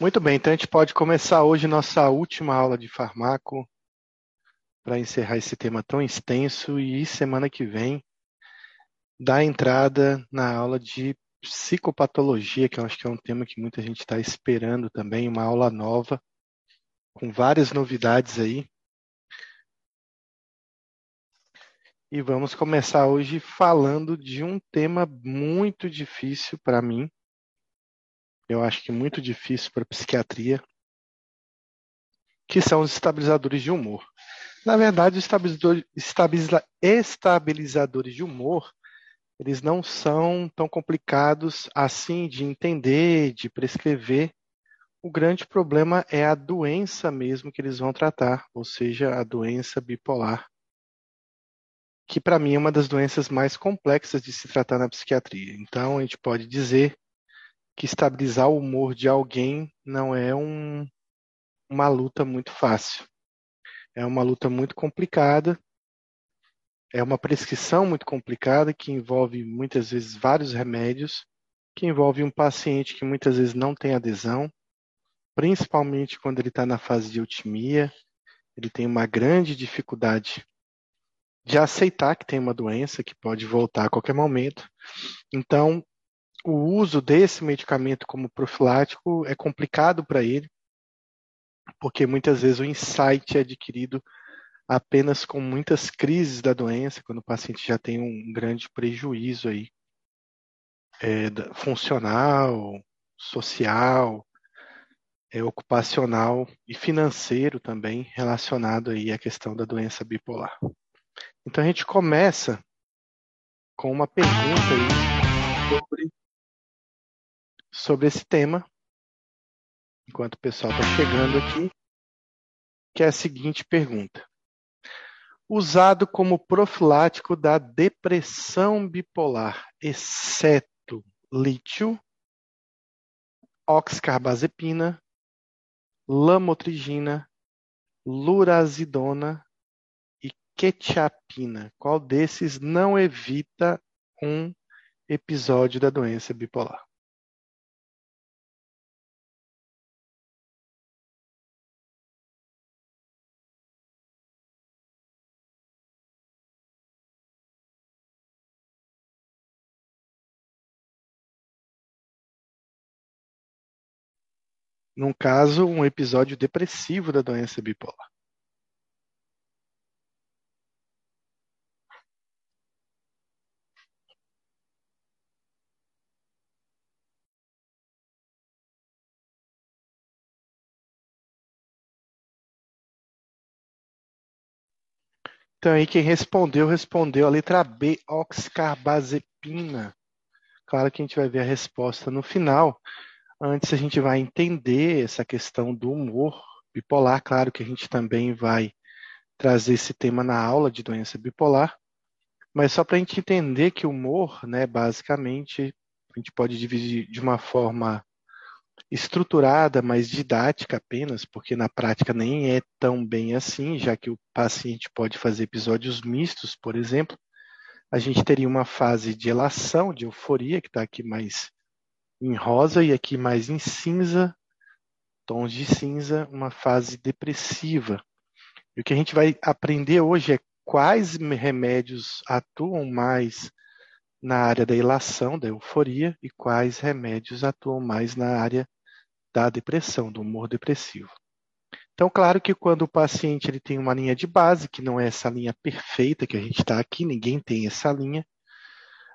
Muito bem, então a gente pode começar hoje nossa última aula de farmaco para encerrar esse tema tão extenso e semana que vem dar entrada na aula de psicopatologia, que eu acho que é um tema que muita gente está esperando também, uma aula nova, com várias novidades aí. E vamos começar hoje falando de um tema muito difícil para mim, eu acho que muito difícil para a psiquiatria, que são os estabilizadores de humor. Na verdade, os estabilizadores de humor, eles não são tão complicados assim de entender, de prescrever. O grande problema é a doença mesmo que eles vão tratar, ou seja, a doença bipolar, que para mim é uma das doenças mais complexas de se tratar na psiquiatria. Então, a gente pode dizer que estabilizar o humor de alguém não é um, uma luta muito fácil. É uma luta muito complicada, é uma prescrição muito complicada que envolve muitas vezes vários remédios, que envolve um paciente que muitas vezes não tem adesão, principalmente quando ele está na fase de eutimia, ele tem uma grande dificuldade de aceitar que tem uma doença que pode voltar a qualquer momento. Então, o uso desse medicamento como profilático é complicado para ele, porque muitas vezes o insight é adquirido apenas com muitas crises da doença, quando o paciente já tem um grande prejuízo aí é, funcional, social, é, ocupacional e financeiro também relacionado aí à questão da doença bipolar. Então a gente começa com uma pergunta aí sobre sobre esse tema, enquanto o pessoal está chegando aqui, que é a seguinte pergunta. Usado como profilático da depressão bipolar, exceto lítio, oxcarbazepina, lamotrigina, lurazidona e quetiapina. Qual desses não evita um episódio da doença bipolar? Num caso, um episódio depressivo da doença bipolar. Então aí quem respondeu, respondeu a letra B, oxcarbazepina. Claro que a gente vai ver a resposta no final, Antes a gente vai entender essa questão do humor bipolar, claro que a gente também vai trazer esse tema na aula de doença bipolar, mas só para a gente entender que o humor, né, basicamente, a gente pode dividir de uma forma estruturada, mas didática apenas, porque na prática nem é tão bem assim, já que o paciente pode fazer episódios mistos, por exemplo. A gente teria uma fase de elação, de euforia, que está aqui mais em rosa e aqui mais em cinza, tons de cinza, uma fase depressiva. E o que a gente vai aprender hoje é quais remédios atuam mais na área da ilação, da euforia, e quais remédios atuam mais na área da depressão, do humor depressivo. Então, claro que quando o paciente ele tem uma linha de base, que não é essa linha perfeita que a gente está aqui, ninguém tem essa linha,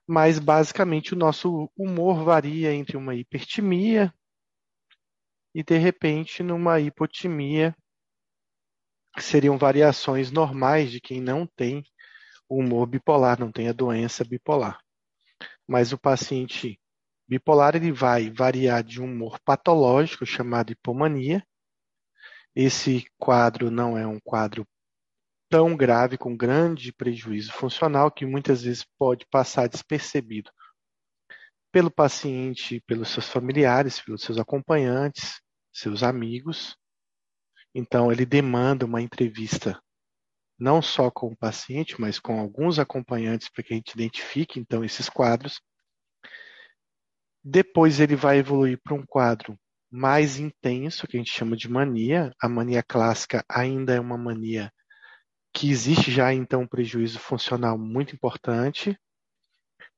mas basicamente o nosso humor varia entre uma hipertimia e de repente numa hipotimia, que seriam variações normais de quem não tem o humor bipolar, não tem a doença bipolar. Mas o paciente bipolar ele vai variar de um humor patológico chamado hipomania. Esse quadro não é um quadro tão grave, com grande prejuízo funcional, que muitas vezes pode passar despercebido pelo paciente, pelos seus familiares, pelos seus acompanhantes, seus amigos. Então, ele demanda uma entrevista não só com o paciente, mas com alguns acompanhantes para que a gente identifique então esses quadros. Depois ele vai evoluir para um quadro mais intenso, que a gente chama de mania. A mania clássica ainda é uma mania que existe já então um prejuízo funcional muito importante.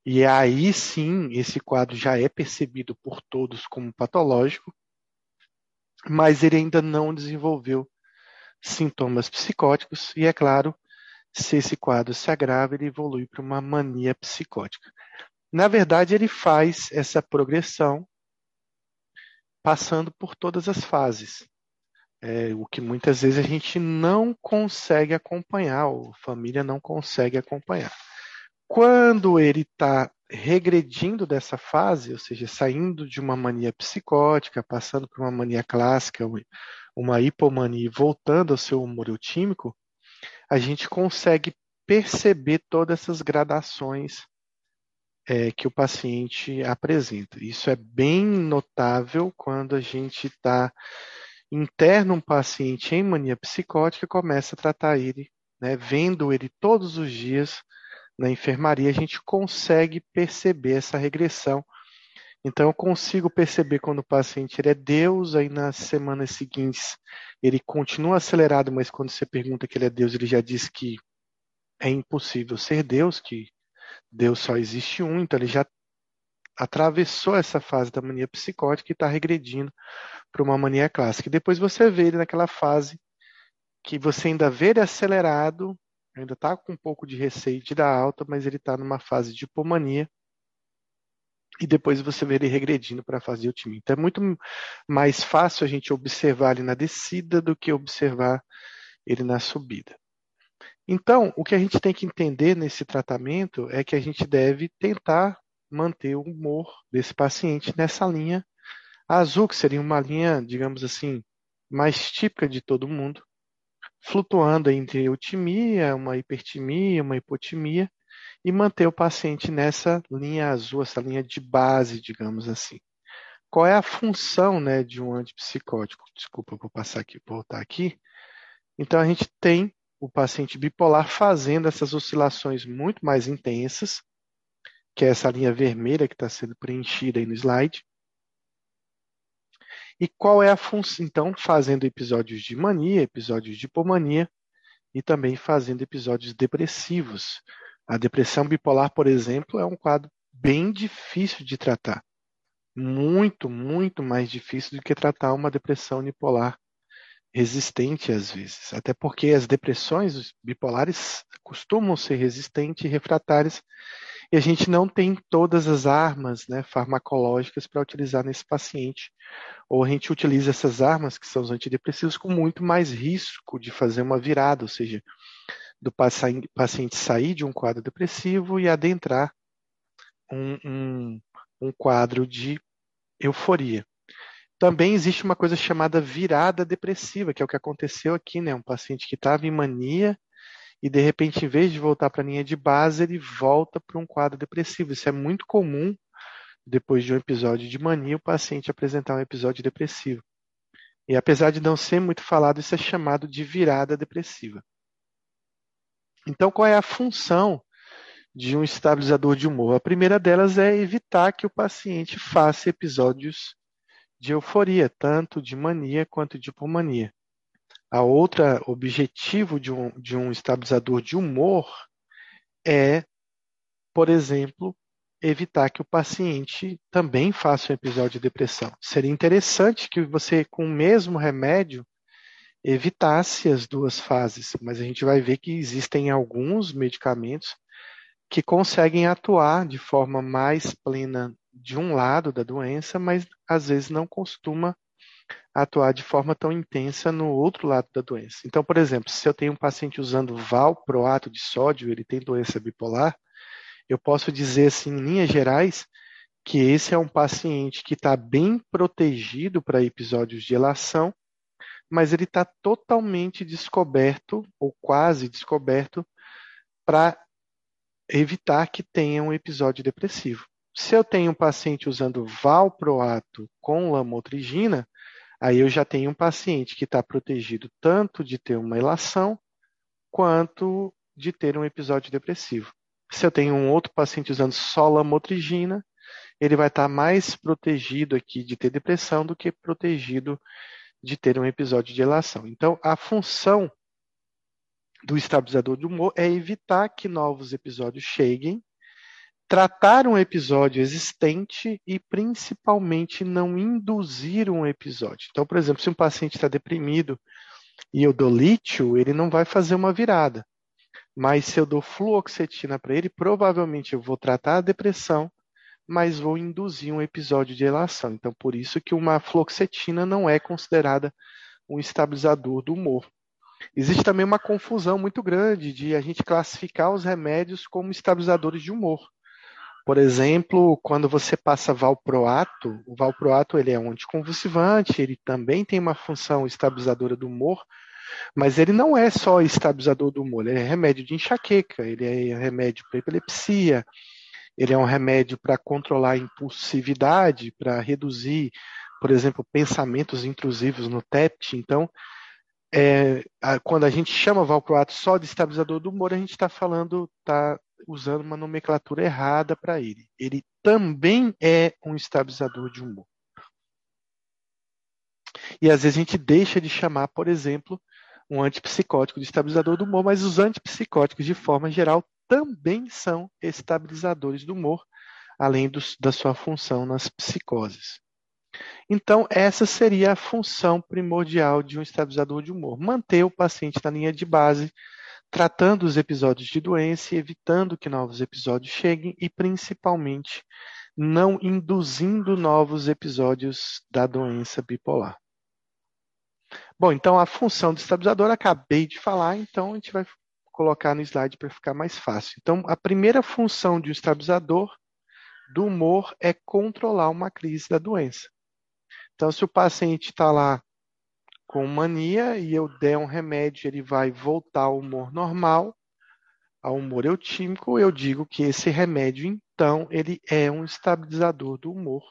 E aí sim, esse quadro já é percebido por todos como patológico, mas ele ainda não desenvolveu sintomas psicóticos, e é claro, se esse quadro se agrava, ele evolui para uma mania psicótica. Na verdade, ele faz essa progressão passando por todas as fases. É, o que muitas vezes a gente não consegue acompanhar, ou a família não consegue acompanhar. Quando ele está regredindo dessa fase, ou seja, saindo de uma mania psicótica, passando por uma mania clássica, uma hipomania e voltando ao seu humor eutímico, a gente consegue perceber todas essas gradações é, que o paciente apresenta. Isso é bem notável quando a gente está interna um paciente em mania psicótica e começa a tratar ele, né, vendo ele todos os dias na enfermaria, a gente consegue perceber essa regressão. Então, eu consigo perceber quando o paciente ele é Deus, aí nas semanas seguintes ele continua acelerado, mas quando você pergunta que ele é Deus, ele já diz que é impossível ser Deus, que Deus só existe um, então ele já atravessou essa fase da mania psicótica e está regredindo para uma mania clássica. E depois você vê ele naquela fase que você ainda vê ele acelerado, ainda está com um pouco de receio de dar alta, mas ele está numa fase de hipomania. E depois você vê ele regredindo para a fase de otimismo. Então é muito mais fácil a gente observar ele na descida do que observar ele na subida. Então, o que a gente tem que entender nesse tratamento é que a gente deve tentar manter o humor desse paciente nessa linha azul, que seria uma linha, digamos assim, mais típica de todo mundo, flutuando entre eutimia, uma hipertimia, uma hipotimia, e manter o paciente nessa linha azul, essa linha de base, digamos assim. Qual é a função né, de um antipsicótico? Desculpa, vou passar aqui, voltar aqui. Então, a gente tem o paciente bipolar fazendo essas oscilações muito mais intensas, que é essa linha vermelha que está sendo preenchida aí no slide. E qual é a função, então, fazendo episódios de mania, episódios de hipomania e também fazendo episódios depressivos. A depressão bipolar, por exemplo, é um quadro bem difícil de tratar. Muito, muito mais difícil do que tratar uma depressão unipolar resistente às vezes, até porque as depressões bipolares costumam ser resistentes e refratárias e a gente não tem todas as armas né, farmacológicas para utilizar nesse paciente. Ou a gente utiliza essas armas, que são os antidepressivos, com muito mais risco de fazer uma virada, ou seja, do paciente sair de um quadro depressivo e adentrar um, um, um quadro de euforia. Também existe uma coisa chamada virada depressiva, que é o que aconteceu aqui, né? Um paciente que estava em mania e de repente, em vez de voltar para a linha de base, ele volta para um quadro depressivo. Isso é muito comum depois de um episódio de mania, o paciente apresentar um episódio depressivo. E apesar de não ser muito falado, isso é chamado de virada depressiva. Então, qual é a função de um estabilizador de humor? A primeira delas é evitar que o paciente faça episódios de euforia, tanto de mania quanto de hipomania. A outra objetivo de um, de um estabilizador de humor é, por exemplo, evitar que o paciente também faça um episódio de depressão. Seria interessante que você, com o mesmo remédio, evitasse as duas fases, mas a gente vai ver que existem alguns medicamentos que conseguem atuar de forma mais plena de um lado da doença, mas às vezes não costuma atuar de forma tão intensa no outro lado da doença. Então, por exemplo, se eu tenho um paciente usando valproato de sódio, ele tem doença bipolar, eu posso dizer assim, em linhas gerais, que esse é um paciente que está bem protegido para episódios de elação, mas ele está totalmente descoberto, ou quase descoberto, para evitar que tenha um episódio depressivo. Se eu tenho um paciente usando valproato com lamotrigina, aí eu já tenho um paciente que está protegido tanto de ter uma elação quanto de ter um episódio depressivo. Se eu tenho um outro paciente usando só lamotrigina, ele vai estar mais protegido aqui de ter depressão do que protegido de ter um episódio de elação. Então, a função do estabilizador de humor é evitar que novos episódios cheguem, tratar um episódio existente e, principalmente, não induzir um episódio. Então, por exemplo, se um paciente está deprimido e eu dou lítio, ele não vai fazer uma virada. Mas se eu dou fluoxetina para ele, provavelmente eu vou tratar a depressão, mas vou induzir um episódio de elação. Então, por isso que uma fluoxetina não é considerada um estabilizador do humor. Existe também uma confusão muito grande de a gente classificar os remédios como estabilizadores de humor. Por exemplo, quando você passa valproato, o valproato ele é um anticonvulsivante, ele também tem uma função estabilizadora do humor, mas ele não é só estabilizador do humor, ele é remédio de enxaqueca, ele é remédio para epilepsia, ele é um remédio para controlar a impulsividade, para reduzir, por exemplo, pensamentos intrusivos no TEPT. Então, é, a, quando a gente chama valproato só de estabilizador do humor, a gente está falando, está usando uma nomenclatura errada para ele. Ele também é um estabilizador de humor. E às vezes a gente deixa de chamar, por exemplo, um antipsicótico de estabilizador do humor, mas os antipsicóticos, de forma geral, também são estabilizadores do humor, além da sua função nas psicoses. Então, essa seria a função primordial de um estabilizador de humor: manter o paciente na linha de base, tratando os episódios de doença e evitando que novos episódios cheguem e, principalmente, não induzindo novos episódios da doença bipolar. Bom, então a função do estabilizador acabei de falar, então a gente vai colocar no slide para ficar mais fácil. Então, a primeira função de um estabilizador do humor é controlar uma crise da doença. Então, se o paciente está lá com mania e eu der um remédio, ele vai voltar ao humor normal, ao humor eutímico, eu digo que esse remédio, então, ele é um estabilizador do humor,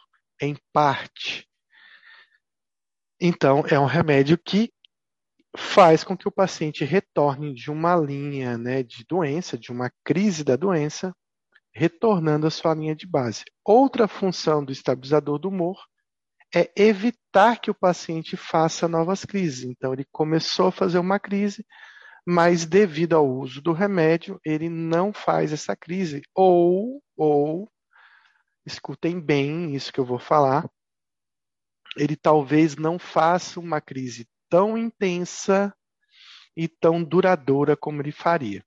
em parte. Então, é um remédio que faz com que o paciente retorne de uma linha né, de doença, de uma crise da doença, retornando à sua linha de base. Outra função do estabilizador do humor é evitar que o paciente faça novas crises. Então, ele começou a fazer uma crise, mas devido ao uso do remédio, ele não faz essa crise. Ou, ou, escutem bem isso que eu vou falar, ele talvez não faça uma crise tão intensa e tão duradoura como ele faria.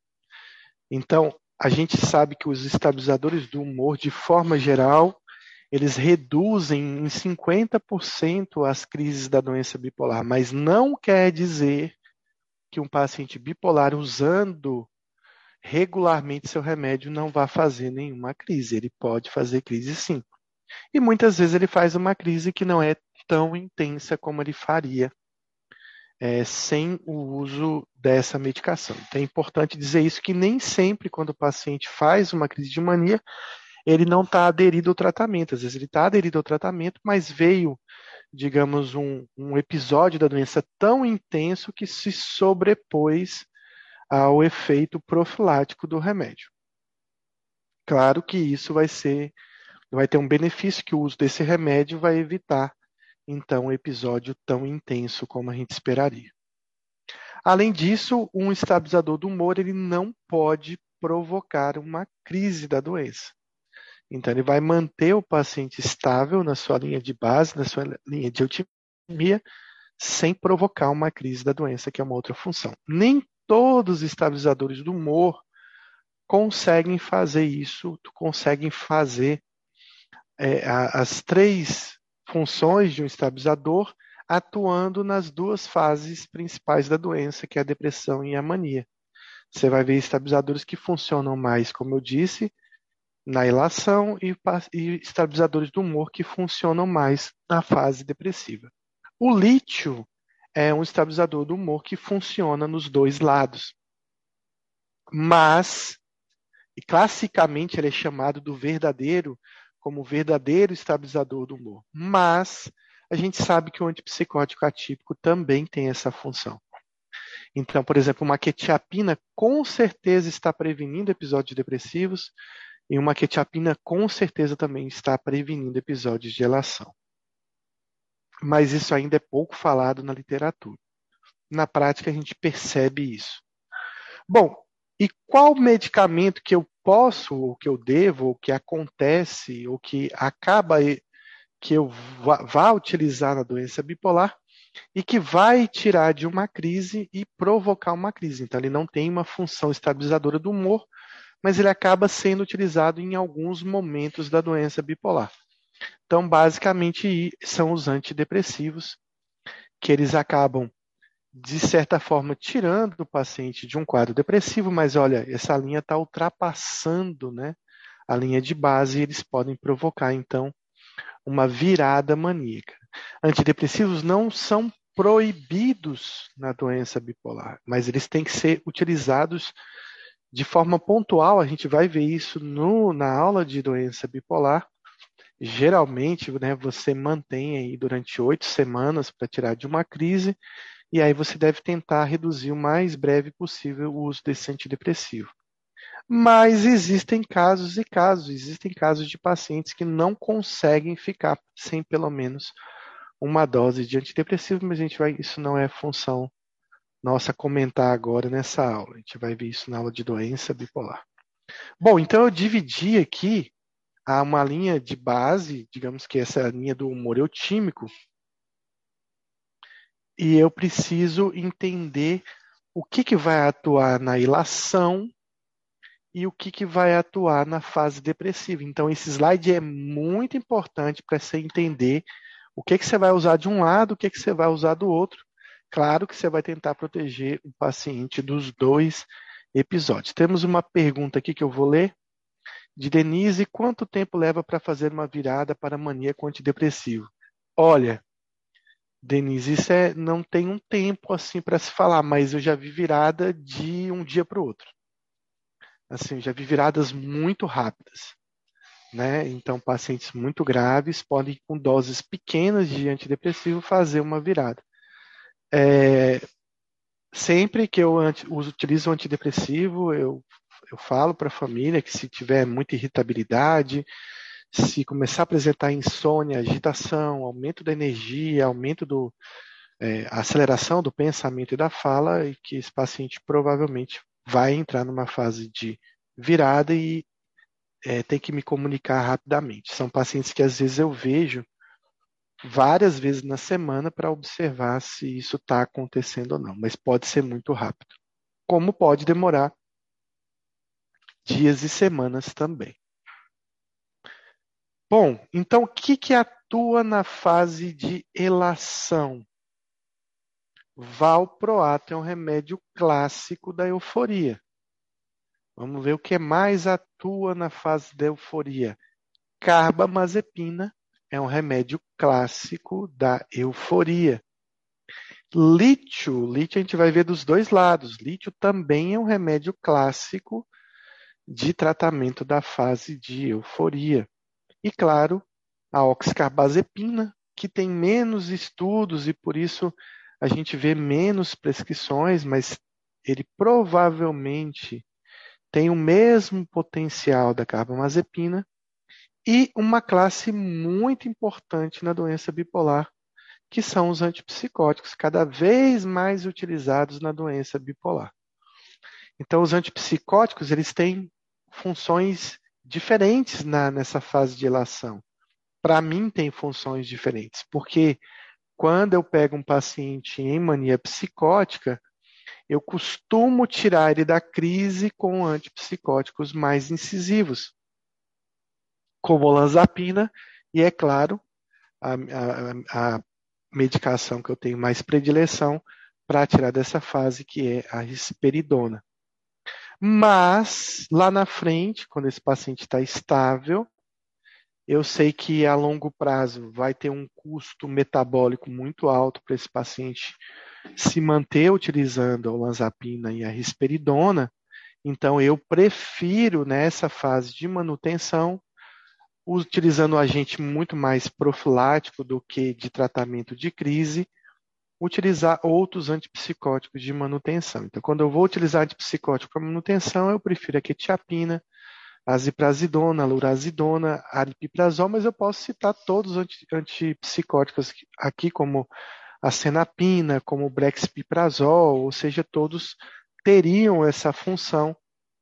Então, a gente sabe que os estabilizadores do humor, de forma geral, eles reduzem em 50% as crises da doença bipolar, mas não quer dizer que um paciente bipolar usando regularmente seu remédio não vai fazer nenhuma crise. Ele pode fazer crise sim. E muitas vezes ele faz uma crise que não é tão intensa como ele faria é, sem o uso dessa medicação. Então é importante dizer isso que nem sempre quando o paciente faz uma crise de mania, ele não está aderido ao tratamento. Às vezes ele está aderido ao tratamento, mas veio, digamos, um, um episódio da doença tão intenso que se sobrepôs ao efeito profilático do remédio. Claro que isso vai ser, vai ter um benefício que o uso desse remédio vai evitar, então, um episódio tão intenso como a gente esperaria. Além disso, um estabilizador do humor ele não pode provocar uma crise da doença. Então, ele vai manter o paciente estável na sua linha de base, na sua linha de eutimia, sem provocar uma crise da doença, que é uma outra função. Nem todos os estabilizadores do humor conseguem fazer isso, conseguem fazer é, as três funções de um estabilizador atuando nas duas fases principais da doença, que é a depressão e a mania. Você vai ver estabilizadores que funcionam mais, como eu disse, na ilação e, e estabilizadores do humor que funcionam mais na fase depressiva. O lítio é um estabilizador do humor que funciona nos dois lados. Mas, classicamente ele é chamado do verdadeiro, como verdadeiro estabilizador do humor. Mas a gente sabe que o antipsicótico atípico também tem essa função. Então, por exemplo, uma quetiapina com certeza está prevenindo episódios depressivos, E uma quetiapina com certeza também está prevenindo episódios de elação. Mas isso ainda é pouco falado na literatura. Na prática, a gente percebe isso. Bom, e qual medicamento que eu posso, ou que eu devo, ou que acontece, ou que acaba que eu vá utilizar na doença bipolar e que vai tirar de uma crise e provocar uma crise. Então, ele não tem uma função estabilizadora do humor, mas ele acaba sendo utilizado em alguns momentos da doença bipolar. Então, basicamente, são os antidepressivos, que eles acabam, de certa forma, tirando o paciente de um quadro depressivo, mas olha, essa linha está ultrapassando né, a linha de base e eles podem provocar, então, uma virada maníaca. Antidepressivos não são proibidos na doença bipolar, mas eles têm que ser utilizados de forma pontual, a gente vai ver isso no, na aula de doença bipolar. Geralmente, né, você mantém aí durante oito semanas para tirar de uma crise, e aí você deve tentar reduzir o mais breve possível o uso desse antidepressivo. Mas existem casos e casos, existem casos de pacientes que não conseguem ficar sem pelo menos uma dose de antidepressivo, mas a gente vai, isso não é função nossa comentar agora nessa aula. A gente vai ver isso na aula de doença bipolar. Bom, então eu dividi aqui a uma linha de base, digamos que essa é a linha do humor eutímico, e eu preciso entender o que, que vai atuar na ilação e o que, que vai atuar na fase depressiva. Então, esse slide é muito importante para você entender o que, que você vai usar de um lado, o que, que você vai usar do outro, Claro que você vai tentar proteger o paciente dos dois episódios. Temos uma pergunta aqui que eu vou ler. De Denise, quanto tempo leva para fazer uma virada para maníaco antidepressivo? Olha, Denise, isso é, não tem um tempo assim para se falar, mas eu já vi virada de um dia para o outro. Assim, já vi viradas muito rápidas. Né? Então, pacientes muito graves podem, com doses pequenas de antidepressivo, fazer uma virada. É, sempre que eu utilizo um antidepressivo, eu, eu falo para a família que se tiver muita irritabilidade, se começar a apresentar insônia, agitação, aumento da energia, aumento do é, aceleração do pensamento e da fala, e que esse paciente provavelmente vai entrar numa fase de virada e é, tem que me comunicar rapidamente. São pacientes que às vezes eu vejo várias vezes na semana para observar se isso está acontecendo ou não, mas pode ser muito rápido. Como pode demorar dias e semanas também. Bom, então o que, que atua na fase de elação? Valproato é um remédio clássico da euforia. Vamos ver o que mais atua na fase da euforia. Carbamazepina é um remédio clássico da euforia. Lítio, lítio a gente vai ver dos dois lados. Lítio também é um remédio clássico de tratamento da fase de euforia. E claro, a oxcarbazepina, que tem menos estudos e por isso a gente vê menos prescrições, mas ele provavelmente tem o mesmo potencial da carbamazepina e uma classe muito importante na doença bipolar, que são os antipsicóticos, cada vez mais utilizados na doença bipolar. Então, os antipsicóticos eles têm funções diferentes na, nessa fase de ilação. Para mim, tem funções diferentes, porque quando eu pego um paciente em mania psicótica, eu costumo tirar ele da crise com antipsicóticos mais incisivos como olanzapina e, é claro, a, a, a medicação que eu tenho mais predileção para tirar dessa fase, que é a risperidona. Mas, lá na frente, quando esse paciente está estável, eu sei que a longo prazo vai ter um custo metabólico muito alto para esse paciente se manter utilizando a olanzapina e a risperidona. Então, eu prefiro, nessa fase de manutenção, utilizando um agente muito mais profilático do que de tratamento de crise, utilizar outros antipsicóticos de manutenção. Então, quando eu vou utilizar antipsicótico para manutenção, eu prefiro a quetiapina, aziprazidona, lurazidona, aripiprazol, mas eu posso citar todos os antipsicóticos aqui, como a senapina, como o brexpiprazol, ou seja, todos teriam essa função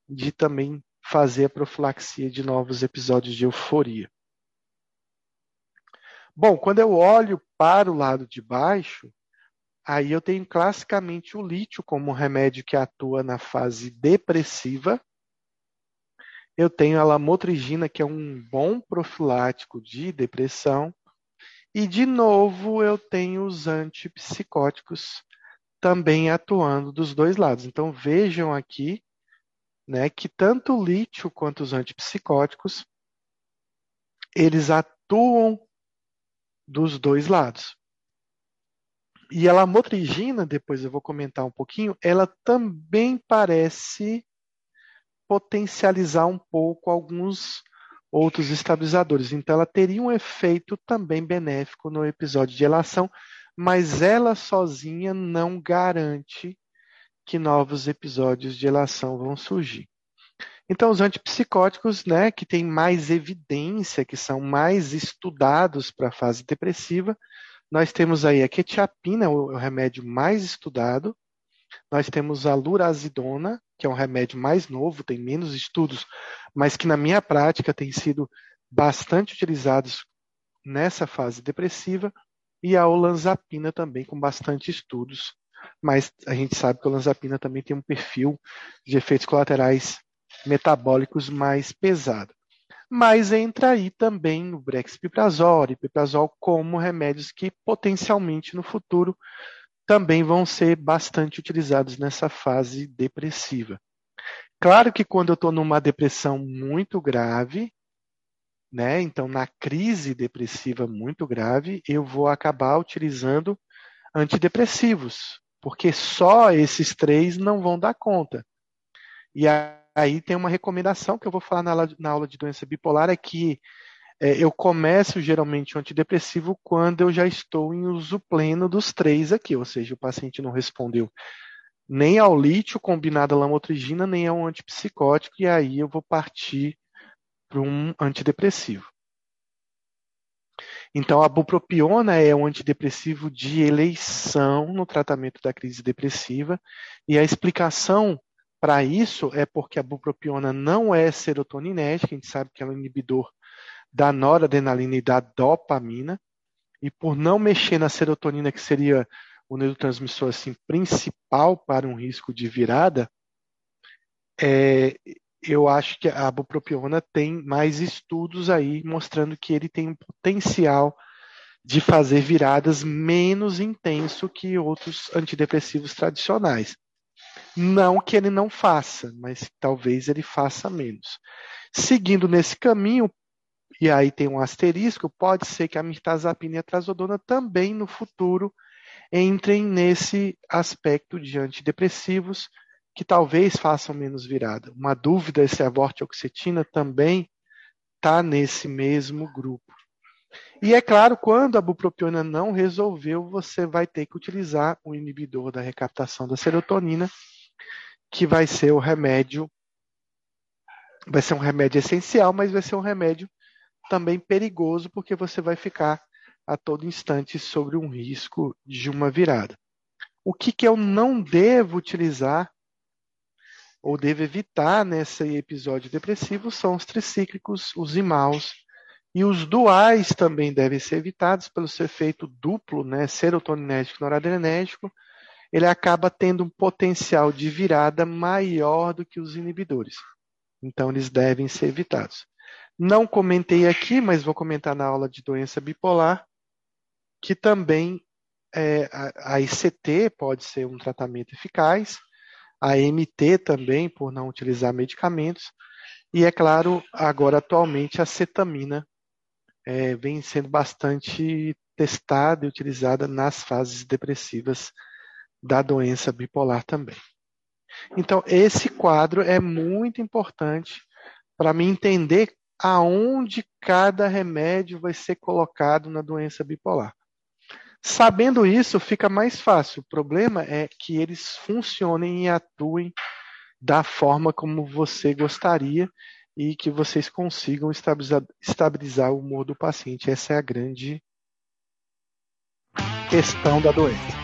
de também fazer a profilaxia de novos episódios de euforia. Bom, quando eu olho para o lado de baixo, aí eu tenho classicamente o lítio como remédio que atua na fase depressiva, eu tenho a lamotrigina, que é um bom profilático de depressão. E, de novo, eu tenho os antipsicóticos também atuando dos dois lados. Então, vejam aqui né, que tanto o lítio quanto os antipsicóticos, eles atuam dos dois lados. E a lamotrigina, depois eu vou comentar um pouquinho, ela também parece potencializar um pouco alguns outros estabilizadores. Então, ela teria um efeito também benéfico no episódio de relação, mas ela sozinha não garante que novos episódios de relação vão surgir. Então, os antipsicóticos, né, que têm mais evidência, que são mais estudados para a fase depressiva, nós temos aí a quetiapina, o remédio mais estudado, nós temos a lurazidona, que é um remédio mais novo, tem menos estudos, mas que na minha prática tem sido bastante utilizados nessa fase depressiva, e a olanzapina também com bastante estudos, mas a gente sabe que a olanzapina também tem um perfil de efeitos colaterais metabólicos mais pesado. Mas entra aí também o brexpiprazol, e piprazol como remédios que potencialmente no futuro também vão ser bastante utilizados nessa fase depressiva. Claro que quando eu estou numa depressão muito grave, né, então na crise depressiva muito grave, eu vou acabar utilizando antidepressivos, porque só esses três não vão dar conta. E aí tem uma recomendação que eu vou falar na aula, na aula de doença bipolar, é que é, eu começo geralmente o antidepressivo quando eu já estou em uso pleno dos três aqui, ou seja, o paciente não respondeu nem ao lítio combinado à lamotrigina, nem a um antipsicótico, e aí eu vou partir para um antidepressivo. Então, a bupropiona é um antidepressivo de eleição no tratamento da crise depressiva, e a explicação para isso é porque a bupropiona não é serotoninética, a gente sabe que ela é um inibidor da noradrenalina e da dopamina, e por não mexer na serotonina, que seria o neurotransmissor assim, principal para um risco de virada, é, eu acho que a bupropiona tem mais estudos aí mostrando que ele tem um potencial de fazer viradas menos intenso que outros antidepressivos tradicionais. Não que ele não faça, mas talvez ele faça menos. Seguindo nesse caminho, e aí tem um asterisco, pode ser que a mirtazapina e a trazodona também no futuro entrem nesse aspecto de antidepressivos que talvez façam menos virada. Uma dúvida é se a vortioxetina também está nesse mesmo grupo. E é claro, quando a bupropiona não resolveu, você vai ter que utilizar o inibidor da recaptação da serotonina, que vai ser o remédio, vai ser um remédio essencial, mas vai ser um remédio também perigoso, porque você vai ficar a todo instante sobre um risco de uma virada. O que, que eu não devo utilizar ou devo evitar nesse episódio depressivo são os tricíclicos, os imaus e os duais também devem ser evitados pelo seu efeito duplo, né, serotoninético e noradrenérgico. Ele acaba tendo um potencial de virada maior do que os inibidores. Então, eles devem ser evitados. Não comentei aqui, mas vou comentar na aula de doença bipolar, que também é, a ICT pode ser um tratamento eficaz, a MT também, por não utilizar medicamentos, e é claro, agora atualmente a cetamina é, vem sendo bastante testada e utilizada nas fases depressivas da doença bipolar também. Então, esse quadro é muito importante para mim entender aonde cada remédio vai ser colocado na doença bipolar. Sabendo isso, fica mais fácil. O problema é que eles funcionem e atuem da forma como você gostaria. e que vocês consigam estabilizar, estabilizar o humor do paciente. Essa é a grande questão da doença.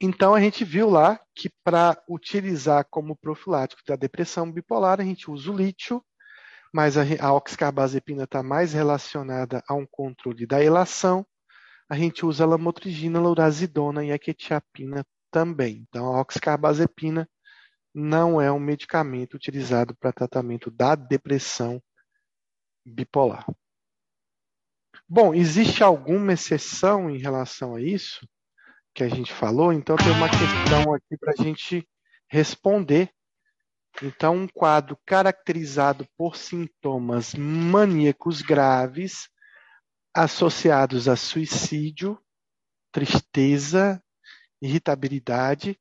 Então a gente viu lá que para utilizar como profilático da depressão bipolar, a gente usa o lítio, mas a, a oxcarbazepina está mais relacionada a um controle da elação. A gente usa lamotrigina, laurazidona e a quetiapina também. Então a oxcarbazepina não é um medicamento utilizado para tratamento da depressão bipolar. Bom, existe alguma exceção em relação a isso que a gente falou? Então tem uma questão aqui para a gente responder. Então, um quadro caracterizado por sintomas maníacos graves associados a suicídio, tristeza, irritabilidade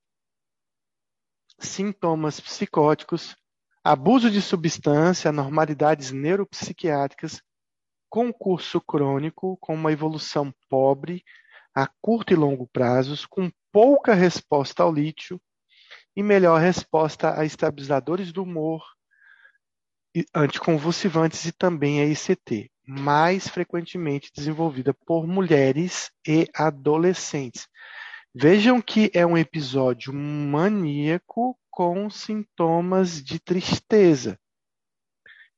sintomas psicóticos, abuso de substância, anormalidades neuropsiquiátricas, concurso crônico com uma evolução pobre a curto e longo prazos, com pouca resposta ao lítio e melhor resposta a estabilizadores do humor, anticonvulsivantes e também a ICT, mais frequentemente desenvolvida por mulheres e adolescentes. Vejam que é um episódio maníaco com sintomas de tristeza.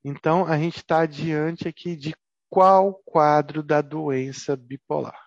Então, a gente está diante aqui de qual quadro da doença bipolar?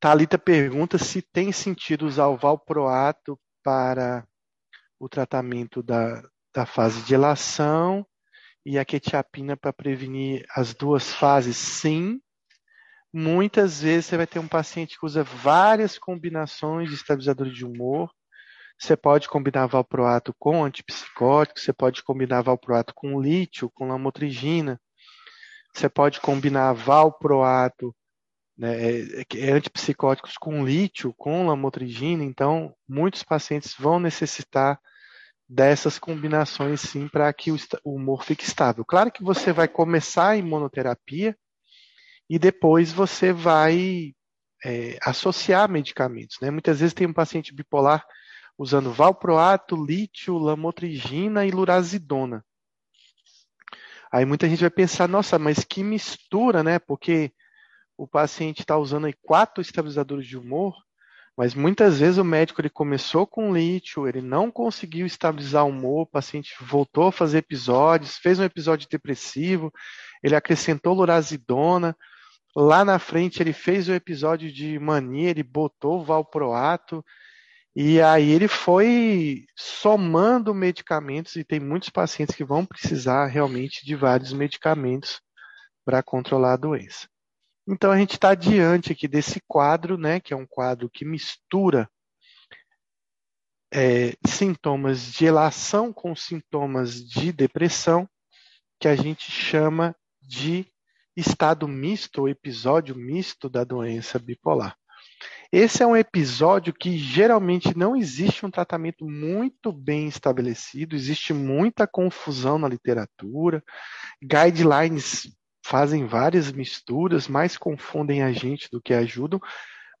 Talita pergunta se tem sentido usar o valproato para o tratamento da, da fase de elação e a quetiapina para prevenir as duas fases. Sim, muitas vezes você vai ter um paciente que usa várias combinações de estabilizadores de humor. Você pode combinar valproato com antipsicótico, você pode combinar valproato com lítio, com lamotrigina. Você pode combinar valproato né, é, é antipsicóticos com lítio, com lamotrigina, então muitos pacientes vão necessitar dessas combinações sim para que o, o humor fique estável. Claro que você vai começar a imunoterapia e depois você vai é, associar medicamentos. Né? Muitas vezes tem um paciente bipolar usando valproato, lítio, lamotrigina e lurazidona. Aí muita gente vai pensar, nossa, mas que mistura, né? Porque o paciente está usando aí quatro estabilizadores de humor, mas muitas vezes o médico ele começou com lítio, ele não conseguiu estabilizar o humor, o paciente voltou a fazer episódios, fez um episódio depressivo, ele acrescentou lorazidona, lá na frente ele fez o episódio de mania, ele botou valproato, e aí ele foi somando medicamentos, e tem muitos pacientes que vão precisar realmente de vários medicamentos para controlar a doença. Então a gente está diante aqui desse quadro, né, que é um quadro que mistura é, sintomas de elação com sintomas de depressão, que a gente chama de estado misto ou episódio misto da doença bipolar. Esse é um episódio que geralmente não existe um tratamento muito bem estabelecido, existe muita confusão na literatura, guidelines fazem várias misturas, mais confundem a gente do que ajudam,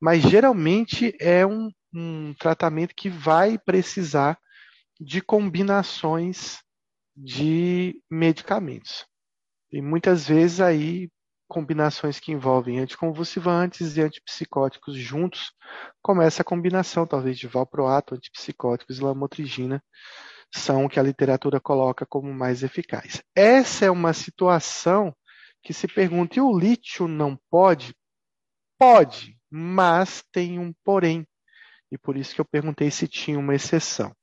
mas geralmente é um, um tratamento que vai precisar de combinações de medicamentos. E muitas vezes aí combinações que envolvem anticonvulsivantes e antipsicóticos juntos, começa a combinação talvez de valproato, antipsicóticos e lamotrigina são o que a literatura coloca como mais eficaz. Essa é uma situação que se pergunta: e o lítio não pode? Pode, mas tem um porém. E por isso que eu perguntei se tinha uma exceção.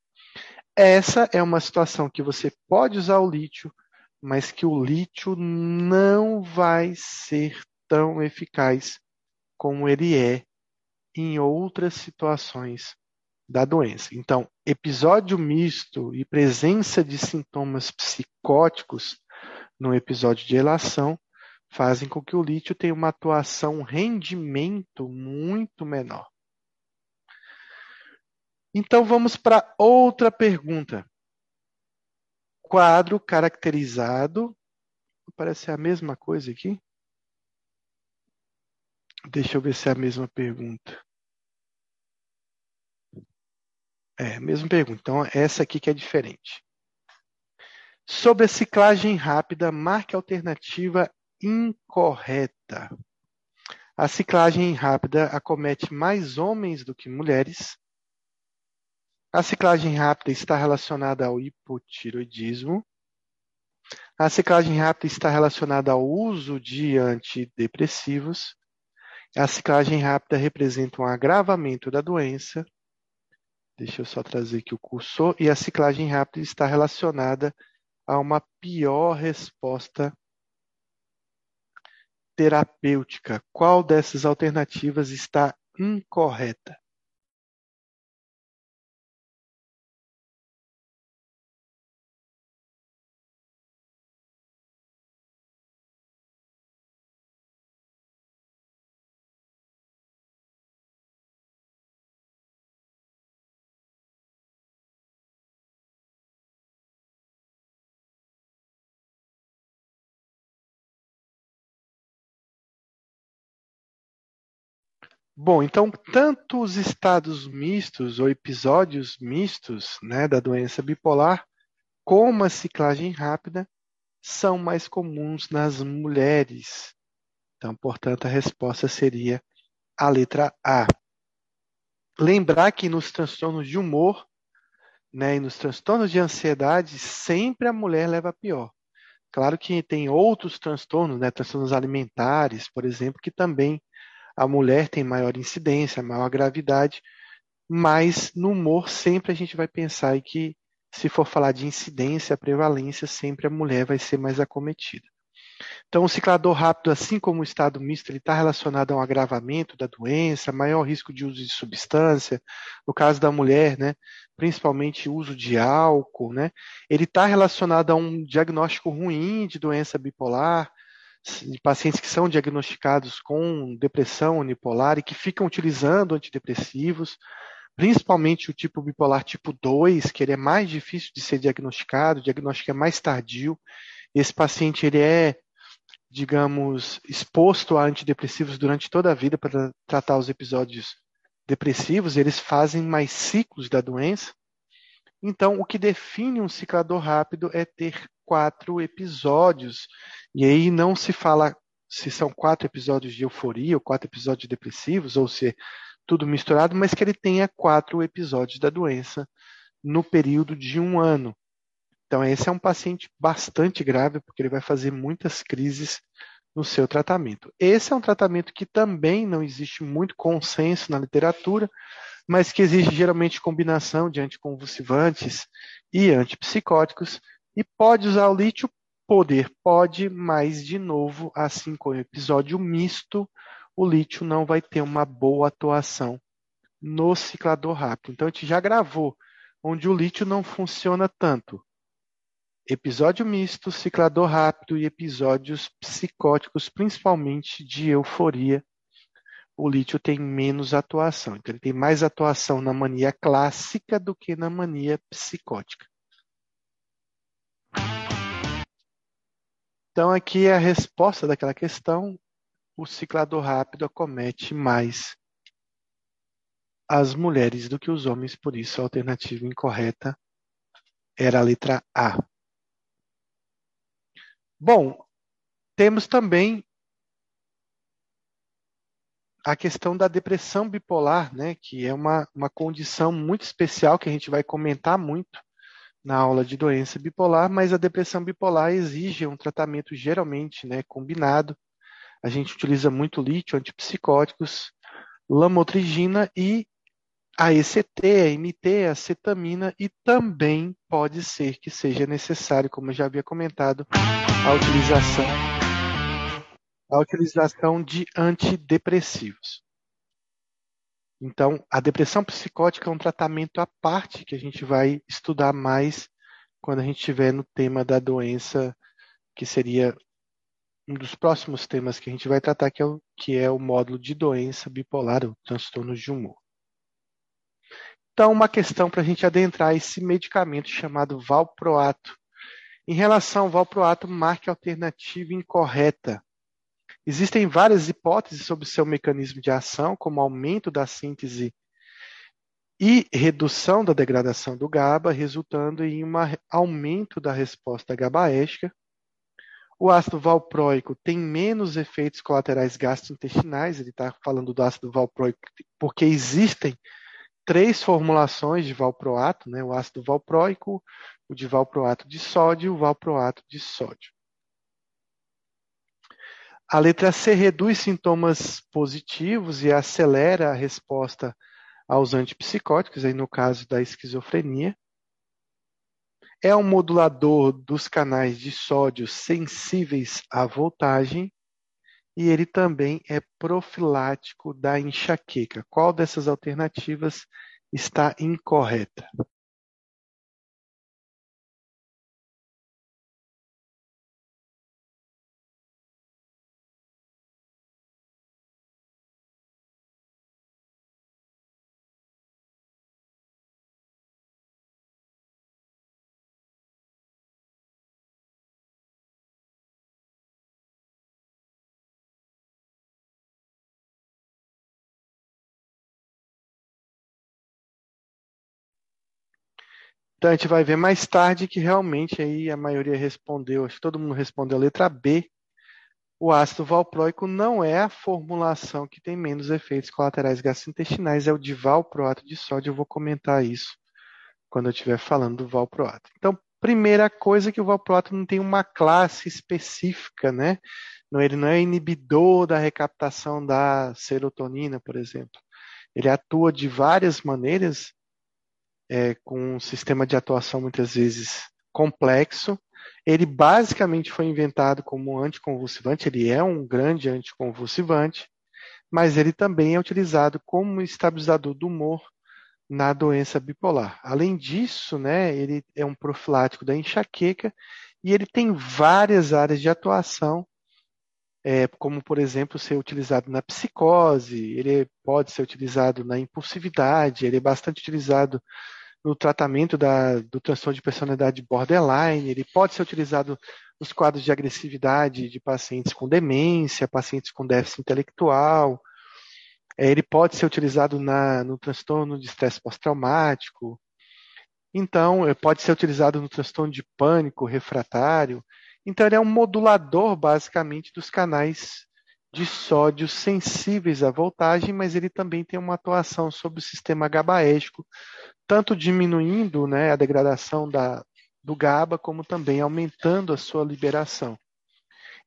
Essa é uma situação que você pode usar o lítio, mas que o lítio não vai ser tão eficaz como ele é em outras situações da doença. Então, episódio misto e presença de sintomas psicóticos no episódio de elação fazem com que o lítio tenha uma atuação, um rendimento muito menor. Então vamos para outra pergunta. Quadro caracterizado. Parece a mesma coisa aqui. Deixa eu ver se é a mesma pergunta. É, mesma pergunta. Então, essa aqui que é diferente. Sobre a ciclagem rápida, marque alternativa incorreta. A ciclagem rápida acomete mais homens do que mulheres. A ciclagem rápida está relacionada ao hipotiroidismo. A ciclagem rápida está relacionada ao uso de antidepressivos. A ciclagem rápida representa um agravamento da doença. Deixa eu só trazer aqui o cursor. E a ciclagem rápida está relacionada a uma pior resposta terapêutica. Qual dessas alternativas está incorreta? Bom, então, tanto os estados mistos ou episódios mistos né, da doença bipolar, como a ciclagem rápida, são mais comuns nas mulheres. Então, portanto, a resposta seria a letra A. Lembrar que nos transtornos de humor né, e nos transtornos de ansiedade, sempre a mulher leva a pior. Claro que tem outros transtornos, né, transtornos alimentares, por exemplo, que também a mulher tem maior incidência, maior gravidade, mas no humor sempre a gente vai pensar que se for falar de incidência, prevalência, sempre a mulher vai ser mais acometida. Então, o ciclador rápido, assim como o estado misto, ele está relacionado a um agravamento da doença, maior risco de uso de substância, no caso da mulher, né, principalmente uso de álcool, né, ele está relacionado a um diagnóstico ruim de doença bipolar, de pacientes que são diagnosticados com depressão unipolar e que ficam utilizando antidepressivos, principalmente o tipo bipolar tipo 2, que ele é mais difícil de ser diagnosticado, o diagnóstico é mais tardio. Esse paciente ele é, digamos, exposto a antidepressivos durante toda a vida para tratar os episódios depressivos, eles fazem mais ciclos da doença. Então, o que define um ciclador rápido é ter quatro episódios. E aí não se fala se são quatro episódios de euforia ou quatro episódios depressivos, ou se é tudo misturado, mas que ele tenha quatro episódios da doença no período de um ano. Então, esse é um paciente bastante grave, porque ele vai fazer muitas crises no seu tratamento. Esse é um tratamento que também não existe muito consenso na literatura, mas que exige geralmente combinação de anticonvulsivantes e antipsicóticos, e pode usar o lítio? Poder pode, mas, de novo, assim como o episódio misto, o lítio não vai ter uma boa atuação no ciclador rápido. Então, a gente já gravou onde o lítio não funciona tanto. Episódio misto, ciclador rápido e episódios psicóticos, principalmente de euforia. O lítio tem menos atuação. Então, ele tem mais atuação na mania clássica do que na mania psicótica. Então, aqui é a resposta daquela questão. O ciclador rápido acomete mais as mulheres do que os homens, por isso a alternativa incorreta era a letra A. Bom, temos também a questão da depressão bipolar, né, que é uma, uma condição muito especial que a gente vai comentar muito na aula de doença bipolar, mas a depressão bipolar exige um tratamento geralmente né, combinado. A gente utiliza muito lítio, antipsicóticos, lamotrigina e a ECT, a MT, a cetamina e também pode ser que seja necessário, como eu já havia comentado, a utilização a utilização de antidepressivos. Então, a depressão psicótica é um tratamento à parte que a gente vai estudar mais quando a gente estiver no tema da doença, que seria um dos próximos temas que a gente vai tratar, que é o, que é o módulo de doença bipolar, o transtorno de humor. Então, uma questão para a gente adentrar esse medicamento chamado valproato. Em relação ao valproato, marque alternativa incorreta. Existem várias hipóteses sobre seu mecanismo de ação, como aumento da síntese e redução da degradação do GABA, resultando em um aumento da resposta GABAérgica. O ácido valproico tem menos efeitos colaterais gastrointestinais, ele está falando do ácido valproico porque existem três formulações de valproato, né? o ácido valproico, o de valproato de sódio e o valproato de sódio. A letra C reduz sintomas positivos e acelera a resposta aos antipsicóticos, aí no caso da esquizofrenia. É um modulador dos canais de sódio sensíveis à voltagem e ele também é profilático da enxaqueca. Qual dessas alternativas está incorreta? Então a gente vai ver mais tarde que realmente aí a maioria respondeu, acho que todo mundo respondeu a letra B. O ácido valproico não é a formulação que tem menos efeitos colaterais gastrointestinais, é o de valproato de sódio. Eu vou comentar isso quando eu estiver falando do valproato. Então, primeira coisa que o valproato não tem uma classe específica, né? Ele não é inibidor da recaptação da serotonina, por exemplo. Ele atua de várias maneiras é, com um sistema de atuação muitas vezes complexo. Ele basicamente foi inventado como anticonvulsivante, ele é um grande anticonvulsivante, mas ele também é utilizado como estabilizador do humor na doença bipolar. Além disso, né, ele é um profilático da enxaqueca e ele tem várias áreas de atuação, é, como, por exemplo, ser utilizado na psicose, ele pode ser utilizado na impulsividade, ele é bastante utilizado no tratamento da, do transtorno de personalidade borderline, ele pode ser utilizado nos quadros de agressividade de pacientes com demência, pacientes com déficit intelectual, é, ele pode ser utilizado na, no transtorno de estresse pós-traumático, então, é, pode ser utilizado no transtorno de pânico refratário. Então, ele é um modulador, basicamente, dos canais de sódio sensíveis à voltagem, mas ele também tem uma atuação sobre o sistema GABAérgico, tanto diminuindo né, a degradação da, do GABA, como também aumentando a sua liberação.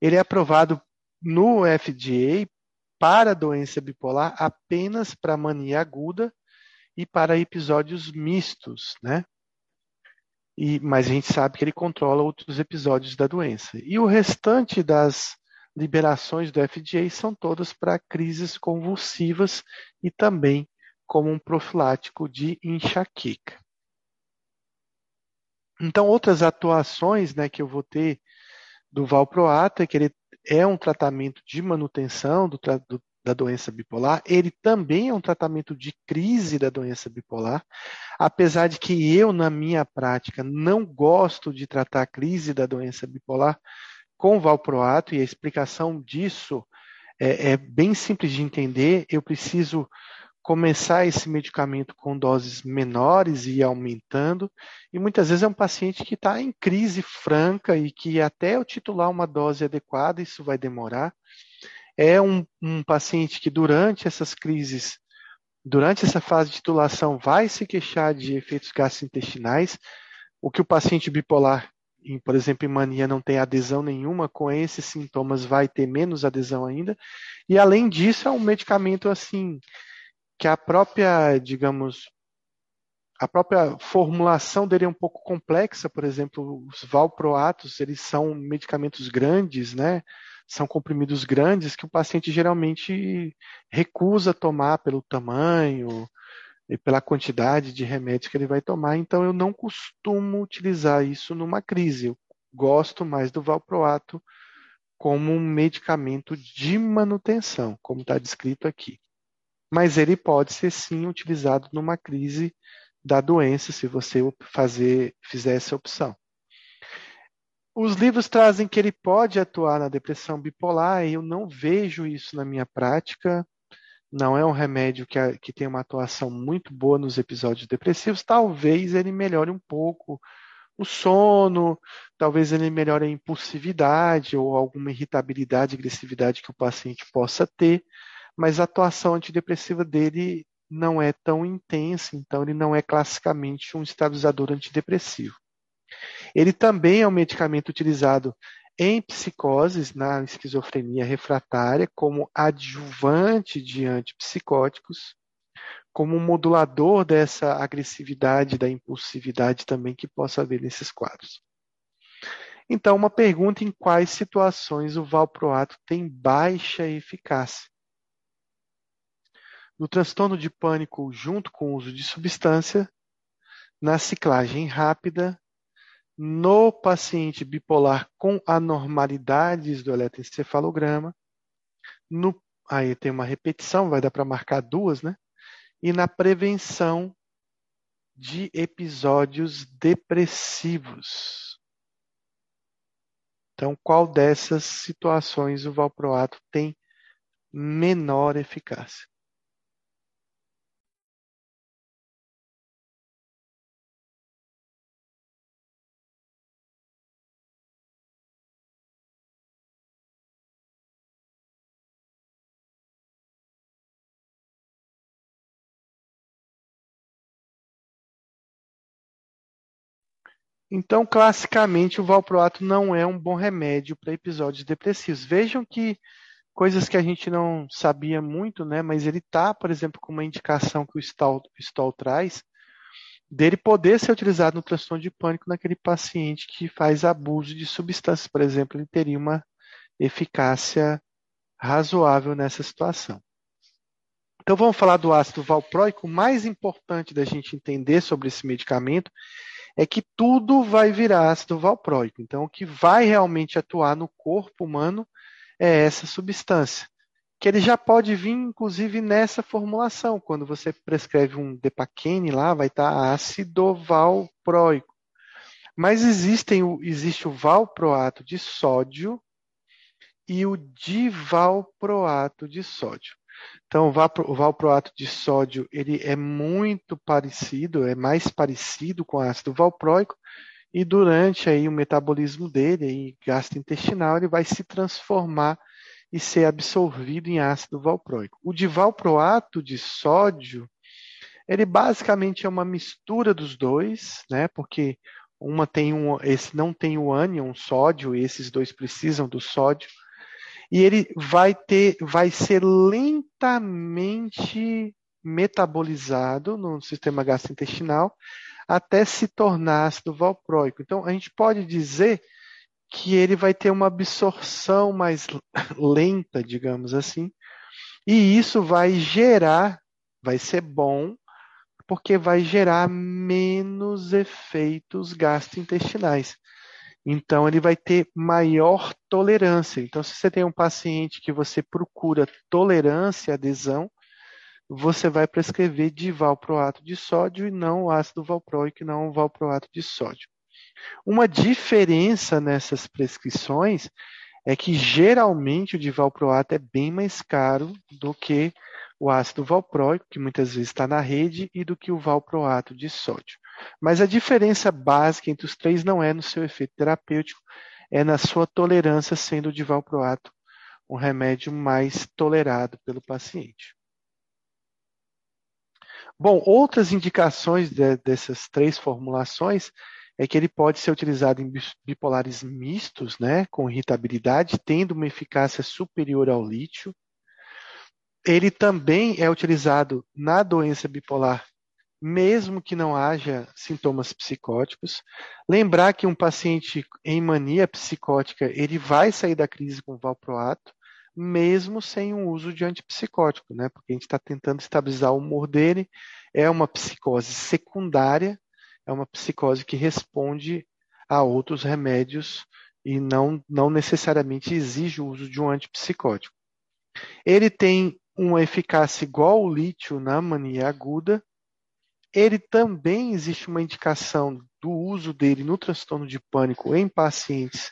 Ele é aprovado no FDA para doença bipolar apenas para mania aguda e para episódios mistos, né? E, mas a gente sabe que ele controla outros episódios da doença. E o restante das liberações do FDA são todas para crises convulsivas e também como um profilático de enxaqueca. Então, outras atuações né, que eu vou ter do valproato é que ele é um tratamento de manutenção do, do, da doença bipolar, ele também é um tratamento de crise da doença bipolar, apesar de que eu, na minha prática, não gosto de tratar a crise da doença bipolar, com valproato, e a explicação disso é, é bem simples de entender. Eu preciso começar esse medicamento com doses menores e aumentando. E muitas vezes é um paciente que está em crise franca e que até eu titular uma dose adequada, isso vai demorar. É um, um paciente que durante essas crises, durante essa fase de titulação, vai se queixar de efeitos gastrointestinais, o que o paciente bipolar em, por exemplo, em mania não tem adesão nenhuma, com esses sintomas vai ter menos adesão ainda. E além disso, é um medicamento assim que a própria, digamos, a própria formulação dele é um pouco complexa, por exemplo, os valproatos, eles são medicamentos grandes, né? são comprimidos grandes que o paciente geralmente recusa tomar pelo tamanho e pela quantidade de remédios que ele vai tomar. Então, eu não costumo utilizar isso numa crise. Eu gosto mais do valproato como um medicamento de manutenção, como está descrito aqui. Mas ele pode ser sim utilizado numa crise da doença, se você fazer, fizer essa opção. Os livros trazem que ele pode atuar na depressão bipolar, e eu não vejo isso na minha prática. Não é um remédio que, que tem uma atuação muito boa nos episódios depressivos. Talvez ele melhore um pouco o sono, talvez ele melhore a impulsividade ou alguma irritabilidade, agressividade que o paciente possa ter, mas a atuação antidepressiva dele não é tão intensa, então ele não é classicamente um estabilizador antidepressivo. Ele também é um medicamento utilizado em psicoses, na esquizofrenia refratária, como adjuvante de antipsicóticos, como um modulador dessa agressividade, da impulsividade também que possa haver nesses quadros. Então, uma pergunta em quais situações o valproato tem baixa eficácia. No transtorno de pânico junto com o uso de substância, na ciclagem rápida, no paciente bipolar com anormalidades do eletroencefalograma, no, aí tem uma repetição, vai dar para marcar duas, né? E na prevenção de episódios depressivos. Então, qual dessas situações o valproato tem menor eficácia? Então, classicamente, o valproato não é um bom remédio para episódios depressivos. Vejam que coisas que a gente não sabia muito, né? Mas ele está, por exemplo, com uma indicação que o Stoll traz, dele poder ser utilizado no transtorno de pânico naquele paciente que faz abuso de substâncias, por exemplo, ele teria uma eficácia razoável nessa situação. Então vamos falar do ácido valproico. O mais importante da gente entender sobre esse medicamento é que tudo vai virar ácido valproico. Então, o que vai realmente atuar no corpo humano é essa substância, que ele já pode vir, inclusive, nessa formulação. Quando você prescreve um Depaquene lá, vai estar ácido valproico. Mas existem, existe o valproato de sódio e o divalproato de sódio. Então, o valproato de sódio ele é muito parecido, é mais parecido com o ácido valproico, e durante aí o metabolismo dele, aí, gastrointestinal, ele vai se transformar e ser absorvido em ácido valproico. O divalproato de sódio, ele basicamente é uma mistura dos dois, né? Porque uma tem um, esse não tem o ânion, sódio, e esses dois precisam do sódio e ele vai ter, vai ser lentamente metabolizado no sistema gastrointestinal até se tornar ácido valproico. Então, a gente pode dizer que ele vai ter uma absorção mais lenta, digamos assim, e isso vai gerar, vai ser bom, porque vai gerar menos efeitos gastrointestinais. Então, ele vai ter maior tolerância. Então, se você tem um paciente que você procura tolerância, adesão, você vai prescrever de valproato de sódio e não o ácido valproico, não o valproato de sódio. Uma diferença nessas prescrições é que geralmente o divalproato é bem mais caro do que o ácido valproico, que muitas vezes está na rede, e do que o valproato de sódio. Mas a diferença básica entre os três não é no seu efeito terapêutico, é na sua tolerância, sendo o divalproato um remédio mais tolerado pelo paciente. Bom, outras indicações de, dessas três formulações é que ele pode ser utilizado em bipolares mistos, né, com irritabilidade, tendo uma eficácia superior ao lítio. Ele também é utilizado na doença bipolar mesmo que não haja sintomas psicóticos. Lembrar que um paciente em mania psicótica, ele vai sair da crise com valproato, mesmo sem o uso de antipsicótico, né? Porque a gente está tentando estabilizar o humor dele. É uma psicose secundária, é uma psicose que responde a outros remédios e não, não necessariamente exige o uso de um antipsicótico. Ele tem uma eficácia igual ao lítio na mania aguda. Ele também existe uma indicação do uso dele no transtorno de pânico em pacientes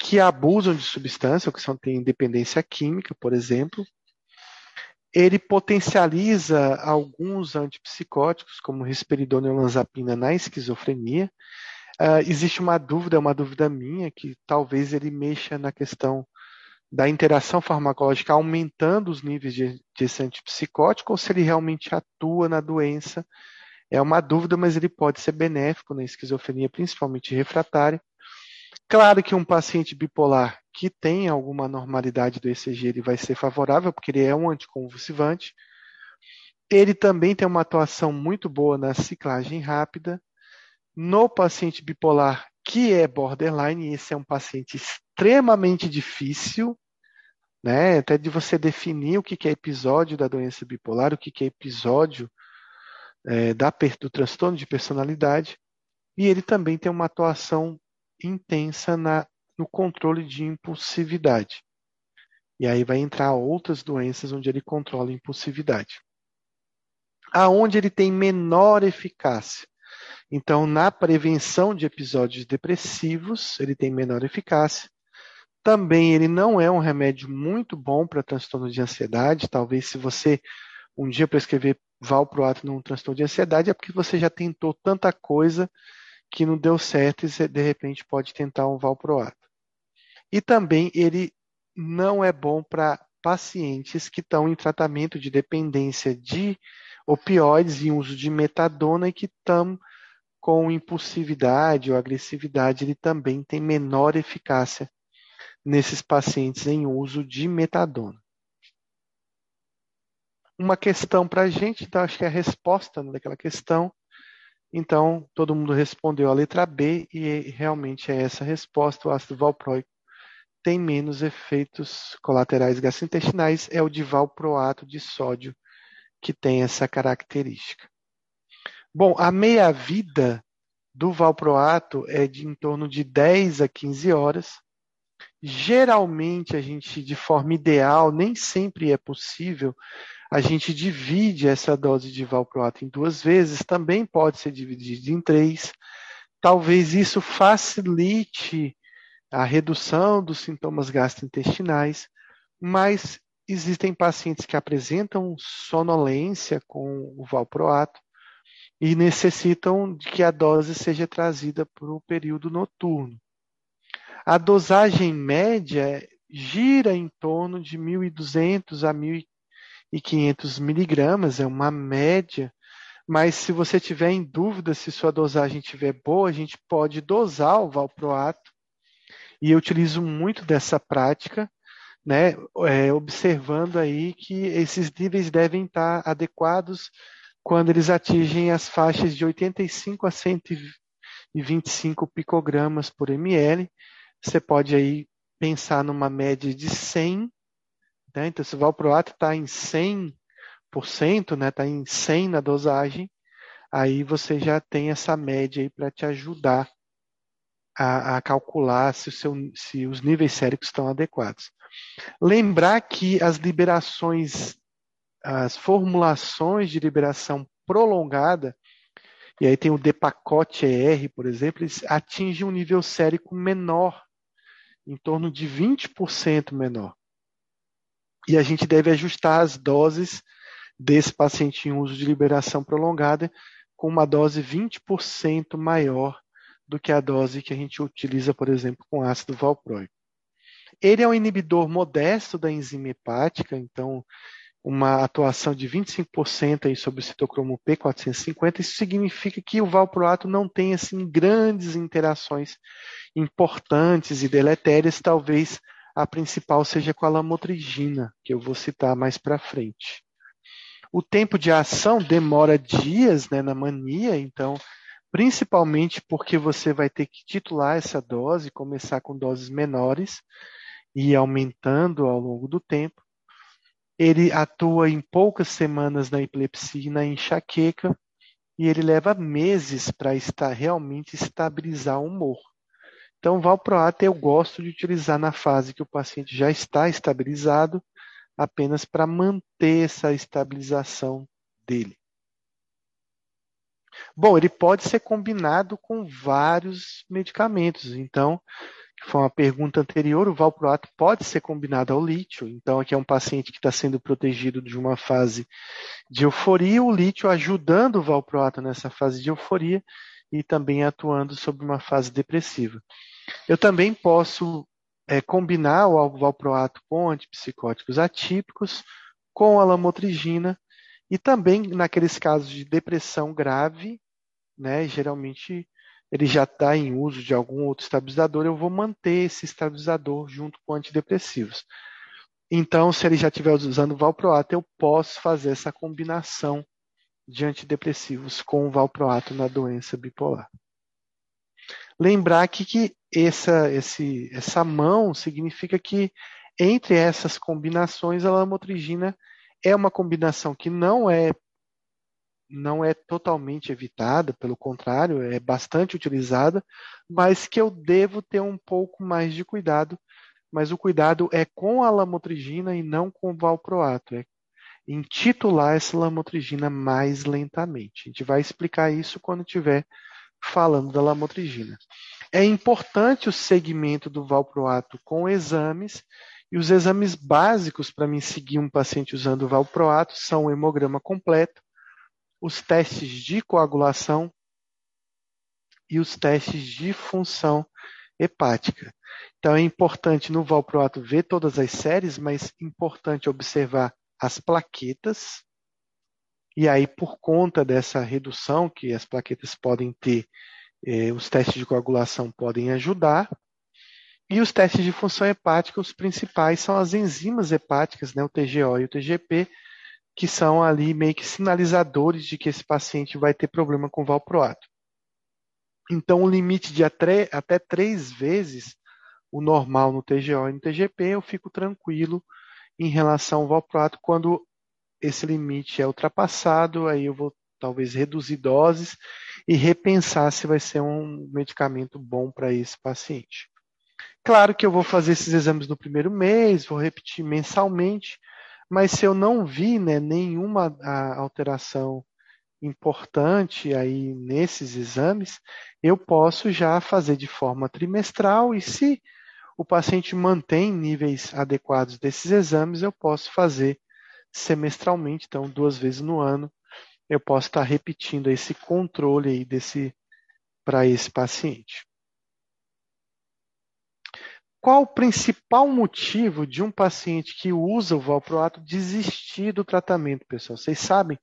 que abusam de substância, ou que são, têm dependência química, por exemplo. Ele potencializa alguns antipsicóticos, como risperidona e olanzapina, na esquizofrenia. Uh, existe uma dúvida, uma dúvida minha, que talvez ele mexa na questão da interação farmacológica aumentando os níveis de, de esse antipsicótico ou se ele realmente atua na doença. É uma dúvida, mas ele pode ser benéfico na esquizofrenia, principalmente refratária. Claro que um paciente bipolar que tem alguma normalidade do ECG ele vai ser favorável, porque ele é um anticonvulsivante. Ele também tem uma atuação muito boa na ciclagem rápida. No paciente bipolar que é borderline, esse é um paciente extremamente difícil, né? Até de você definir o que é episódio da doença bipolar, o que é episódio é, da, do transtorno de personalidade, e ele também tem uma atuação intensa na, no controle de impulsividade. E aí vai entrar outras doenças onde ele controla a impulsividade. Aonde ele tem menor eficácia então, na prevenção de episódios depressivos, ele tem menor eficácia. Também ele não é um remédio muito bom para transtorno de ansiedade. Talvez se você um dia prescrever valproato num transtorno de ansiedade é porque você já tentou tanta coisa que não deu certo e você, de repente pode tentar um valproato. E também ele não é bom para pacientes que estão em tratamento de dependência de opioides e uso de metadona e que estão com impulsividade ou agressividade, ele também tem menor eficácia nesses pacientes em uso de metadona. Uma questão para a gente, então acho que é a resposta daquela questão. Então, todo mundo respondeu a letra B e realmente é essa a resposta. O ácido valproico tem menos efeitos colaterais gastrointestinais, é o de valproato de sódio que tem essa característica. Bom, a meia-vida do valproato é de em torno de 10 a 15 horas. Geralmente, a gente, de forma ideal, nem sempre é possível, a gente divide essa dose de valproato em duas vezes, também pode ser dividido em três. Talvez isso facilite a redução dos sintomas gastrointestinais, mas existem pacientes que apresentam sonolência com o valproato e necessitam de que a dose seja trazida para o período noturno. A dosagem média gira em torno de 1.200 a 1.500 miligramas, é uma média, mas se você tiver em dúvida se sua dosagem estiver boa, a gente pode dosar o valproato, e eu utilizo muito dessa prática, né, é, observando aí que esses níveis devem estar adequados quando eles atingem as faixas de 85 a 125 picogramas por ml. Você pode aí pensar numa média de 100, né? então se o valproato está em 100%, está né? Tá em 100 na dosagem, aí você já tem essa média aí para te ajudar a, a calcular se, seu, se os níveis séricos estão adequados. Lembrar que as liberações, as formulações de liberação prolongada, e aí tem o depacote ER, por exemplo, eles atingem um nível sérico menor, em torno de 20% menor. E a gente deve ajustar as doses desse paciente em uso de liberação prolongada com uma dose 20% maior do que a dose que a gente utiliza, por exemplo, com ácido valproico. Ele é um inibidor modesto da enzima hepática, então uma atuação de 25% aí sobre o citocromo P450, isso significa que o valproato não tem assim grandes interações importantes e deletérias, talvez a principal seja com a lamotrigina, que eu vou citar mais para frente. O tempo de ação demora dias né, na mania, então, principalmente porque você vai ter que titular essa dose, começar com doses menores e aumentando ao longo do tempo. Ele atua em poucas semanas na epilepsia e na enxaqueca, e ele leva meses para estar realmente estabilizar o humor. Então, valproato eu gosto de utilizar na fase que o paciente já está estabilizado, apenas para manter essa estabilização dele. Bom, ele pode ser combinado com vários medicamentos. Então, que foi uma pergunta anterior, o valproato pode ser combinado ao lítio. Então, aqui é um paciente que está sendo protegido de uma fase de euforia, o lítio ajudando o valproato nessa fase de euforia e também atuando sobre uma fase depressiva. Eu também posso é, combinar o valproato com antipsicóticos atípicos, com a lamotrigina e também naqueles casos de depressão grave, né, geralmente ele já está em uso de algum outro estabilizador, eu vou manter esse estabilizador junto com antidepressivos. Então, se ele já estiver usando valproato, eu posso fazer essa combinação de antidepressivos com valproato na doença bipolar. Lembrar aqui que essa, esse, essa mão significa que entre essas combinações a lamotrigina é uma combinação que não é não é totalmente evitada, pelo contrário, é bastante utilizada, mas que eu devo ter um pouco mais de cuidado. Mas o cuidado é com a lamotrigina e não com o valproato, é intitular essa lamotrigina mais lentamente. A gente vai explicar isso quando estiver falando da lamotrigina. É importante o segmento do valproato com exames, e os exames básicos para mim seguir um paciente usando o valproato são o hemograma completo, os testes de coagulação e os testes de função hepática. Então é importante no valproato ver todas as séries, mas importante observar as plaquetas. E aí, por conta dessa redução que as plaquetas podem ter, eh, os testes de coagulação podem ajudar. E os testes de função hepática, os principais são as enzimas hepáticas, né, o TGO e o TGP, que são ali meio que sinalizadores de que esse paciente vai ter problema com valproato. Então, o limite de até, até três vezes o normal no TGO e no TGP, eu fico tranquilo em relação ao valproato. Quando esse limite é ultrapassado, aí eu vou talvez reduzir doses e repensar se vai ser um medicamento bom para esse paciente. Claro que eu vou fazer esses exames no primeiro mês, vou repetir mensalmente, mas se eu não vi né, nenhuma alteração importante aí nesses exames, eu posso já fazer de forma trimestral e se o paciente mantém níveis adequados desses exames, eu posso fazer semestralmente, então duas vezes no ano, eu posso estar repetindo esse controle aí desse para esse paciente. Qual o principal motivo de um paciente que usa o valproato desistir do tratamento, pessoal? Vocês sabem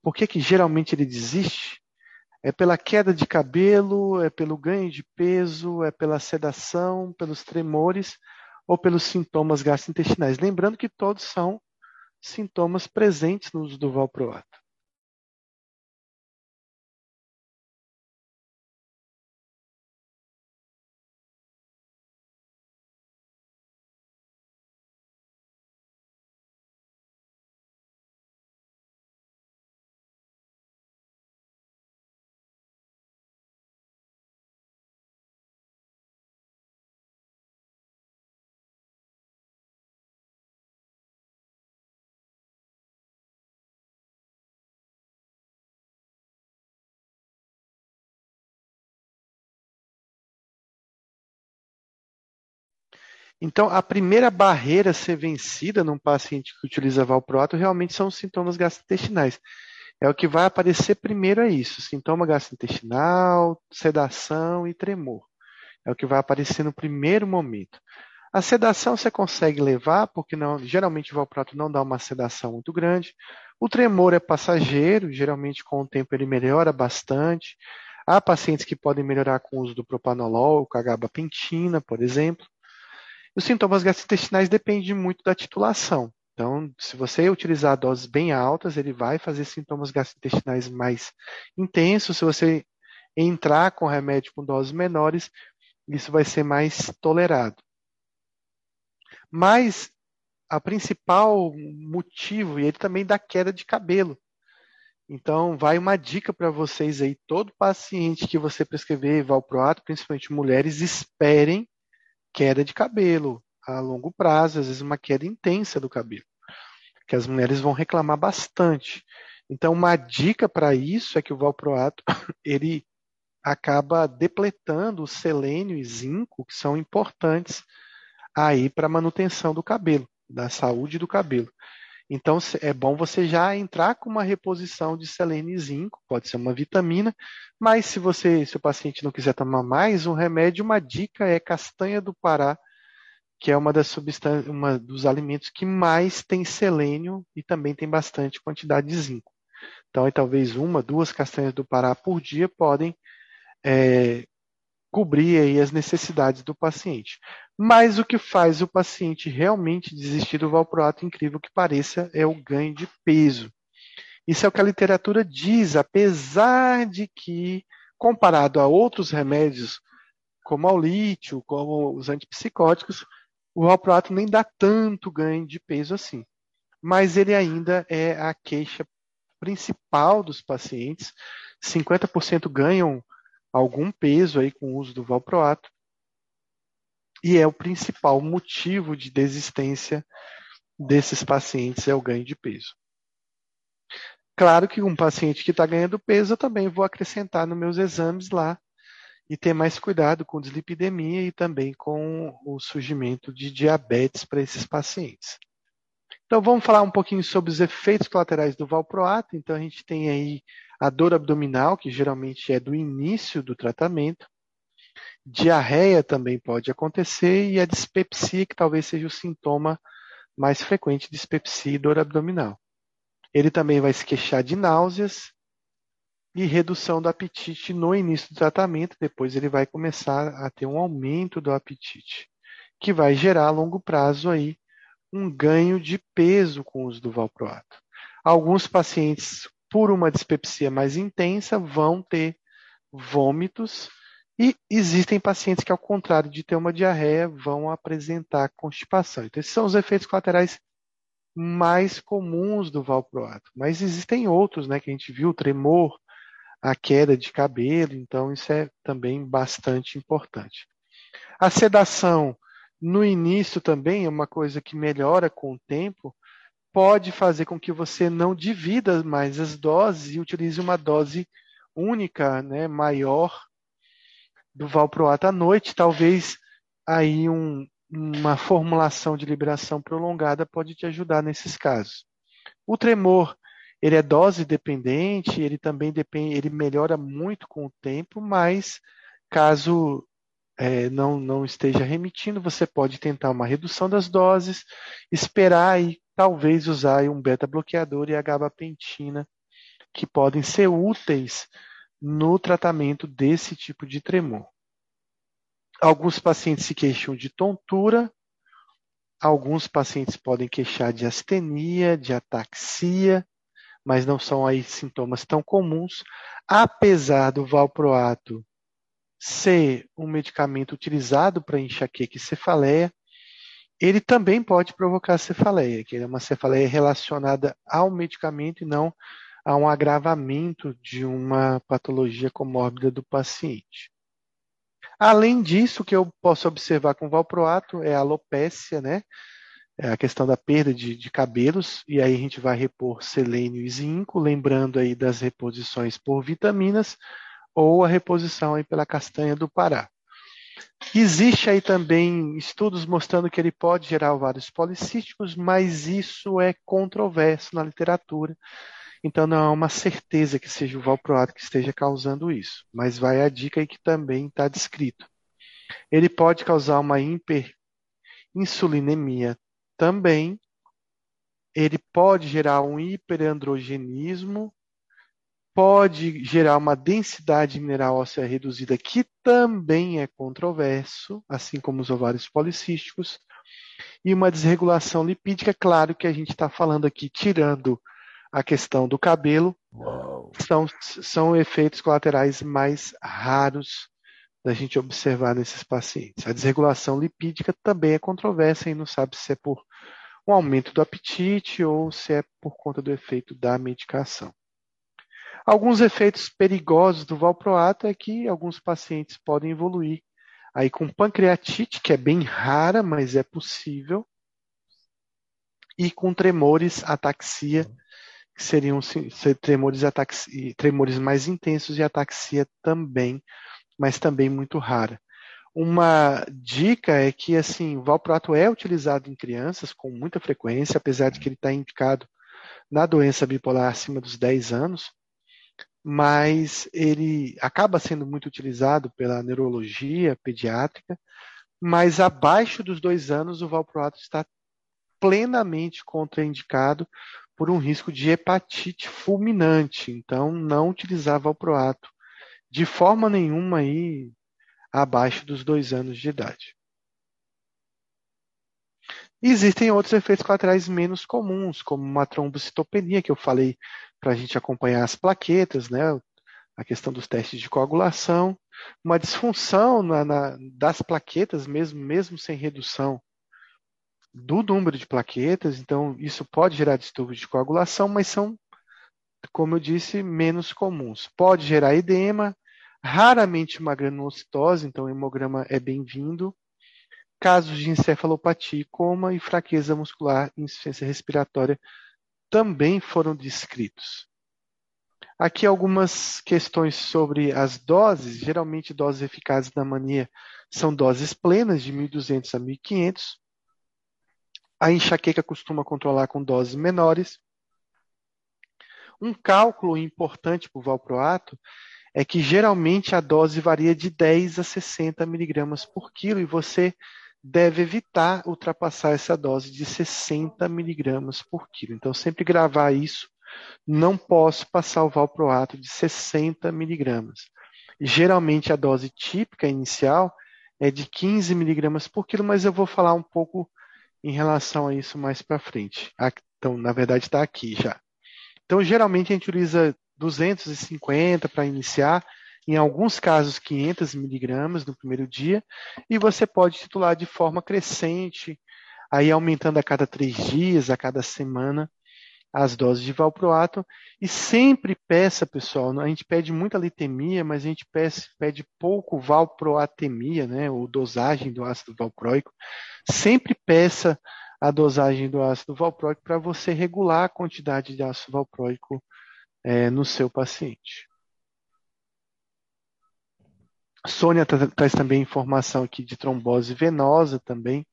por que, que geralmente ele desiste? É pela queda de cabelo, é pelo ganho de peso, é pela sedação, pelos tremores ou pelos sintomas gastrointestinais. Lembrando que todos são sintomas presentes no uso do valproato. Então, a primeira barreira a ser vencida num paciente que utiliza valproato realmente são os sintomas gastrointestinais. É o que vai aparecer primeiro é isso, sintoma gastrointestinal, sedação e tremor. É o que vai aparecer no primeiro momento. A sedação você consegue levar, porque não, geralmente o valproato não dá uma sedação muito grande. O tremor é passageiro, geralmente com o tempo ele melhora bastante. Há pacientes que podem melhorar com o uso do propanolol, com a gabapentina, por exemplo. Os sintomas gastrointestinais dependem muito da titulação. Então, se você utilizar doses bem altas, ele vai fazer sintomas gastrointestinais mais intensos. Se você entrar com remédio com doses menores, isso vai ser mais tolerado. Mas a principal motivo, e ele também dá queda de cabelo. Então, vai uma dica para vocês aí, todo paciente que você prescrever valproato, principalmente mulheres, esperem queda de cabelo a longo prazo, às vezes uma queda intensa do cabelo, que as mulheres vão reclamar bastante. Então, uma dica para isso é que o valproato ele acaba depletando o selênio e zinco, que são importantes aí para a manutenção do cabelo, da saúde do cabelo. Então é bom você já entrar com uma reposição de selênio e zinco, pode ser uma vitamina, mas se você, se o paciente não quiser tomar mais um remédio, uma dica é castanha do Pará, que é uma das substâncias, uma dos alimentos que mais tem selênio e também tem bastante quantidade de zinco. Então, talvez uma, duas castanhas do Pará por dia podem é, cobrir aí as necessidades do paciente. Mas o que faz o paciente realmente desistir do valproato, incrível que pareça, é o ganho de peso. Isso é o que a literatura diz, apesar de que, comparado a outros remédios, como o lítio, como os antipsicóticos, o valproato nem dá tanto ganho de peso assim. Mas ele ainda é a queixa principal dos pacientes. 50% ganham algum peso aí com o uso do valproato e é o principal motivo de desistência desses pacientes é o ganho de peso. Claro que um paciente que está ganhando peso, eu também vou acrescentar nos meus exames lá e ter mais cuidado com dislipidemia e também com o surgimento de diabetes para esses pacientes. Então vamos falar um pouquinho sobre os efeitos colaterais do valproato. Então a gente tem aí a dor abdominal, que geralmente é do início do tratamento. Diarreia também pode acontecer e a dispepsia, que talvez seja o sintoma mais frequente dispepsia e dor abdominal. Ele também vai se queixar de náuseas e redução do apetite no início do tratamento, depois ele vai começar a ter um aumento do apetite, que vai gerar a longo prazo aí um ganho de peso com o uso do valproato. Alguns pacientes, por uma dispepsia mais intensa, vão ter vômitos e existem pacientes que, ao contrário de ter uma diarreia, vão apresentar constipação. Então, esses são os efeitos colaterais mais comuns do valproato. Mas existem outros, né, que a gente viu, tremor, a queda de cabelo, então isso é também bastante importante. A sedação no início também é uma coisa que melhora com o tempo, pode fazer com que você não divida mais as doses e utilize uma dose única, né, maior do valproato à noite, talvez aí um, uma formulação de liberação prolongada pode te ajudar nesses casos. O tremor, ele é dose dependente, ele também depende, ele melhora muito com o tempo, mas caso é, não, não esteja remitindo, você pode tentar uma redução das doses, esperar e talvez usar um beta-bloqueador e a gabapentina, que podem ser úteis no tratamento desse tipo de tremor. Alguns pacientes se queixam de tontura, alguns pacientes podem queixar de astenia, de ataxia, mas não são aí sintomas tão comuns, apesar do valproato ser um medicamento utilizado para enxaqueca e cefaleia, ele também pode provocar cefaleia, que é uma cefaleia relacionada ao medicamento e não a um agravamento de uma patologia comórbida do paciente. Além disso, o que eu posso observar com valproato é a alopécia, né? É a questão da perda de, de, cabelos, e aí a gente vai repor selênio e zinco, lembrando aí das reposições por vitaminas, ou a reposição aí pela castanha do Pará. Existe aí também estudos mostrando que ele pode gerar ovários policísticos, mas isso é controverso na literatura. Então não é uma certeza que seja o valproato que esteja causando isso, mas vai a dica aí que também está descrito. Ele pode causar uma hiperinsulinemia também. Ele pode gerar um hiperandrogenismo, pode gerar uma densidade mineral óssea reduzida, que também é controverso, assim como os ovários policísticos. e uma desregulação lipídica. Claro que a gente está falando aqui, tirando a questão do cabelo, são, são efeitos colaterais mais raros da gente observar nesses pacientes. A desregulação lipídica também é controversa e não sabe se é por um aumento do apetite ou se é por conta do efeito da medicação. Alguns efeitos perigosos do valproato é que alguns pacientes podem evoluir aí com pancreatite, que é bem rara, mas é possível, e com tremores, ataxia, que seriam tremores, ataxia, tremores mais intensos e ataxia também, mas também muito rara. Uma dica é que assim, o valproato é utilizado em crianças com muita frequência, apesar de que ele está indicado na doença bipolar acima dos 10 anos, mas ele acaba sendo muito utilizado pela neurologia pediátrica, mas abaixo dos dois anos o valproato está plenamente contraindicado por um risco de hepatite fulminante. Então, não utilizar valproato de forma nenhuma aí abaixo dos dois anos de idade. Existem outros efeitos colaterais menos comuns, como uma trombocitopenia, que eu falei para a gente acompanhar as plaquetas, né? a questão dos testes de coagulação, uma disfunção na, na, das plaquetas, mesmo, mesmo sem redução do número de plaquetas, então isso pode gerar distúrbios de coagulação, mas são, como eu disse, menos comuns. Pode gerar edema, raramente uma granulocitose, então o hemograma é bem-vindo, Casos de encefalopatia, coma e fraqueza muscular e insuficiência respiratória também foram descritos. Aqui algumas questões sobre as doses. Geralmente, doses eficazes da mania são doses plenas, de 1.200 a 1.500. A enxaqueca costuma controlar com doses menores. Um cálculo importante para o valproato é que geralmente a dose varia de 10 a 60 miligramas por quilo e você deve evitar ultrapassar essa dose de 60 miligramas por quilo. Então, sempre gravar isso. Não posso passar o valproato de 60 miligramas. Geralmente, a dose típica inicial é de 15 miligramas por quilo, mas eu vou falar um pouco em relação a isso mais para frente. Então, na verdade, está aqui já. Então, geralmente, a gente utiliza 250 para iniciar em alguns casos 500 miligramas no primeiro dia, e você pode titular de forma crescente, aí aumentando a cada três dias, a cada semana, as doses de valproato. E sempre peça, pessoal, a gente pede muita litemia, mas a gente pede, pede pouco valproatemia, né, ou dosagem do ácido valproico. Sempre peça a dosagem do ácido valproico para você regular a quantidade de ácido valproico é, no seu paciente. Sônia traz também informação aqui de trombose venosa também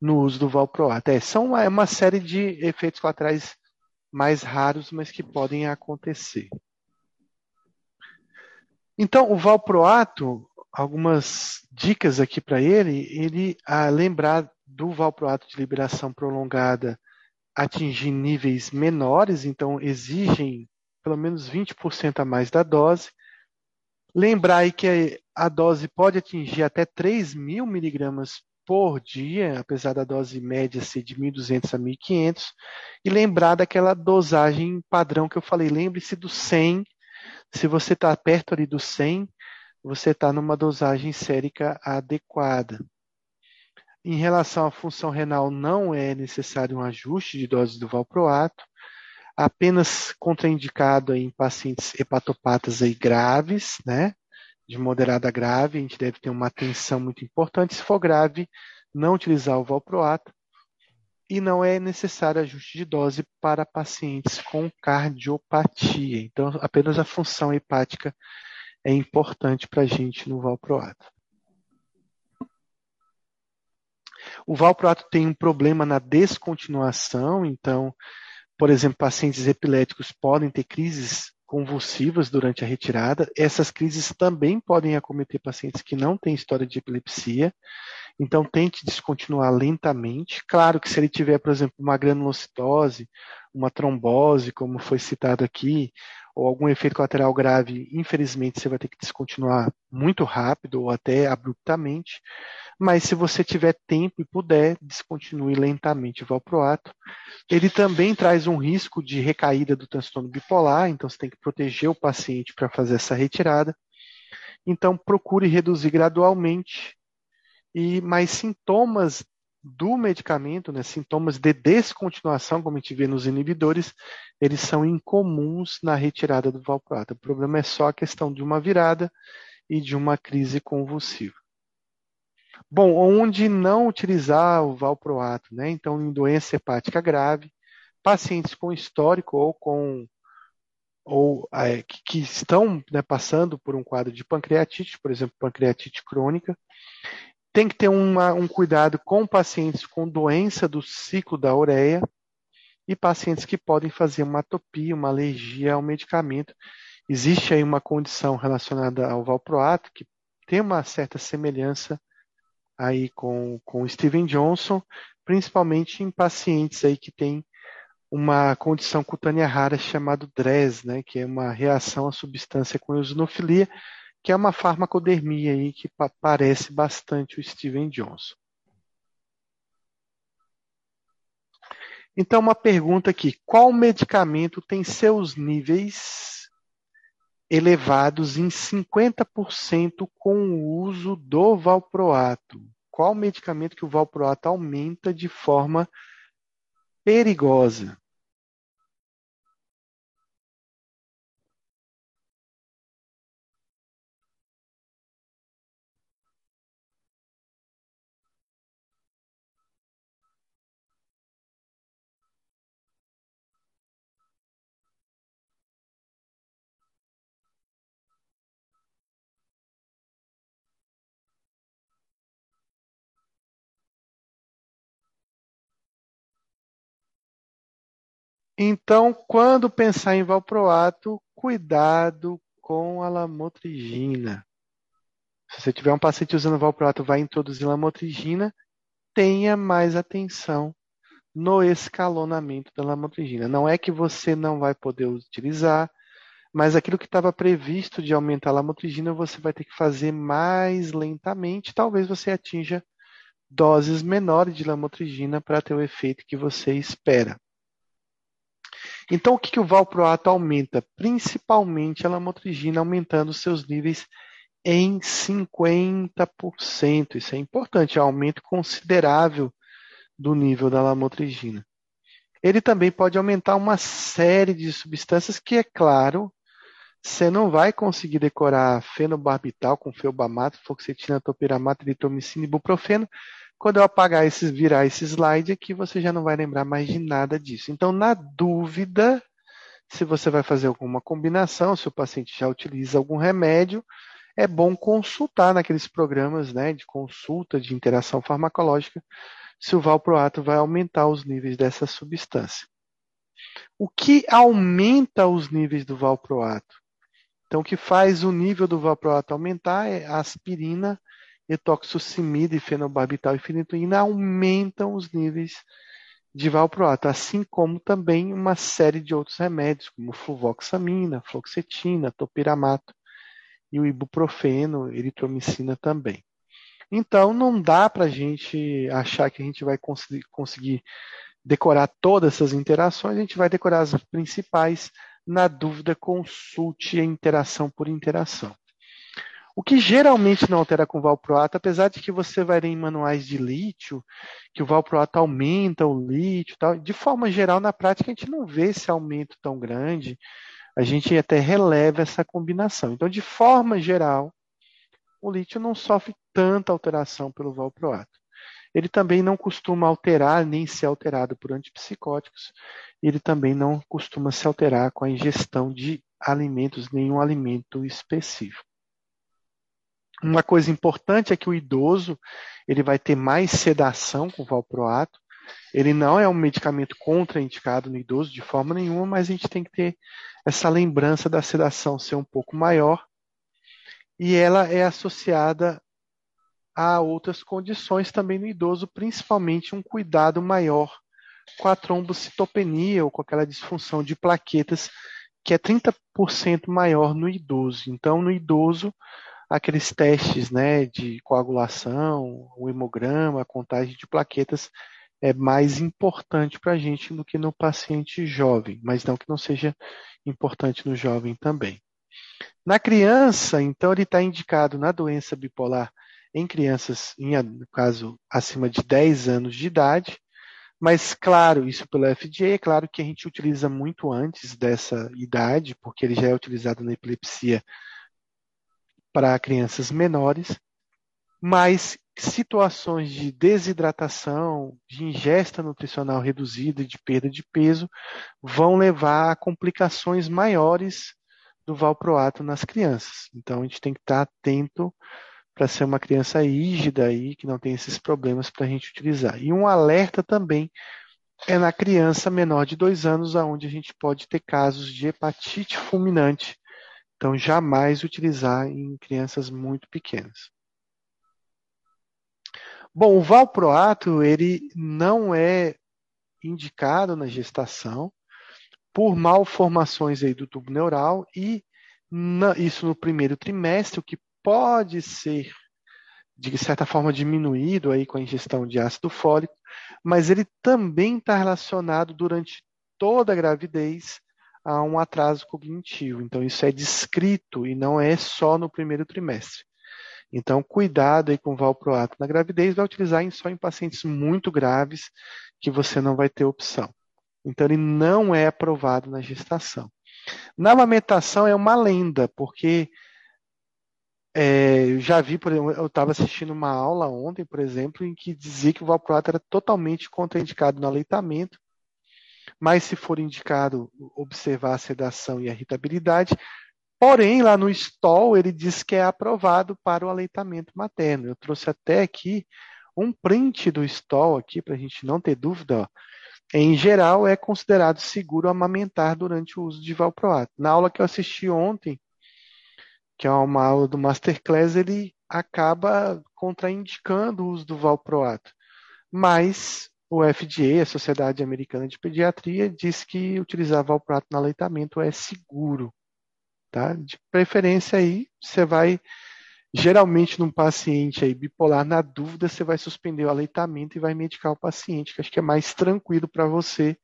no uso do valproato. É, são uma, é uma série de efeitos colaterais mais raros, mas que podem acontecer. Então, o valproato, algumas dicas aqui para ele, ele a lembrar do valproato de liberação prolongada atingir níveis menores, então exigem pelo menos 20% a mais da dose, Lembrar aí que a dose pode atingir até 3 mil miligramas por dia, apesar da dose média ser de 1.200 a 1.500, e lembrar daquela dosagem padrão que eu falei. Lembre-se do 100. Se você está perto ali do 100, você está numa dosagem sérica adequada. Em relação à função renal, não é necessário um ajuste de dose do valproato apenas contraindicado em pacientes hepatopatas aí graves, né? De moderada a grave, a gente deve ter uma atenção muito importante. Se for grave, não utilizar o valproato. E não é necessário ajuste de dose para pacientes com cardiopatia. Então, apenas a função hepática é importante para a gente no valproato. O valproato tem um problema na descontinuação, então por exemplo, pacientes epiléticos podem ter crises convulsivas durante a retirada. Essas crises também podem acometer pacientes que não têm história de epilepsia. Então, tente descontinuar lentamente. Claro que se ele tiver, por exemplo, uma granulocitose, uma trombose, como foi citado aqui, ou algum efeito colateral grave, infelizmente você vai ter que descontinuar muito rápido ou até abruptamente. Mas se você tiver tempo e puder, descontinue lentamente o valproato. Ele também traz um risco de recaída do transtorno bipolar, então você tem que proteger o paciente para fazer essa retirada. Então procure reduzir gradualmente e mais sintomas do medicamento, né, sintomas de descontinuação, como a gente vê nos inibidores, eles são incomuns na retirada do valproato. O problema é só a questão de uma virada e de uma crise convulsiva. Bom, onde não utilizar o valproato, né? Então, em doença hepática grave, pacientes com histórico ou com ou é, que, que, estão né, passando por um quadro de pancreatite, por exemplo, pancreatite crônica, tem que ter uma, um cuidado com pacientes com doença do ciclo da ureia e pacientes que podem fazer uma atopia, uma alergia ao medicamento. Existe aí uma condição relacionada ao valproato que tem uma certa semelhança aí com, com o Steven Johnson, principalmente em pacientes aí que têm uma condição cutânea rara chamada DRES, né, que é uma reação à substância com eosinofilia, que é uma farmacodermia aí que parece bastante o Steven Johnson. Então, uma pergunta aqui: qual medicamento tem seus níveis elevados em 50% com o uso do valproato? Qual medicamento que o valproato aumenta de forma perigosa? Então, quando pensar em valproato, cuidado com a lamotrigina. Se você tiver um paciente usando valproato, vai introduzir lamotrigina, tenha mais atenção no escalonamento da lamotrigina. Não é que você não vai poder utilizar, mas aquilo que estava previsto de aumentar a lamotrigina, você vai ter que fazer mais lentamente. Talvez você atinja doses menores de lamotrigina para ter o efeito que você espera. Então, o que, que o valproato aumenta? Principalmente a lamotrigina, aumentando seus níveis em 50%. Isso é importante, é um aumento considerável do nível da lamotrigina. Ele também pode aumentar uma série de substâncias que, é claro, você não vai conseguir decorar fenobarbital com feobamato, fluoxetina, topiramato, eritromicina e ibuprofeno, quando eu apagar esses, virar esse slide aqui, você já não vai lembrar mais de nada disso. Então, na dúvida, se você vai fazer alguma combinação, se o paciente já utiliza algum remédio, é bom consultar naqueles programas né, de consulta de interação farmacológica se o valproato vai aumentar os níveis dessa substância. O que aumenta os níveis do valproato? Então, o que faz o nível do valproato aumentar é a aspirina etoxocimida e fenobarbital e fenitoína aumentam os níveis de valproato, assim como também uma série de outros remédios, como fluvoxamina, fluoxetina, topiramato e o ibuprofeno, eritromicina também. Então, não dá para a gente achar que a gente vai conseguir decorar todas essas interações, a gente vai decorar as principais. Na dúvida, consulte a interação por interação. O que geralmente não altera com valproato, apesar de que você vai ler em manuais de lítio, que o valproato aumenta o lítio, tal, de forma geral, na prática, a gente não vê esse aumento tão grande, a gente até releva essa combinação. Então, de forma geral, o lítio não sofre tanta alteração pelo valproato. Ele também não costuma alterar nem ser alterado por antipsicóticos, ele também não costuma se alterar com a ingestão de alimentos, nenhum alimento específico. Uma coisa importante é que o idoso ele vai ter mais sedação com valproato. Ele não é um medicamento contraindicado no idoso de forma nenhuma, mas a gente tem que ter essa lembrança da sedação ser um pouco maior. E ela é associada há outras condições também no idoso, principalmente um cuidado maior com a trombocitopenia ou com aquela disfunção de plaquetas que é 30% maior no idoso. Então, no idoso, aqueles testes né, de coagulação, o hemograma, a contagem de plaquetas é mais importante para a gente do que no paciente jovem, mas não que não seja importante no jovem também. Na criança, então, ele está indicado na doença bipolar em crianças, em, no caso, acima de 10 anos de idade, mas, claro, isso pelo FDA, é claro que a gente utiliza muito antes dessa idade, porque ele já é utilizado na epilepsia para crianças menores, mas situações de desidratação, de ingesta nutricional reduzida de perda de peso vão levar a complicações maiores do valproato nas crianças. Então a gente tem que estar atento para ser uma criança rígida aí, que não tem esses problemas para a gente utilizar. E um alerta também é na criança menor de dois anos, aonde a gente pode ter casos de hepatite fulminante. Então, jamais utilizar em crianças muito pequenas. Bom, o valproato, ele não é indicado na gestação por malformações aí do tubo neural e na, isso no primeiro trimestre, o que pode ser, de certa forma, diminuído aí com a ingestão de ácido fólico, mas ele também está relacionado durante toda a gravidez a um atraso cognitivo. Então, isso é descrito e não é só no primeiro trimestre. Então, cuidado aí com o valproato na gravidez, vai utilizar só em pacientes muito graves que você não vai ter opção. Então, ele não é aprovado na gestação. Na amamentação é uma lenda, porque é, eu já vi, por exemplo, eu estava assistindo uma aula ontem, por exemplo, em que dizia que o valproato era totalmente contraindicado no aleitamento, mas se for indicado observar a sedação e a irritabilidade, porém lá no STOL ele diz que é aprovado para o aleitamento materno. Eu trouxe até aqui um print do STOL aqui para a gente não ter dúvida. Ó. Em geral, é considerado seguro amamentar durante o uso de valproato. Na aula que eu assisti ontem, que é uma aula do Masterclass, ele acaba contraindicando o uso do valproato. Mas o FDA, a Sociedade Americana de Pediatria, diz que utilizar valproato no aleitamento é seguro. Tá? De preferência aí, você vai geralmente num paciente aí bipolar, na dúvida, você vai suspender o aleitamento e vai medicar o paciente, que acho que é mais tranquilo para você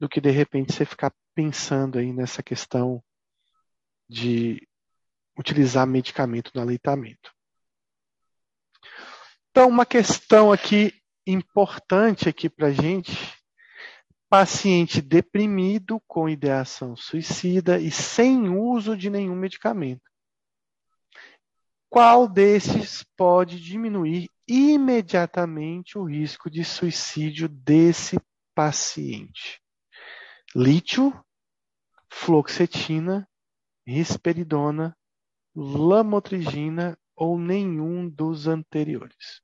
do que de repente você ficar pensando aí nessa questão de utilizar medicamento no aleitamento. Então, uma questão aqui importante aqui para a gente, paciente deprimido com ideação suicida e sem uso de nenhum medicamento. Qual desses pode diminuir imediatamente o risco de suicídio desse paciente? Lítio, fluoxetina, risperidona lamotrigina ou nenhum dos anteriores.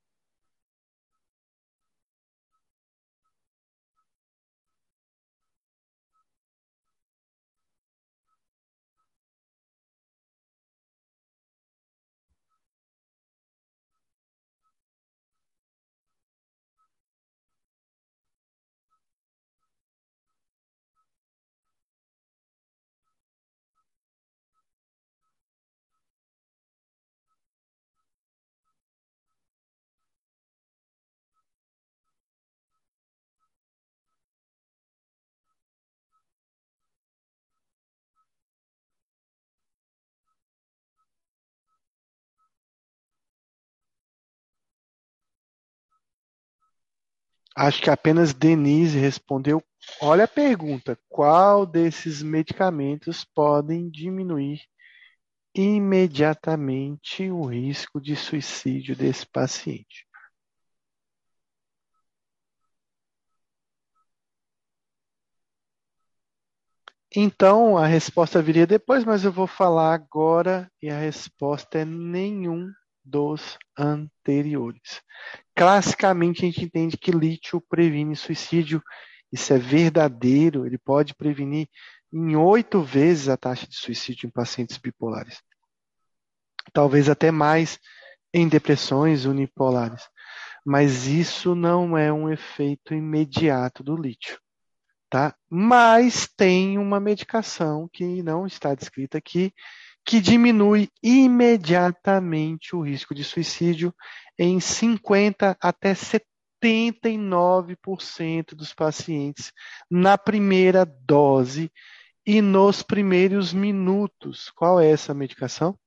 Acho que apenas Denise respondeu. Olha a pergunta: qual desses medicamentos podem diminuir imediatamente o risco de suicídio desse paciente? Então, a resposta viria depois, mas eu vou falar agora e a resposta é nenhum dos anteriores. Classicamente, a gente entende que lítio previne suicídio. Isso é verdadeiro, ele pode prevenir em oito vezes a taxa de suicídio em pacientes bipolares. Talvez até mais, em depressões unipolares. Mas isso não é um efeito imediato do lítio. Tá? Mas tem uma medicação que não está descrita aqui, que diminui imediatamente o risco de suicídio em 50 até 79% dos pacientes na primeira dose e nos primeiros minutos. Qual é essa medicação?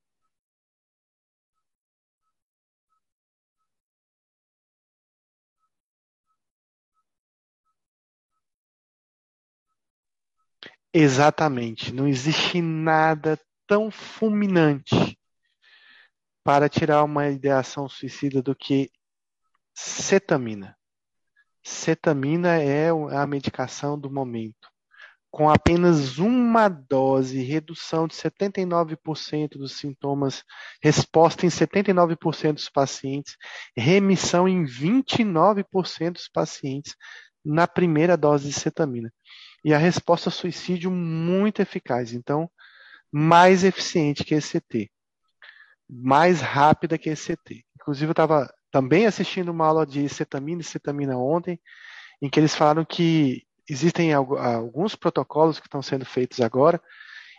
Exatamente. Não existe nada tão fulminante para tirar uma ideação suicida do que cetamina. Cetamina é a medicação do momento. Com apenas uma dose, redução de 79% dos sintomas, resposta em 79% dos pacientes, remissão em 29% dos pacientes na primeira dose de cetamina. E a resposta ao suicídio muito eficaz. Então, mais eficiente que esse CT. Mais rápida que esse CT. Inclusive, eu estava também assistindo uma aula de cetamina e cetamina ontem, em que eles falaram que existem alguns protocolos que estão sendo feitos agora,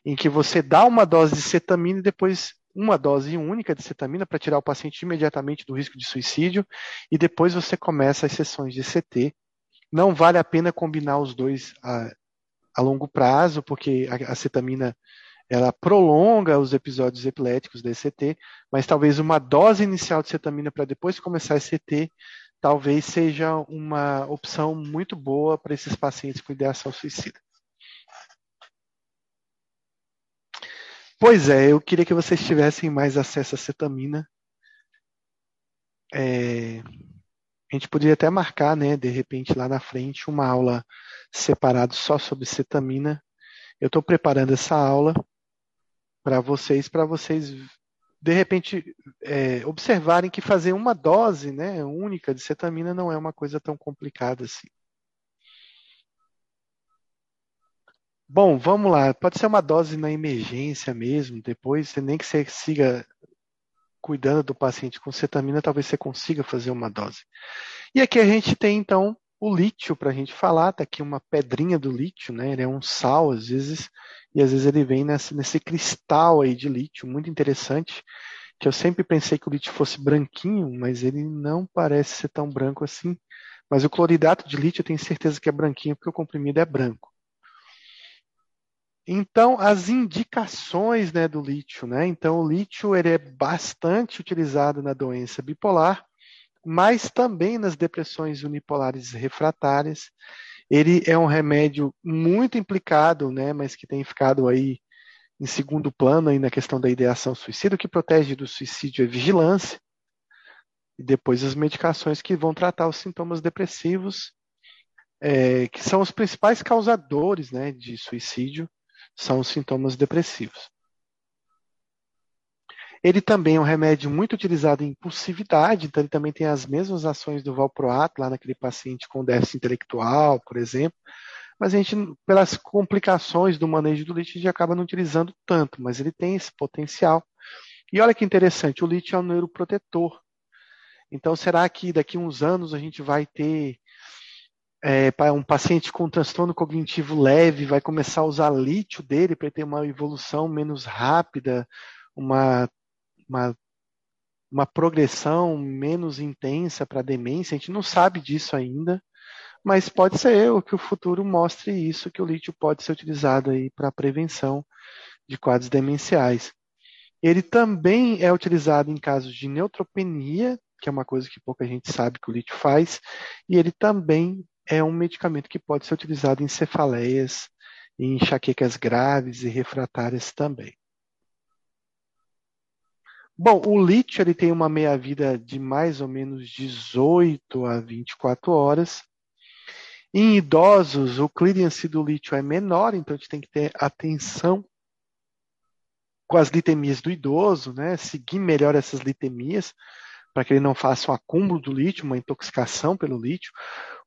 em que você dá uma dose de cetamina e depois uma dose única de cetamina para tirar o paciente imediatamente do risco de suicídio, e depois você começa as sessões de CT. Não vale a pena combinar os dois a, a longo prazo, porque a, a cetamina ela prolonga os episódios epiléticos da ECT, mas talvez uma dose inicial de cetamina para depois começar a ECT talvez seja uma opção muito boa para esses pacientes com ideação suicida. Pois é, eu queria que vocês tivessem mais acesso à cetamina. É, a gente poderia até marcar, né, de repente lá na frente, uma aula separada só sobre cetamina. Eu estou preparando essa aula para vocês, para vocês de repente é, observarem que fazer uma dose né, única de cetamina não é uma coisa tão complicada assim. Bom, vamos lá. Pode ser uma dose na emergência mesmo, depois, nem que você siga cuidando do paciente com cetamina, talvez você consiga fazer uma dose. E aqui a gente tem então o lítio para a gente falar, tá aqui uma pedrinha do lítio, né? Ele é um sal às vezes e às vezes ele vem nesse, cristal aí de lítio muito interessante, que eu sempre pensei que o lítio fosse branquinho, mas ele não parece ser tão branco assim. Mas o cloridato de lítio eu tenho certeza que é branquinho porque o comprimido é branco. Então, as indicações né, do lítio, né? Então, o lítio ele é bastante utilizado na doença bipolar, mas também nas depressões unipolares refratárias ele é um remédio muito implicado, né, mas que tem ficado aí em segundo plano aí na questão da ideação suicida. O que protege do suicídio é vigilância. E depois as medicações que vão tratar os sintomas depressivos, é, que são os principais causadores né, de suicídio, são os sintomas depressivos. Ele também é um remédio muito utilizado em impulsividade, então ele também tem as mesmas ações do valproato, lá naquele paciente com déficit intelectual, por exemplo. Mas a gente, pelas complicações do manejo do lítio, a gente acaba não utilizando tanto, mas ele tem esse potencial. E olha que interessante, o lítio é um neuroprotetor. Então, será que daqui a uns anos a gente vai ter é, um paciente com transtorno cognitivo leve, vai começar a usar lítio dele para ter uma evolução menos rápida, uma uma, uma progressão menos intensa para a demência, a gente não sabe disso ainda, mas pode ser o que o futuro mostre isso, que o lítio pode ser utilizado aí para prevenção de quadros demenciais. Ele também é utilizado em casos de neutropenia, que é uma coisa que pouca gente sabe que o lítio faz, e ele também é um medicamento que pode ser utilizado em cefaleias, em enxaquecas graves e refratárias também. Bom, o lítio ele tem uma meia-vida de mais ou menos 18 a 24 horas. Em idosos, o clearance do lítio é menor, então a gente tem que ter atenção com as litemias do idoso, né? Seguir melhor essas litemias para que ele não faça um acúmulo do lítio, uma intoxicação pelo lítio.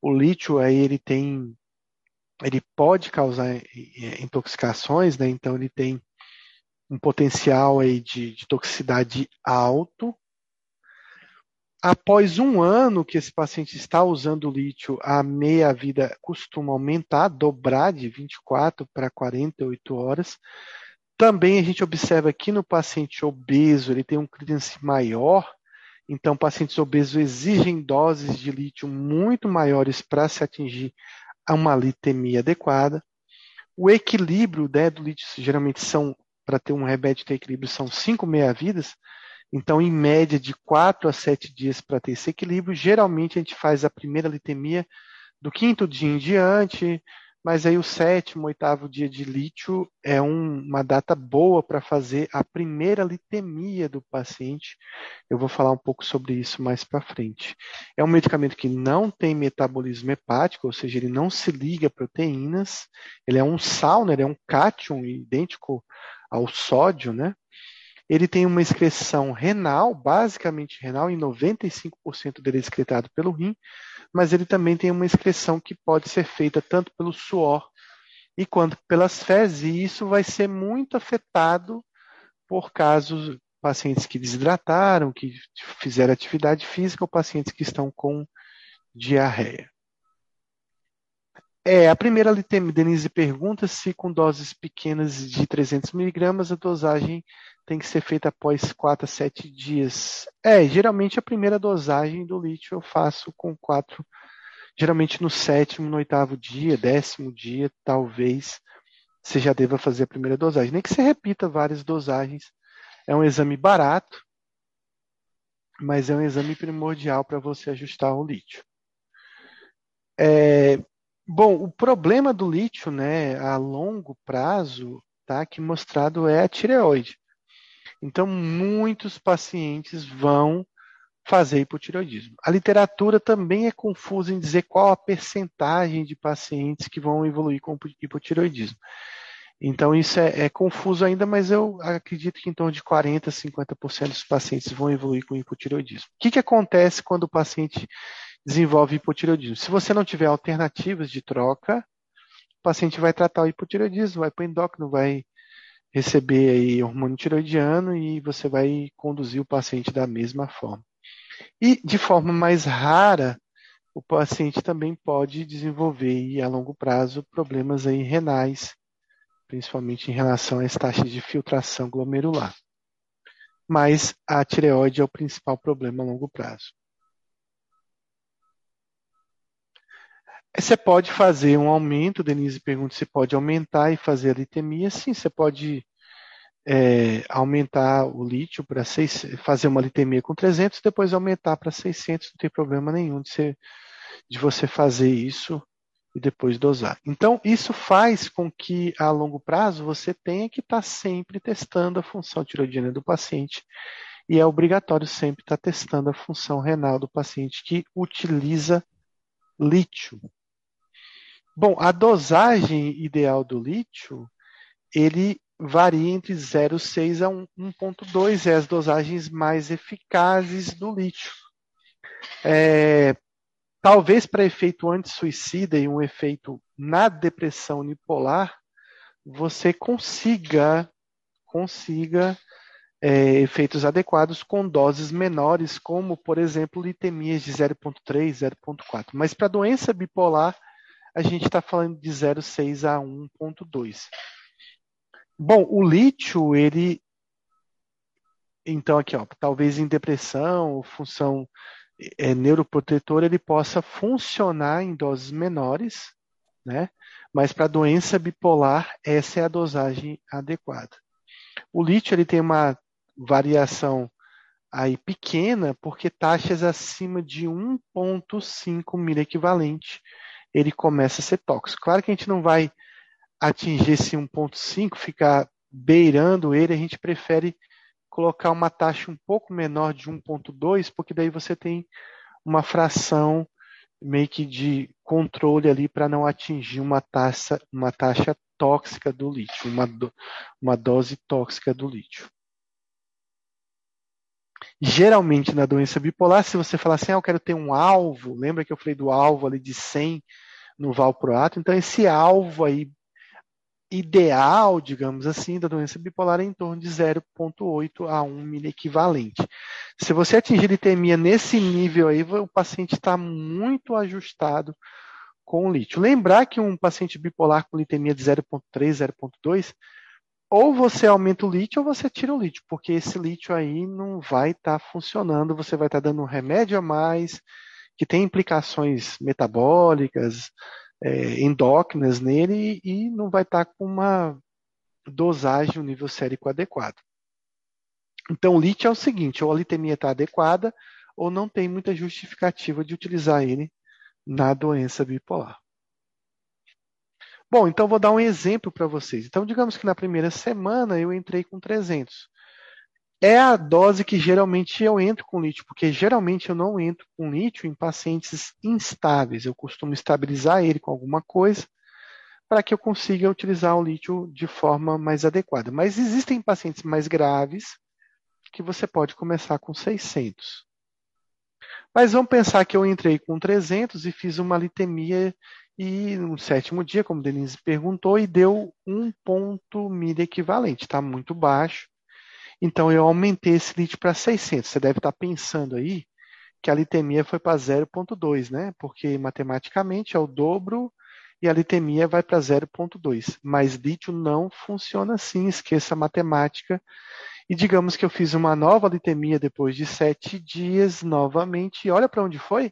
O lítio aí ele tem ele pode causar eh, intoxicações, né? Então ele tem um potencial aí de, de toxicidade alto. Após um ano que esse paciente está usando lítio, a meia-vida costuma aumentar, dobrar de 24 para 48 horas. Também a gente observa que no paciente obeso ele tem um clearance maior, então pacientes obesos exigem doses de lítio muito maiores para se atingir uma litemia adequada. O equilíbrio né, do lítio geralmente são, para ter um remédio de equilíbrio, são cinco meia-vidas, então, em média, de 4 a 7 dias para ter esse equilíbrio. Geralmente, a gente faz a primeira litemia do quinto dia em diante, mas aí o sétimo, oitavo dia de lítio é um, uma data boa para fazer a primeira litemia do paciente. Eu vou falar um pouco sobre isso mais para frente. É um medicamento que não tem metabolismo hepático, ou seja, ele não se liga a proteínas. Ele é um sal, né? ele é um cátion idêntico ao sódio, né? Ele tem uma excreção renal, basicamente renal, em 95% dele é excretado pelo rim, mas ele também tem uma excreção que pode ser feita tanto pelo suor e quanto pelas fezes, e isso vai ser muito afetado por casos pacientes que desidrataram, que fizeram atividade física ou pacientes que estão com diarreia. É, a primeira Denise pergunta se com doses pequenas de 300 miligramas a dosagem tem que ser feita após 4 a 7 dias. É, geralmente a primeira dosagem do lítio eu faço com 4, geralmente no sétimo, no oitavo dia, décimo dia, talvez você já deva fazer a primeira dosagem. Nem que você repita várias dosagens. É um exame barato, mas é um exame primordial para você ajustar o lítio. É, bom, o problema do lítio, né, a longo prazo, tá, que mostrado é a tireoide. Então, muitos pacientes vão fazer hipotireoidismo. A literatura também é confusa em dizer qual a percentagem de pacientes que vão evoluir com hipotireoidismo. Então, isso é, é confuso ainda, mas eu acredito que em torno de 40% a 50% dos pacientes vão evoluir com hipotireoidismo. O que, que acontece quando o paciente desenvolve hipotireoidismo? Se você não tiver alternativas de troca, o paciente vai tratar o hipotireoidismo, vai para o endócrino, vai receber aí hormônio tiroidiano e você vai conduzir o paciente da mesma forma. E de forma mais rara, o paciente também pode desenvolver a longo prazo problemas aí renais, principalmente em relação às taxas de filtração glomerular. Mas a tireoide é o principal problema a longo prazo. Você pode fazer um aumento, Denise pergunta se pode aumentar e fazer a litemia. Sim, você pode é, aumentar o lítio para fazer uma litemia com 300, depois aumentar para 600, não tem problema nenhum de, ser, de você fazer isso e depois dosar. Então, isso faz com que a longo prazo você tenha que estar tá sempre testando a função tiroidiana do paciente e é obrigatório sempre estar tá testando a função renal do paciente que utiliza lítio. Bom, a dosagem ideal do lítio, ele varia entre 0,6 a 1,2, é as dosagens mais eficazes do lítio. É, talvez para efeito anti-suicida e um efeito na depressão unipolar, você consiga, consiga é, efeitos adequados com doses menores, como, por exemplo, litemias de 0,3, 0,4. Mas para doença bipolar, a gente está falando de 0,6 a 1,2. Bom, o lítio, ele. Então, aqui, ó, talvez em depressão, função é, neuroprotetora, ele possa funcionar em doses menores, né? Mas para doença bipolar, essa é a dosagem adequada. O lítio ele tem uma variação aí pequena, porque taxas acima de 1,5 miliequivalente ele começa a ser tóxico. Claro que a gente não vai atingir esse 1.5, ficar beirando ele, a gente prefere colocar uma taxa um pouco menor de 1.2, porque daí você tem uma fração meio que de controle ali para não atingir uma taxa, uma taxa tóxica do lítio, uma, do, uma dose tóxica do lítio. Geralmente na doença bipolar, se você falar assim, ah, eu quero ter um alvo, lembra que eu falei do alvo ali de 100 no valproato? Então esse alvo aí ideal, digamos assim, da doença bipolar é em torno de 0,8 a 1 miliequivalente. Se você atingir litemia nesse nível aí, o paciente está muito ajustado com o lítio. Lembrar que um paciente bipolar com litemia de 0,3, 0,2, ou você aumenta o lítio ou você tira o lítio, porque esse lítio aí não vai estar tá funcionando, você vai estar tá dando um remédio a mais, que tem implicações metabólicas, é, endócrinas nele e não vai estar tá com uma dosagem, um nível sérico adequado. Então, o lítio é o seguinte: ou a litemia está adequada, ou não tem muita justificativa de utilizar ele na doença bipolar. Bom, então vou dar um exemplo para vocês. Então, digamos que na primeira semana eu entrei com 300. É a dose que geralmente eu entro com lítio, porque geralmente eu não entro com lítio em pacientes instáveis. Eu costumo estabilizar ele com alguma coisa para que eu consiga utilizar o lítio de forma mais adequada. Mas existem pacientes mais graves que você pode começar com 600. Mas vamos pensar que eu entrei com 300 e fiz uma litemia e no sétimo dia, como Denise perguntou, e deu um ponto milha equivalente, está muito baixo. Então eu aumentei esse lit para 600. Você deve estar tá pensando aí que a litemia foi para 0,2, né? Porque matematicamente é o dobro e a litemia vai para 0,2. Mas lítio não funciona assim, esqueça a matemática. E digamos que eu fiz uma nova litemia depois de sete dias novamente. E olha para onde foi?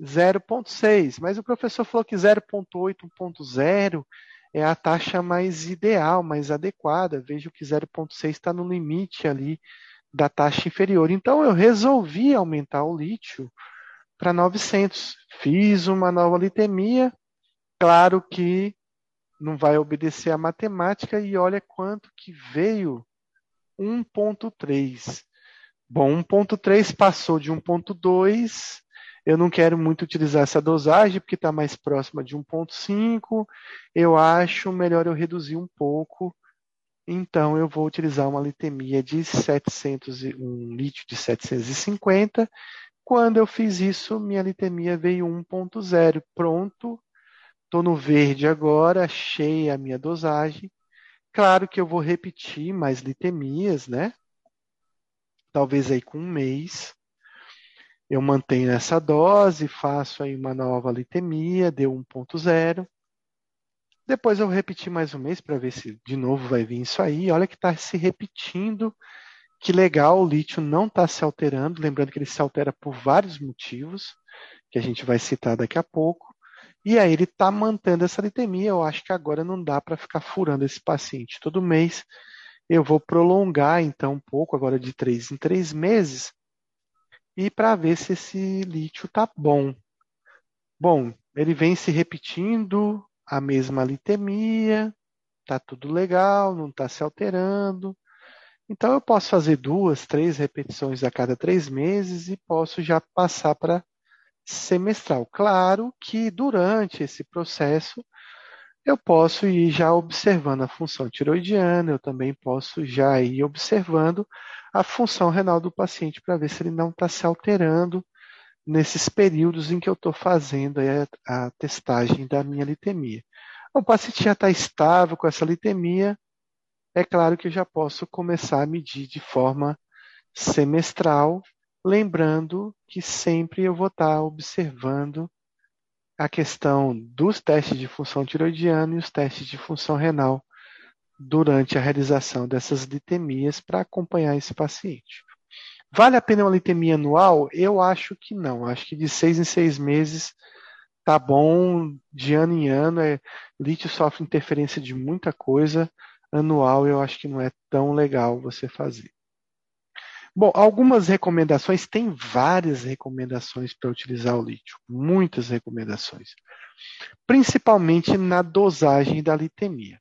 0,6, mas o professor falou que 0,8, 1,0 é a taxa mais ideal, mais adequada. Vejo que 0,6 está no limite ali da taxa inferior. Então eu resolvi aumentar o lítio para 900. Fiz uma nova litemia. Claro que não vai obedecer à matemática e olha quanto que veio 1.3. Bom, 1.3 passou de 1.2 eu não quero muito utilizar essa dosagem porque está mais próxima de 1.5. Eu acho melhor eu reduzir um pouco. Então eu vou utilizar uma litemia de 700, um lítio de 750. Quando eu fiz isso, minha litemia veio 1.0. Pronto. Estou no verde agora, achei a minha dosagem. Claro que eu vou repetir mais litemias, né? Talvez aí com um mês eu mantenho essa dose, faço aí uma nova litemia, deu 1.0. Depois eu repeti mais um mês para ver se de novo vai vir isso aí. Olha que está se repetindo. Que legal, o lítio não está se alterando. Lembrando que ele se altera por vários motivos, que a gente vai citar daqui a pouco. E aí ele está mantendo essa litemia. Eu acho que agora não dá para ficar furando esse paciente todo mês. Eu vou prolongar então um pouco, agora de três em três meses, e para ver se esse lítio está bom. Bom, ele vem se repetindo a mesma litemia, está tudo legal, não está se alterando. Então eu posso fazer duas, três repetições a cada três meses e posso já passar para semestral. Claro que durante esse processo eu posso ir já observando a função tiroidiana, eu também posso já ir observando a função renal do paciente para ver se ele não está se alterando nesses períodos em que eu estou fazendo a, a, testagem da minha litemia. O paciente já está estável com essa litemia, é claro que eu já posso começar a medir de forma semestral, lembrando que sempre eu vou estar tá observando a questão dos testes de função tiroidiana e os testes de função renal durante a realização dessas litemias para acompanhar esse paciente. Vale a pena uma litemia anual? Eu acho que não. Acho que de seis em seis meses tá bom. De ano em ano, é, lítio sofre interferência de muita coisa. Anual, eu acho que não é tão legal você fazer. Bom, algumas recomendações, tem várias recomendações para utilizar o lítio, muitas recomendações, principalmente na dosagem da litemia.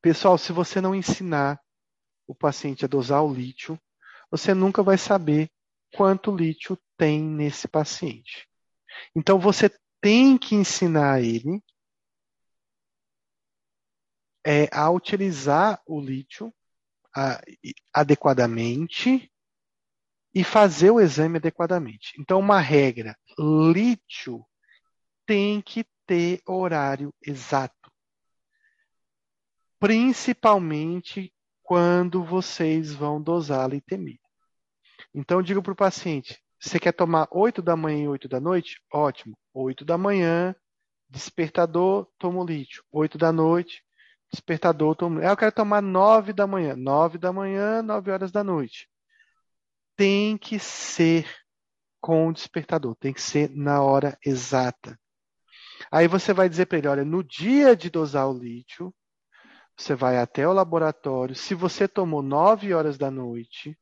Pessoal, se você não ensinar o paciente a dosar o lítio, você nunca vai saber quanto lítio tem nesse paciente. Então você tem que ensinar ele é, a utilizar o lítio adequadamente e fazer o exame adequadamente. Então, uma regra: lítio tem que ter horário exato. principalmente quando vocês vão dosar a litemia. Então, digo para o paciente: você quer tomar 8 da manhã e 8 da noite? Ótimo. 8 da manhã, despertador, tomo lítio. 8 da noite, despertador, tomo lítio. Eu quero tomar 9 da manhã. 9 da manhã, 9 horas da noite. Tem que ser com o despertador, tem que ser na hora exata. Aí você vai dizer para ele: olha, no dia de dosar o lítio, você vai até o laboratório. Se você tomou 9 horas da noite,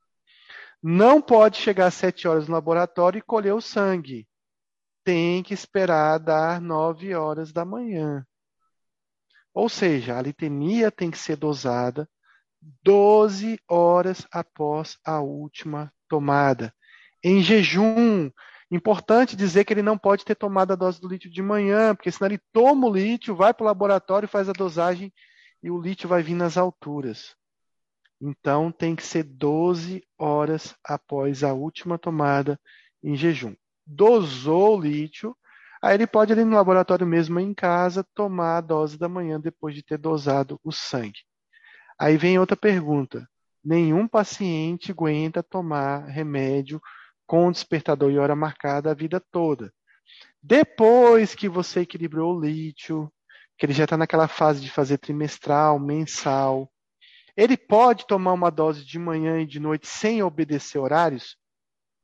não pode chegar às 7 horas no laboratório e colher o sangue. Tem que esperar dar 9 horas da manhã. Ou seja, a litemia tem que ser dosada 12 horas após a última tomada. Em jejum, Importante dizer que ele não pode ter tomado a dose do lítio de manhã, porque senão ele toma o lítio, vai para o laboratório, faz a dosagem e o lítio vai vir nas alturas. Então tem que ser 12 horas após a última tomada em jejum. Dosou o lítio, aí ele pode ir no laboratório mesmo em casa tomar a dose da manhã depois de ter dosado o sangue. Aí vem outra pergunta. Nenhum paciente aguenta tomar remédio com despertador e hora marcada a vida toda. Depois que você equilibrou o lítio, que ele já está naquela fase de fazer trimestral, mensal, ele pode tomar uma dose de manhã e de noite sem obedecer horários?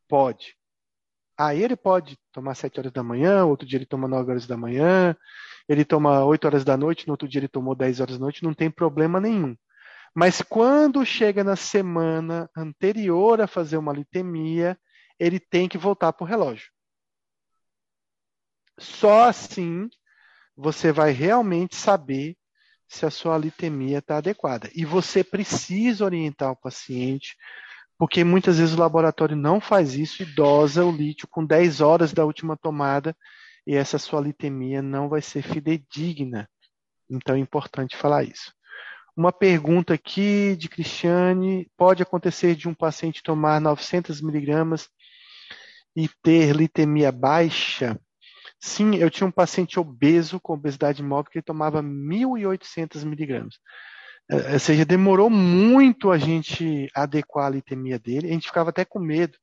Pode. Aí ele pode tomar 7 horas da manhã, outro dia ele toma 9 horas da manhã, ele toma 8 horas da noite, no outro dia ele tomou 10 horas da noite, não tem problema nenhum. Mas quando chega na semana anterior a fazer uma litemia, ele tem que voltar para o relógio. Só assim você vai realmente saber se a sua litemia está adequada. E você precisa orientar o paciente, porque muitas vezes o laboratório não faz isso e dosa o lítio com 10 horas da última tomada e essa sua litemia não vai ser fidedigna. Então é importante falar isso. Uma pergunta aqui de Cristiane: pode acontecer de um paciente tomar 900 miligramas e ter litemia baixa, sim, eu tinha um paciente obeso com obesidade móvel que tomava 1.800 miligramas. É, ou seja, demorou muito a gente adequar a litemia dele. A gente ficava até com medo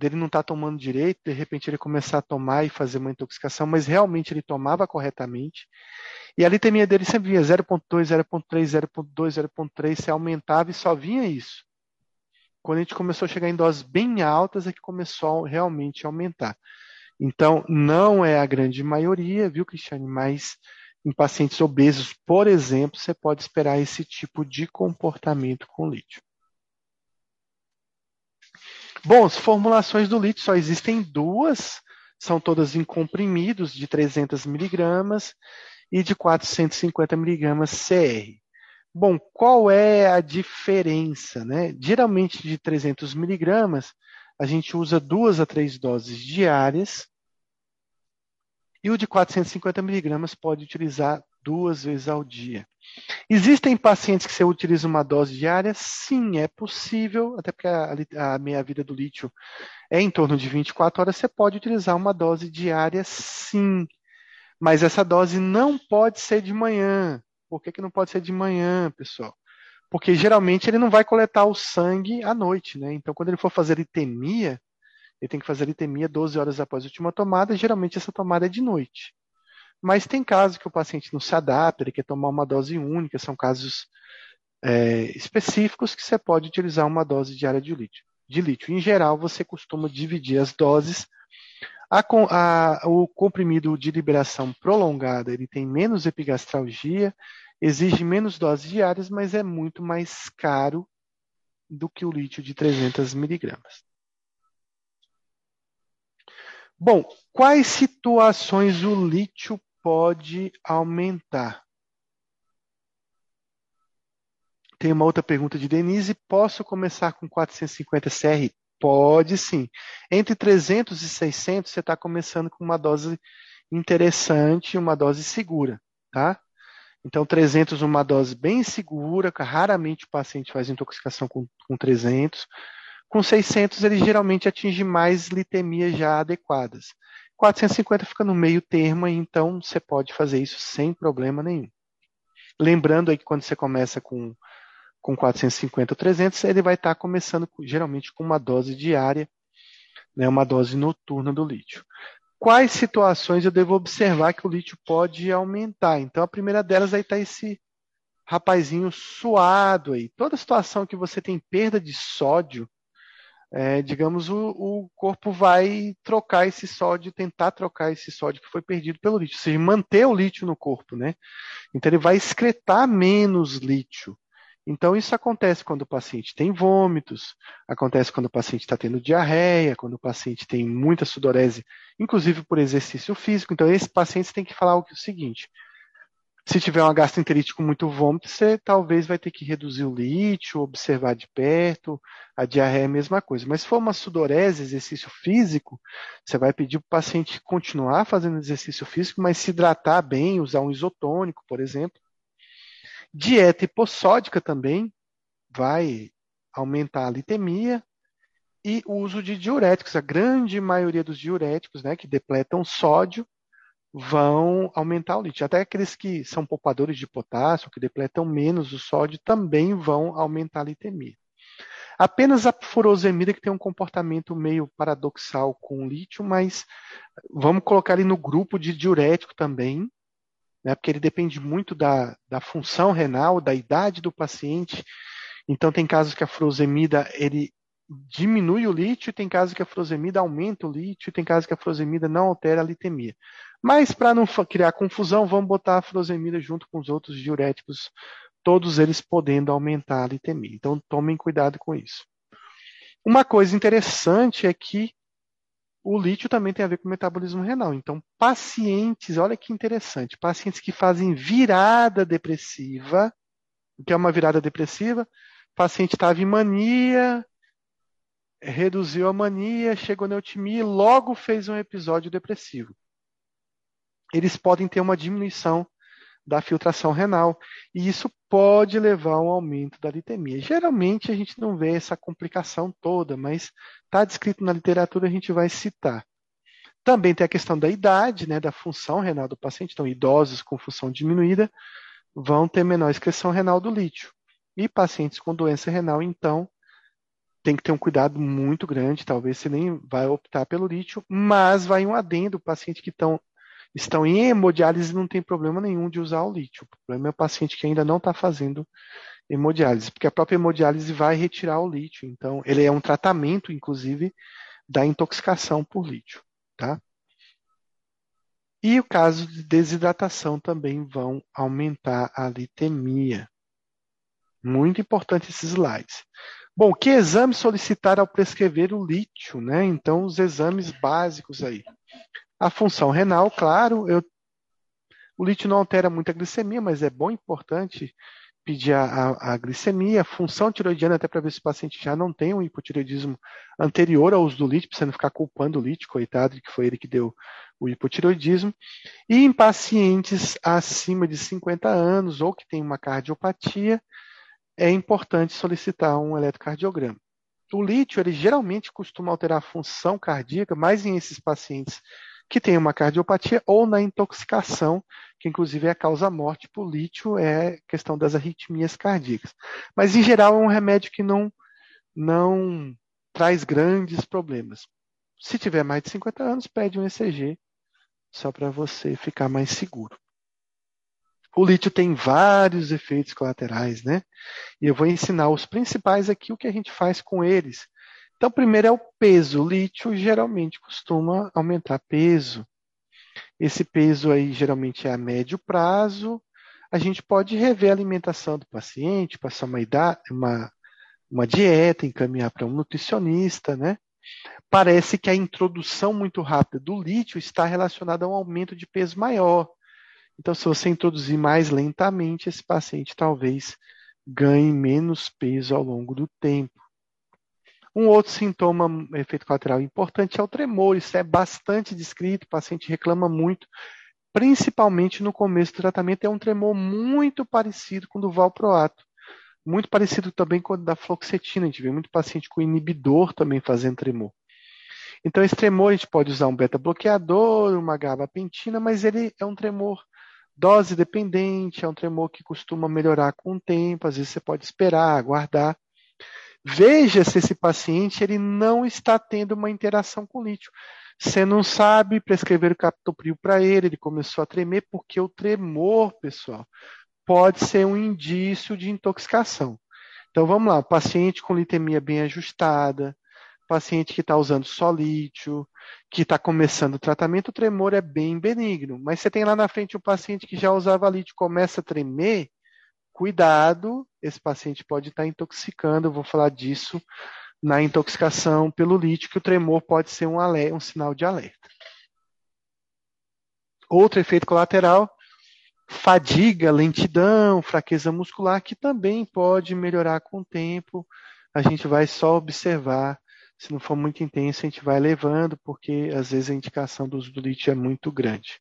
dele não estar tá tomando direito, de repente ele começar a tomar e fazer uma intoxicação, mas realmente ele tomava corretamente. E a litemia dele sempre vinha 0.2, 0.3, 0.2, 0.3, se aumentava e só vinha isso. Quando a gente começou a chegar em doses bem altas, é que começou realmente a aumentar. Então, não é a grande maioria, viu, Cristiane? Mas em pacientes obesos, por exemplo, você pode esperar esse tipo de comportamento com lítio. Bom, as formulações do lítio só existem duas, são todas em comprimidos de 300 miligramas e de 450 miligramas CR. Bom, qual é a diferença? Né? Geralmente de 300 miligramas, a gente usa duas a três doses diárias e o de 450 miligramas pode utilizar duas vezes ao dia. Existem pacientes que você utiliza uma dose diária? Sim, é possível, até porque a, a meia-vida do lítio é em torno de 24 horas, você pode utilizar uma dose diária sim. Mas essa dose não pode ser de manhã. Por que, que não pode ser de manhã, pessoal? Porque geralmente ele não vai coletar o sangue à noite, né? Então, quando ele for fazer litemia, ele tem que fazer litemia 12 horas após a última tomada, geralmente essa tomada é de noite. Mas tem casos que o paciente não se adapta, ele quer tomar uma dose única, são casos é, específicos que você pode utilizar uma dose diária de lítio. de lítio. Em geral, você costuma dividir as doses. A, a, o comprimido de liberação prolongada ele tem menos epigastralgia, exige menos doses diárias, mas é muito mais caro do que o lítio de 300 miligramas. Bom, quais situações o lítio pode aumentar? Tem uma outra pergunta de Denise. Posso começar com 450 CR? Pode sim. Entre 300 e 600, você está começando com uma dose interessante, uma dose segura, tá? Então, 300, uma dose bem segura, raramente o paciente faz intoxicação com, com 300. Com 600, ele geralmente atinge mais litemias já adequadas. 450 fica no meio termo, então você pode fazer isso sem problema nenhum. Lembrando aí que quando você começa com, com 450 ou 300, ele vai estar começando geralmente com uma dose diária, né, uma dose noturna do lítio. Quais situações eu devo observar que o lítio pode aumentar? Então, a primeira delas aí está esse rapazinho suado aí. Toda situação que você tem perda de sódio, é, digamos, o, o, corpo vai trocar esse sódio, tentar trocar esse sódio que foi perdido pelo lítio, ou seja, manter o lítio no corpo, né? Então ele vai excretar menos lítio. Então isso acontece quando o paciente tem vômitos, acontece quando o paciente está tendo diarreia, quando o paciente tem muita sudorese, inclusive por exercício físico. Então esse paciente tem que falar o seguinte: se tiver uma gastroenterite com muito vômito, você talvez vai ter que reduzir o lítio, observar de perto. A diarreia é a mesma coisa. Mas se for uma sudorese, exercício físico, você vai pedir para o paciente continuar fazendo exercício físico, mas se hidratar bem, usar um isotônico, por exemplo. Dieta hipossódica também vai aumentar a litemia. E o uso de diuréticos. A grande maioria dos diuréticos, né, que depletam sódio, vão aumentar o lítio. Até aqueles que são poupadores de potássio, que depletam menos o sódio, também vão aumentar a litemia. Apenas a furosemida que tem um comportamento meio paradoxal com o lítio, mas vamos colocar ele no grupo de diurético também, né, porque ele depende muito da, da função renal, da idade do paciente. Então tem casos que a furosemida ele diminui o lítio, tem casos que a furosemida aumenta o lítio, tem casos que a furosemida não altera a litemia. Mas para não criar confusão, vamos botar a furosemida junto com os outros diuréticos, todos eles podendo aumentar a litemia. Então tomem cuidado com isso. Uma coisa interessante é que o lítio também tem a ver com o metabolismo renal. Então, pacientes, olha que interessante, pacientes que fazem virada depressiva, o que é uma virada depressiva? O paciente estava em mania, reduziu a mania, chegou na eutimia e logo fez um episódio depressivo eles podem ter uma diminuição da filtração renal, e isso pode levar a um aumento da litemia. Geralmente a gente não vê essa complicação toda, mas está descrito na literatura, a gente vai citar. Também tem a questão da idade, né, da função renal do paciente. Então, idosos com função diminuída vão ter menor excreção renal do lítio. E pacientes com doença renal, então, tem que ter um cuidado muito grande. Talvez você nem vai optar pelo lítio, mas vai um adendo, paciente que estão estão em hemodiálise não tem problema nenhum de usar o lítio. O problema é o paciente que ainda não está fazendo hemodiálise, porque a própria hemodiálise vai retirar o lítio. Então, ele é um tratamento, inclusive, da intoxicação por lítio. Tá? E o caso de desidratação também vão aumentar a litemia. Muito importante esses slides. Bom, que exame solicitar ao prescrever o lítio, né? Então, os exames básicos aí. A função renal, claro, eu, o lítio não altera muito a glicemia, mas é bom, importante pedir a, a, a glicemia, a função tiroidiana, até para ver se o paciente já não tem um hipotireoidismo anterior ao uso do lítio, para você não ficar culpando o lítio, coitado, que foi ele que deu o hipotireoidismo. E em pacientes acima de 50 anos ou que tem uma cardiopatia, é importante solicitar um eletrocardiograma. O lítio, ele geralmente costuma alterar a função cardíaca, mais em esses pacientes que tem uma cardiopatia ou na intoxicação, que inclusive é a causa-morte por lítio, é questão das arritmias cardíacas. Mas, em geral, é um remédio que não, não traz grandes problemas. Se tiver mais de 50 anos, pede um ECG, só para você ficar mais seguro. O lítio tem vários efeitos colaterais, né? E eu vou ensinar os principais aqui, o que a gente faz com eles então, primeiro é o peso. O lítio geralmente costuma aumentar peso. Esse peso aí geralmente é a médio prazo. A gente pode rever a alimentação do paciente, passar uma, idade, uma, uma dieta, encaminhar para um nutricionista, né? Parece que a introdução muito rápida do lítio está relacionada a um aumento de peso maior. Então, se você introduzir mais lentamente, esse paciente talvez ganhe menos peso ao longo do tempo. Um outro sintoma, efeito colateral importante, é o tremor. Isso é bastante descrito, o paciente reclama muito, principalmente no começo do tratamento. É um tremor muito parecido com o do valproato. Muito parecido também com o da fluoxetina. A gente vê muito paciente com inibidor também fazendo tremor. Então, esse tremor a gente pode usar um beta-bloqueador, uma gabapentina, mas ele é um tremor Dose dependente, é um tremor que costuma melhorar com o tempo, às vezes você pode esperar, aguardar. Veja se esse paciente ele não está tendo uma interação com lítio. Você não sabe prescrever o captopril para ele, ele começou a tremer, porque o tremor, pessoal, pode ser um indício de intoxicação. Então vamos lá, paciente com litemia bem ajustada, paciente que está usando só lítio, que está começando o tratamento, o tremor é bem benigno. Mas você tem lá na frente um paciente que já usava lítio começa a tremer, cuidado, esse paciente pode estar intoxicando, eu vou falar disso na intoxicação pelo lítio, que o tremor pode ser um, alerta, um sinal de alerta. Outro efeito colateral, fadiga, lentidão, fraqueza muscular, que também pode melhorar com o tempo. A gente vai só observar se não for muito intenso, a gente vai levando, porque às vezes a indicação do uso do lítio é muito grande.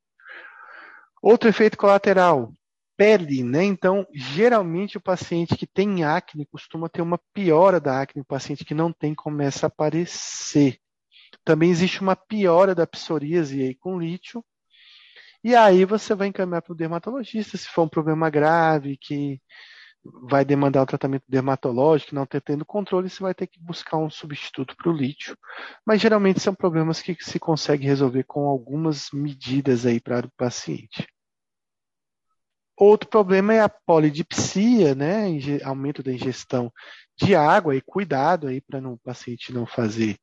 Outro efeito colateral, pele, né? Então, geralmente o paciente que tem acne costuma ter uma piora da acne, o paciente que não tem começa a aparecer. Também existe uma piora da psoríase aí com lítio. E aí você vai encaminhar para o dermatologista se for um problema grave que vai demandar um tratamento dermatológico, não ter tendo controle, você vai ter que buscar um substituto para o lítio. Mas geralmente são problemas que se consegue resolver com algumas medidas aí para o paciente. Outro problema é a polidipsia, né? Aumento da ingestão de água e cuidado aí para o paciente não fazer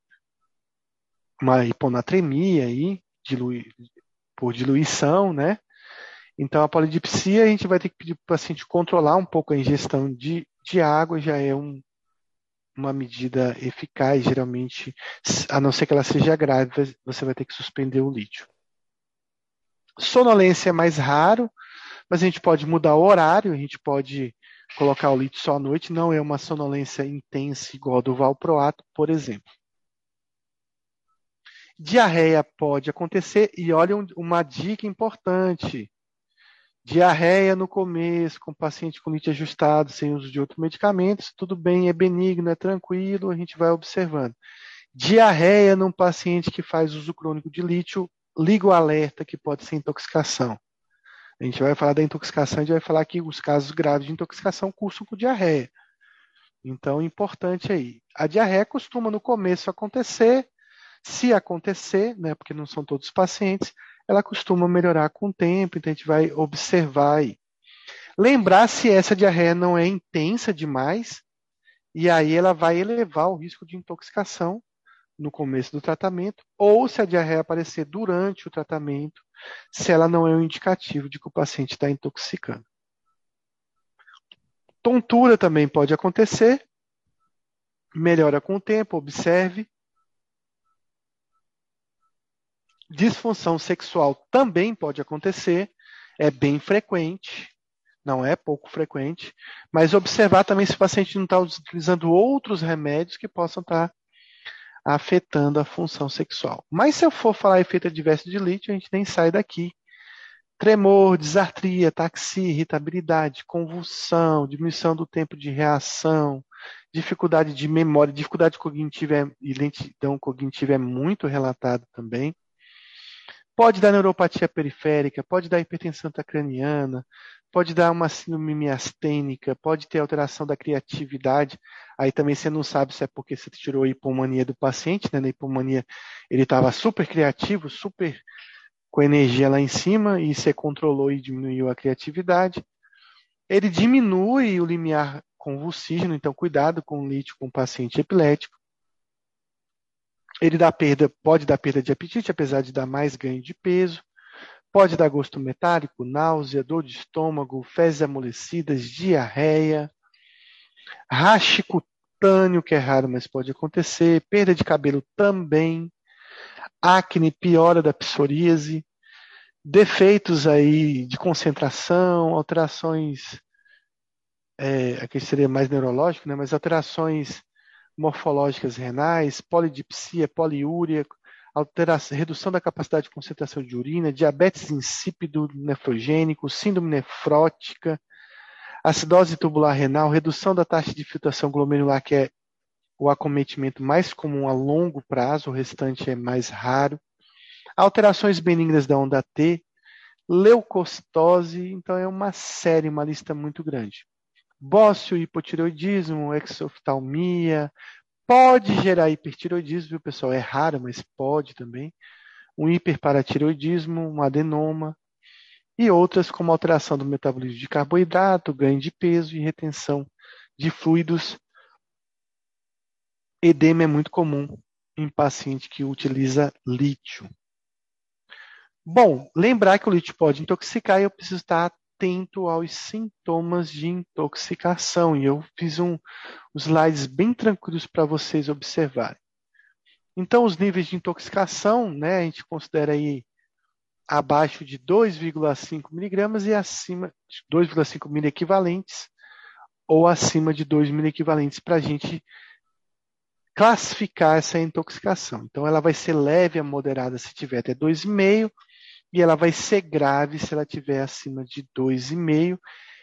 uma hiponatremia aí, por diluição, né? Então, a polidipsia, a gente vai ter que pedir para o paciente controlar um pouco a ingestão de, de água, já é um, uma medida eficaz, geralmente, a não ser que ela seja grave, você vai ter que suspender o lítio. Sonolência é mais raro, mas a gente pode mudar o horário, a gente pode colocar o lítio só à noite, não é uma sonolência intensa igual a do valproato, por exemplo. Diarreia pode acontecer, e olha uma dica importante. Diarreia no começo, com paciente com lítio ajustado, sem uso de outros medicamentos, tudo bem, é benigno, é tranquilo, a gente vai observando. Diarreia num paciente que faz uso crônico de lítio, liga o alerta que pode ser intoxicação. A gente vai falar da intoxicação, a gente vai falar que os casos graves de intoxicação cursam com diarreia. Então, importante aí. A diarreia costuma no começo acontecer, se acontecer, né, porque não são todos os pacientes, ela costuma melhorar com o tempo, então a gente vai observar aí. Lembrar se essa diarreia não é intensa demais, e aí ela vai elevar o risco de intoxicação no começo do tratamento, ou se a diarreia aparecer durante o tratamento, se ela não é um indicativo de que o paciente está intoxicando. Tontura também pode acontecer, melhora com o tempo, observe. Disfunção sexual também pode acontecer, é bem frequente, não é pouco frequente, mas observar também se o paciente não está utilizando outros remédios que possam estar tá afetando a função sexual. Mas se eu for falar efeito adverso de lítio, a gente nem sai daqui. Tremor, disartria, taxia, irritabilidade, convulsão, diminuição do tempo de reação, dificuldade de memória, dificuldade cognitiva é, e lentidão cognitiva é muito relatado também. Pode dar neuropatia periférica, pode dar hipertensão intracraniana, pode dar uma síndrome miastênica, pode ter alteração da criatividade. Aí também você não sabe se é porque você tirou a hipomania do paciente, né? Na hipomania ele estava super criativo, super com energia lá em cima e você controlou e diminuiu a criatividade. Ele diminui o limiar convulsígeno, então cuidado com o lítio com o paciente epilético. Ele dá perda, pode dar perda de apetite, apesar de dar mais ganho de peso. Pode dar gosto metálico, náusea, dor de estômago, fezes amolecidas, diarreia. Rache cutâneo, que é raro, mas pode acontecer. Perda de cabelo também. Acne, piora da psoríase. Defeitos aí de concentração, alterações, é, aqui seria mais neurológico, né, mas alterações morfológicas renais, polidipsia, poliúria, alteração, redução da capacidade de concentração de urina, diabetes insípido nefrogênico, síndrome nefrótica, acidose tubular renal, redução da taxa de filtração glomerular, que é o acometimento mais comum a longo prazo, o restante é mais raro, alterações benignas da onda T, leucostose, então é uma série, uma lista muito grande. Bócio, hipotireoidismo, exoftalmia, pode gerar hipertireoidismo, viu, pessoal? É raro, mas pode também. Um hiperparatireoidismo, um adenoma, e outras como alteração do metabolismo de carboidrato, ganho de peso e retenção de fluidos. Edema é muito comum em paciente que utiliza lítio. Bom, lembrar que o lítio pode intoxicar e eu preciso estar atento aos sintomas de intoxicação. E eu fiz um, slides bem tranquilos para vocês observarem. Então, os níveis de intoxicação, né, a gente considera aí abaixo de 2,5 miligramas e acima de 2,5 mil equivalentes ou acima de 2 mil equivalentes para a gente classificar essa intoxicação. Então, ela vai ser leve a moderada se tiver até 2,5 e ela vai ser grave se ela tiver acima de 2,5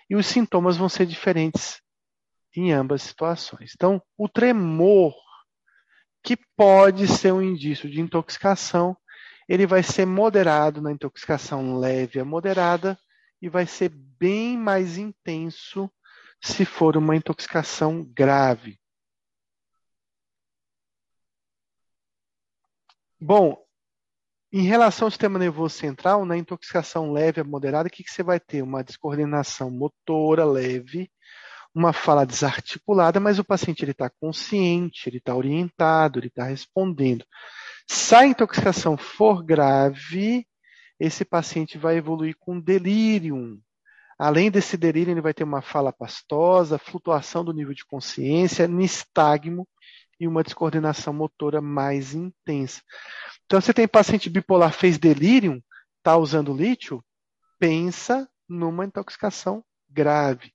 e os sintomas vão ser diferentes em ambas situações. Então, o tremor, que pode ser um indício de intoxicação, ele vai ser moderado na intoxicação leve a moderada e vai ser bem mais intenso se for uma intoxicação grave. Bom, em relação ao sistema nervoso central, na intoxicação leve a moderada, o que, que você vai ter? Uma descoordenação motora leve, uma fala desarticulada, mas o paciente está consciente, ele está orientado, ele está respondendo. Se a intoxicação for grave, esse paciente vai evoluir com delírio. Além desse delírio, ele vai ter uma fala pastosa, flutuação do nível de consciência, nistagmo e uma descoordenação motora mais intensa. Então, você tem paciente bipolar fez delírio, está usando lítio, pensa numa intoxicação grave.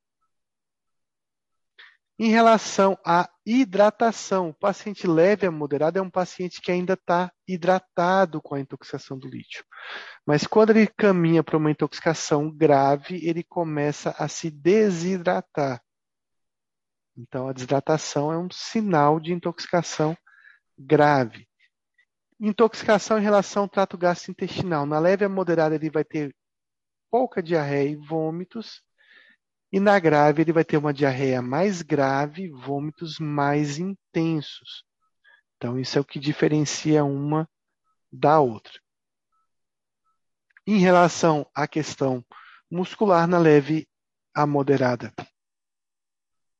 Em relação à hidratação, o paciente leve a moderado é um paciente que ainda está hidratado com a intoxicação do lítio. Mas quando ele caminha para uma intoxicação grave, ele começa a se desidratar. Então, a desidratação é um sinal de intoxicação grave. Intoxicação em relação ao trato gastrointestinal. Na leve a moderada, ele vai ter pouca diarreia e vômitos, e na grave, ele vai ter uma diarreia mais grave, vômitos mais intensos. Então, isso é o que diferencia uma da outra. Em relação à questão muscular, na leve a moderada,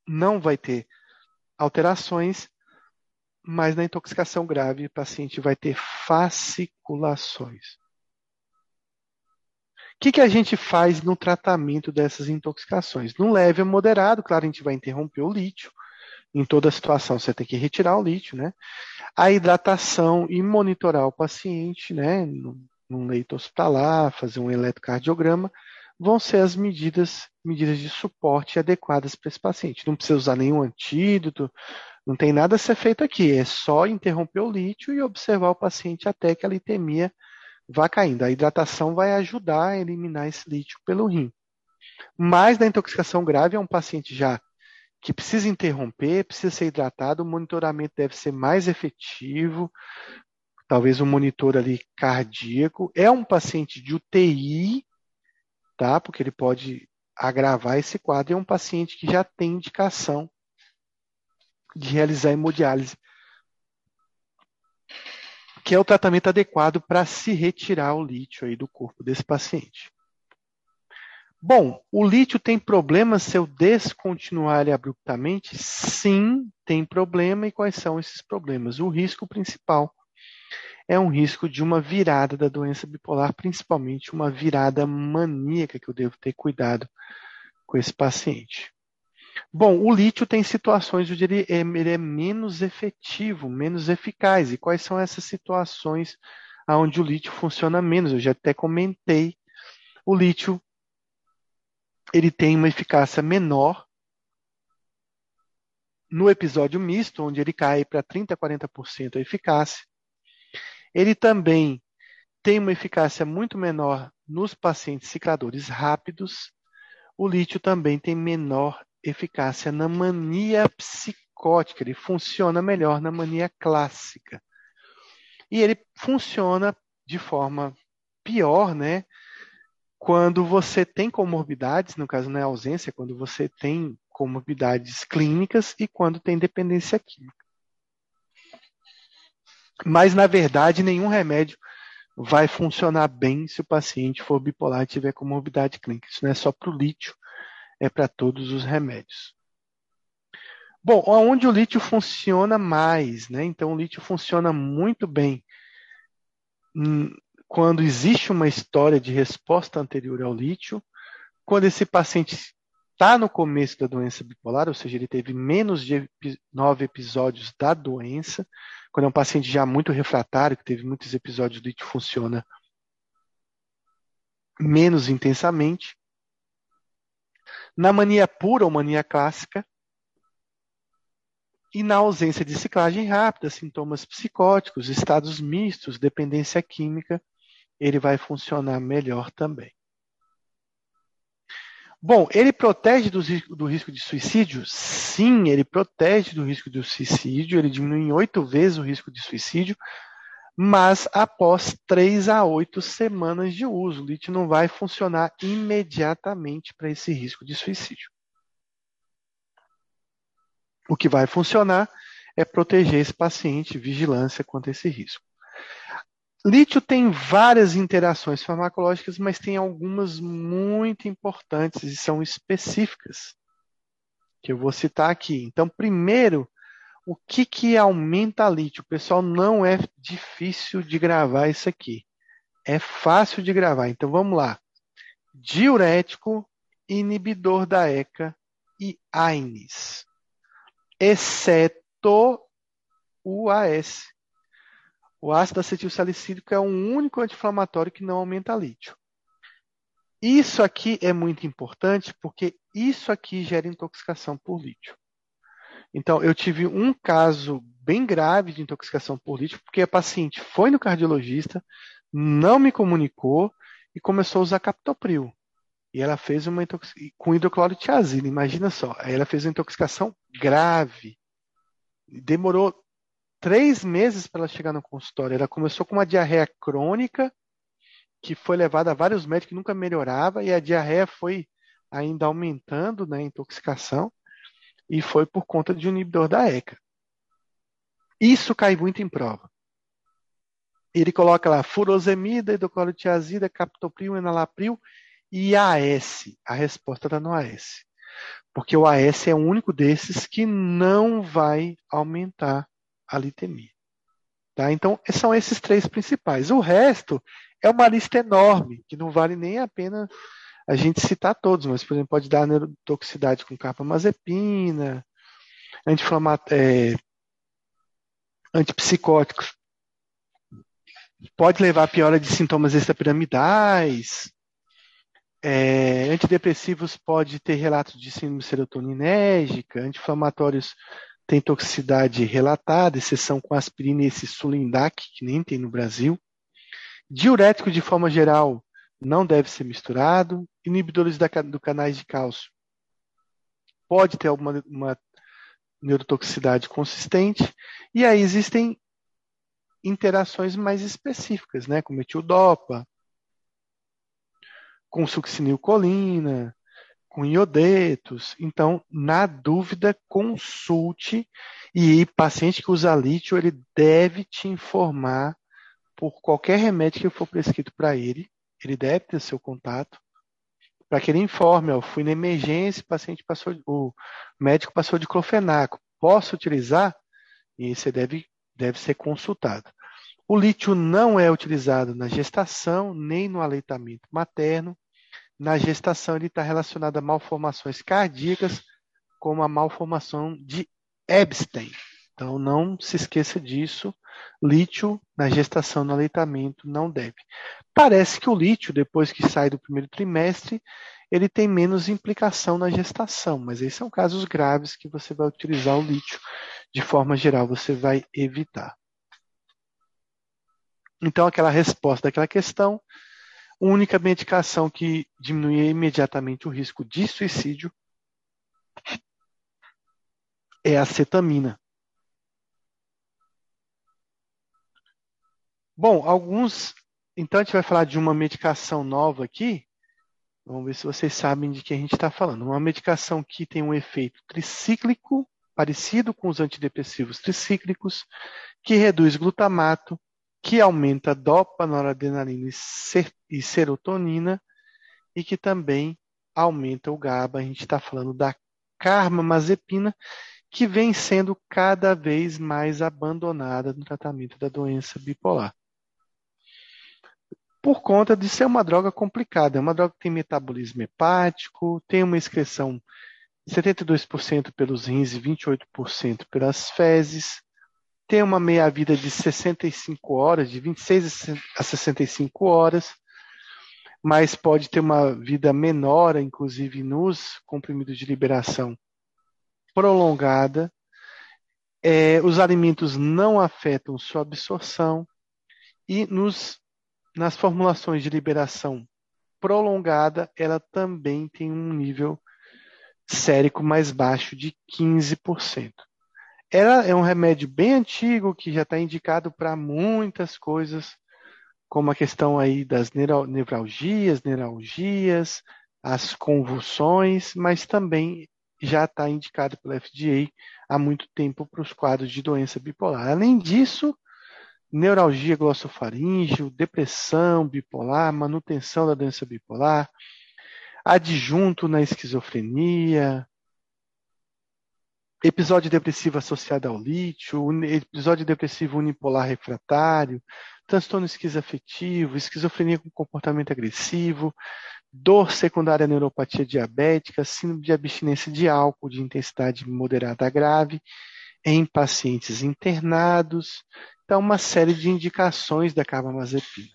não vai ter alterações, mas na intoxicação grave, o paciente vai ter fasciculações que, que a gente faz no tratamento dessas intoxicações? No leve a moderado, claro, a gente vai interromper o lítio. Em toda situação, você tem que retirar o lítio, né? A hidratação e monitorar o paciente, né? Num leito hospitalar, fazer um eletrocardiograma, vão ser as medidas, medidas de suporte adequadas para esse paciente. Não precisa usar nenhum antídoto, não tem nada a ser feito aqui, é só interromper o lítio e observar o paciente até que a litemia vá caindo. A hidratação vai ajudar a eliminar esse lítio pelo rim. Mas na intoxicação grave é um paciente já que precisa interromper, precisa ser hidratado, o monitoramento deve ser mais efetivo, talvez um monitor ali cardíaco. É um paciente de UTI, tá? Porque ele pode agravar esse quadro. É um paciente que já tem indicação de realizar hemodiálise que é o tratamento adequado para se retirar o lítio aí do corpo desse paciente. Bom, o lítio tem problema se eu descontinuar ele abruptamente? Sim, tem problema. E quais são esses problemas? O risco principal é um risco de uma virada da doença bipolar, principalmente uma virada maníaca, que eu devo ter cuidado com esse paciente. Bom, o lítio tem situações onde ele é, ele é menos efetivo, menos eficaz. E quais são essas situações onde o lítio funciona menos? Eu já até comentei. O lítio ele tem uma eficácia menor no episódio misto, onde ele cai para 30% a 40% a eficácia. Ele também tem uma eficácia muito menor nos pacientes cicladores rápidos. O lítio também tem menor eficácia na mania psicótica, ele funciona melhor na mania clássica. E ele funciona de forma pior, né? quando você tem comorbidades, no caso não é ausência, quando você tem comorbidades clínicas e quando tem dependência química. Mas, na verdade, nenhum remédio vai funcionar bem se o paciente for bipolar e tiver comorbidade clínica. Isso não é só para o lítio, é para todos os remédios. Bom, onde o lítio funciona mais, né? Então, o lítio funciona muito bem hum, quando existe uma história de resposta anterior ao lítio, quando esse paciente está no começo da doença bipolar, ou seja, ele teve menos de nove episódios da doença, quando é um paciente já muito refratário, que teve muitos episódios de que funciona menos intensamente. Na mania pura ou mania clássica, e na ausência de ciclagem rápida, sintomas psicóticos, estados mistos, dependência química, ele vai funcionar melhor também. Bom, ele protege do, do, risco de suicídio? Sim, ele protege do risco de suicídio, ele diminui em oito vezes o risco de suicídio, mas após três a oito semanas de uso. O lítio não vai funcionar imediatamente para esse risco de suicídio. O que vai funcionar é proteger esse paciente, vigilância quanto a esse risco. Lítio tem várias interações farmacológicas, mas tem algumas muito importantes e são específicas, que eu vou citar aqui. Então, primeiro, o que, que aumenta lítio? Pessoal, não é difícil de gravar isso aqui. É fácil de gravar. Então, vamos lá. Diurético, inibidor da ECA e AINES, exceto o AS. O ácido acetil salicílico é o único anti-inflamatório que não aumenta lítio. Isso aqui é muito importante porque isso aqui gera intoxicação por lítio. Então, eu tive um caso bem grave de intoxicação por lítio, porque a paciente foi no cardiologista, não me comunicou e começou a usar captopril. E ela fez uma intoxicação com hidroclorotiazida, imagina só. Aí ela fez uma intoxicação grave. Demorou três meses para ela chegar no consultório. Ela começou com uma diarreia crônica, que foi levada a vários médicos que nunca melhorava, e a diarreia foi ainda aumentando né, intoxicação, e foi por conta de um inibidor da ECA. Isso cai muito em prova. Ele coloca lá furosemida, hidroclorotiazida, captopril, enalapril e AS. A resposta está no AS. Porque o AS é o único desses que não vai aumentar a litemia. Tá? Então, são esses três principais. O resto é uma lista enorme, que não vale nem a pena a gente citar todos, mas, por exemplo, pode dar neurotoxicidade com carbamazepina, é, antipsicóticos, pode levar a piora de sintomas extrapiramidais, é, antidepressivos pode ter relatos de síndrome serotoninérgica, anti-inflamatórios tem toxicidade relatada, exceção com aspirina e esse sulindac, que nem tem no Brasil. Diurético, de forma geral, não deve ser misturado. Inibidores da, do canais de cálcio. Pode ter alguma uma neurotoxicidade consistente. E aí existem interações mais específicas, né? Com metildopa, com succinilcolina, com iodetos. Então, na dúvida, consulte e paciente que usa lítio, ele deve te informar por qualquer remédio que for prescrito para ele, ele deve ter seu contato para que ele informe, ó, fui na emergência, o paciente passou, o médico passou de clofenaco, posso utilizar? E você deve, deve ser consultado. O lítio não é utilizado na gestação nem no aleitamento materno na gestação ele está relacionado a malformações cardíacas, como a malformação de Epstein. Então não se esqueça disso. Lítio na gestação, no aleitamento, não deve. Parece que o lítio, depois que sai do primeiro trimestre, ele tem menos implicação na gestação, mas esses são casos graves que você vai utilizar o lítio. De forma geral, você vai evitar. Então, aquela resposta daquela questão única medicação que diminuía imediatamente o risco de suicídio é a cetamina. Bom, alguns. Então a gente vai falar de uma medicação nova aqui, Vamos ver se vocês sabem de que a gente está falando. Uma medicação que tem um efeito tricíclico, parecido com os antidepressivos tricíclicos, que reduz glutamato, que aumenta dopa, noradrenalina e serotonina, e que também aumenta o GABA. A gente está falando da carbamazepina, que vem sendo cada vez mais abandonada no tratamento da doença bipolar por conta de ser uma droga complicada. É uma droga que tem metabolismo hepático, tem uma excreção de 72% pelos rins e 28% pelas fezes, tem uma meia-vida de 65 horas, de 26 a 65 horas, mas pode ter uma vida menor, inclusive nos comprimidos de liberação prolongada. É, os alimentos não afetam sua absorção e nos nas formulações de liberação prolongada, ela também tem um nível sérico mais baixo de 15%. Ela é um remédio bem antigo que já está indicado para muitas coisas, como a questão aí das nevralgias, neuralgias, as convulsões, mas também já está indicado pelo FDA há muito tempo para os quadros de doença bipolar. Além disso, neuralgia glossofaríngeo, depressão bipolar, manutenção da doença bipolar, adjunto na esquizofrenia, episódio depressivo associado ao lítio, episódio depressivo unipolar refratário, transtorno esquizoafetivo, esquizofrenia com comportamento agressivo, dor secundária à neuropatia diabética, síndrome de abstinência de álcool de intensidade moderada a grave, em pacientes internados, então, uma série de indicações da carbamazepina.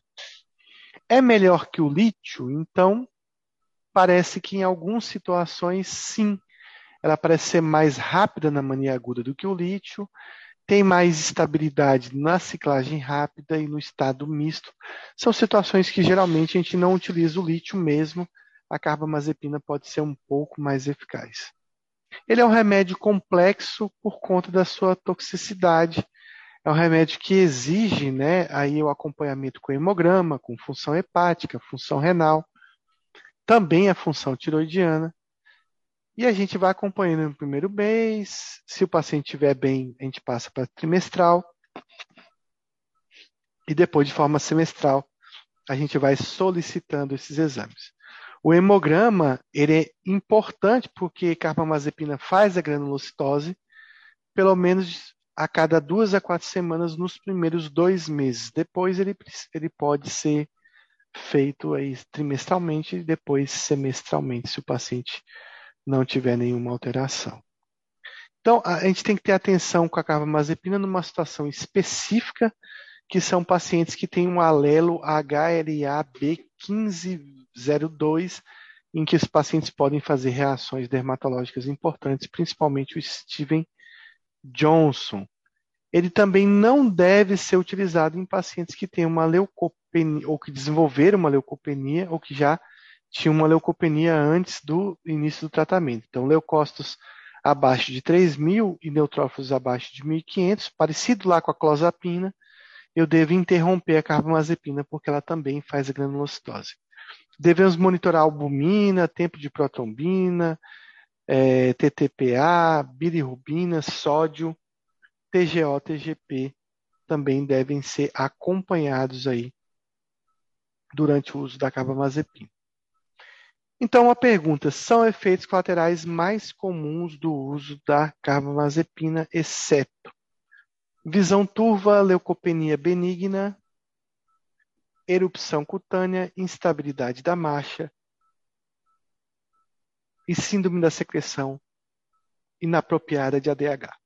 É melhor que o lítio? Então, parece que em algumas situações, sim. Ela parece ser mais rápida na mania aguda do que o lítio, tem mais estabilidade na ciclagem rápida e no estado misto. São situações que geralmente a gente não utiliza o lítio mesmo. A carbamazepina pode ser um pouco mais eficaz. Ele é um remédio complexo por conta da sua toxicidade é um remédio que exige né, aí o acompanhamento com hemograma, com função hepática, função renal, também a função tiroidiana. E a gente vai acompanhando no primeiro mês. Se o paciente estiver bem, a gente passa para trimestral. E depois, de forma semestral, a gente vai solicitando esses exames. O hemograma ele é importante porque carbamazepina faz a granulocitose, pelo menos a cada duas a quatro semanas nos primeiros dois meses. Depois ele, ele pode ser feito aí trimestralmente e depois semestralmente, se o paciente não tiver nenhuma alteração. Então, a gente tem que ter atenção com a carbamazepina numa situação específica, que são pacientes que têm um alelo HLA-B1502, em que os pacientes podem fazer reações dermatológicas importantes, principalmente o Steven Johnson. Ele também não deve ser utilizado em pacientes que têm uma leucopenia, ou que desenvolveram uma leucopenia, ou que já tinham uma leucopenia antes do início do tratamento. Então, leucócitos abaixo de 3.000 e neutrófilos abaixo de 1.500, parecido lá com a clozapina, eu devo interromper a carbamazepina, porque ela também faz a granulocitose. Devemos monitorar albumina, tempo de protrombina, é, TTPA, bilirrubina, sódio, TGO, TGP também devem ser acompanhados aí durante o uso da carbamazepina. Então, a pergunta: são efeitos colaterais mais comuns do uso da carbamazepina, exceto visão turva, leucopenia benigna, erupção cutânea, instabilidade da marcha, e síndrome da secreção inapropriada de ADH.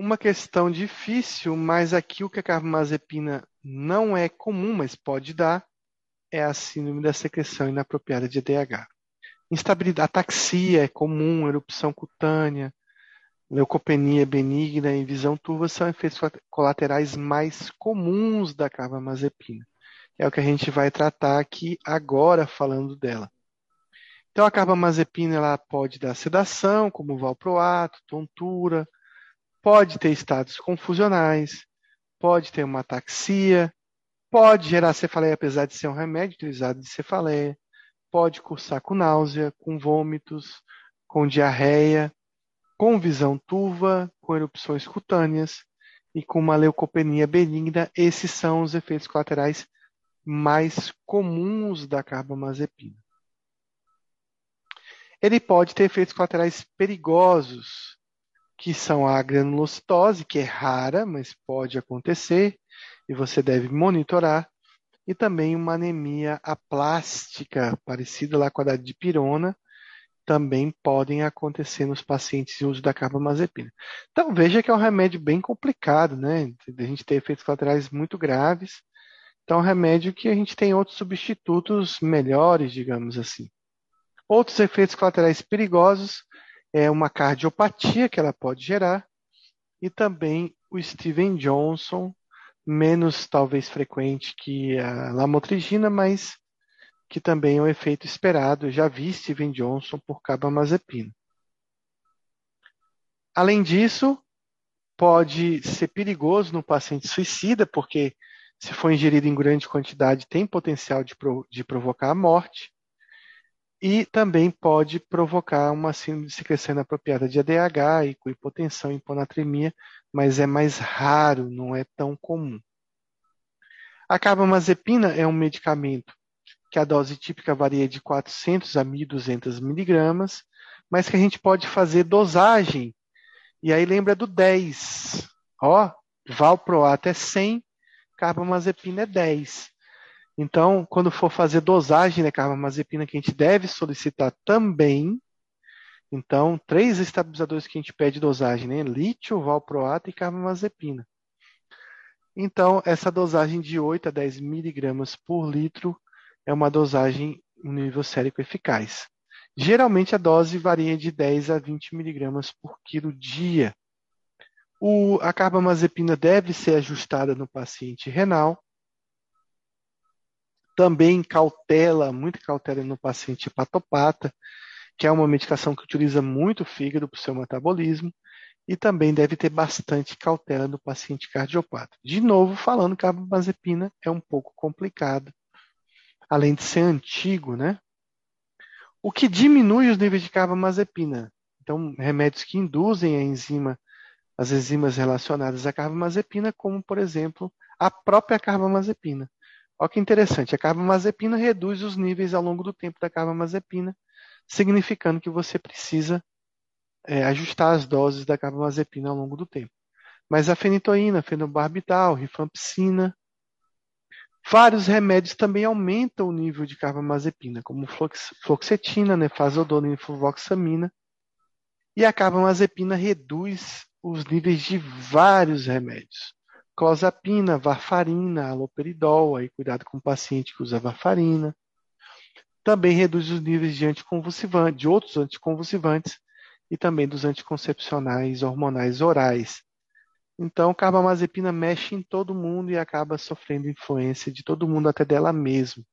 Uma questão difícil, mas aqui o que a carbamazepina não é comum, mas pode dar, é a síndrome da secreção inapropriada de EDH. Instabilidade, ataxia é comum, erupção cutânea, leucopenia benigna e visão turva são efeitos colaterais mais comuns da carbamazepina. É o que a gente vai tratar aqui agora falando dela. Então a carbamazepina ela pode dar sedação, como valproato, tontura, pode ter estados confusionais, pode ter uma ataxia, pode gerar cefaleia apesar de ser um remédio utilizado de cefaleia, pode cursar com náusea, com vômitos, com diarreia, com visão turva, com erupções cutâneas e com uma leucopenia benigna. Esses são os efeitos colaterais mais comuns da carbamazepina. Ele pode ter efeitos colaterais perigosos, que são a granulocitose, que é rara, mas pode acontecer e você deve monitorar, e também uma anemia aplástica, parecida lá com a da dipirona, também podem acontecer nos pacientes de uso da carbamazepina. Então veja que é um remédio bem complicado, né? A gente tem efeitos colaterais muito graves. Então é um remédio que a gente tem outros substitutos melhores, digamos assim. Outros efeitos colaterais perigosos é uma cardiopatia que ela pode gerar e também o Steven Johnson, menos talvez frequente que a lamotrigina, mas que também é um efeito esperado. Eu já vi Steven Johnson por carbamazepina. Além disso, pode ser perigoso no paciente suicida, porque se for ingerido em grande quantidade, tem potencial de, de provocar a morte e também pode provocar uma de secreção inapropriada de ADH e com hipotensão e hiponatremia, mas é mais raro, não é tão comum. A carbamazepina é um medicamento que a dose típica varia de 400 a 1.200 miligramas, mas que a gente pode fazer dosagem. E aí lembra do 10. Ó, valproato é 100, carbamazepina é 10. Então, quando for fazer dosagem da carbamazepina, que a gente deve solicitar também, então, três estabilizadores que a gente pede dosagem, né? Lítio, valproato e carbamazepina. Então, essa dosagem de 8 a 10 miligramas por litro é uma dosagem um nível sérico eficaz. Geralmente a dose varia de 10 a 20 miligramas por quilo dia. O, a carbamazepina deve ser ajustada no paciente renal também cautela, muita cautela no paciente hepatopata, que é uma medicação que utiliza muito o fígado para o seu metabolismo, e também deve ter bastante cautela no paciente cardiopata. De novo, falando que a carbamazepina é um pouco complicado, além de ser antigo, né? O que diminui os níveis de carbamazepina? Então, remédios que induzem a enzima, as enzimas relacionadas à carbamazepina, como, por exemplo, a própria carbamazepina. Olha que interessante, a carbamazepina reduz os níveis ao longo do tempo da carbamazepina, significando que você precisa é, ajustar as doses da carbamazepina ao longo do tempo. Mas a fenitoína, fenobarbital, rifampicina, vários remédios também aumentam o nível de carbamazepina, como fluoxetina, nefazodona e fluvoxamina. E a carbamazepina reduz os níveis de vários remédios clozapina, varfarina, aloperidol, aí cuidado com o paciente que usa varfarina. Também reduz os níveis de anticonvulsivantes, de outros anticonvulsivantes e também dos anticoncepcionais hormonais orais. Então, carbamazepina mexe em todo mundo e acaba sofrendo influência de todo mundo, até dela mesma.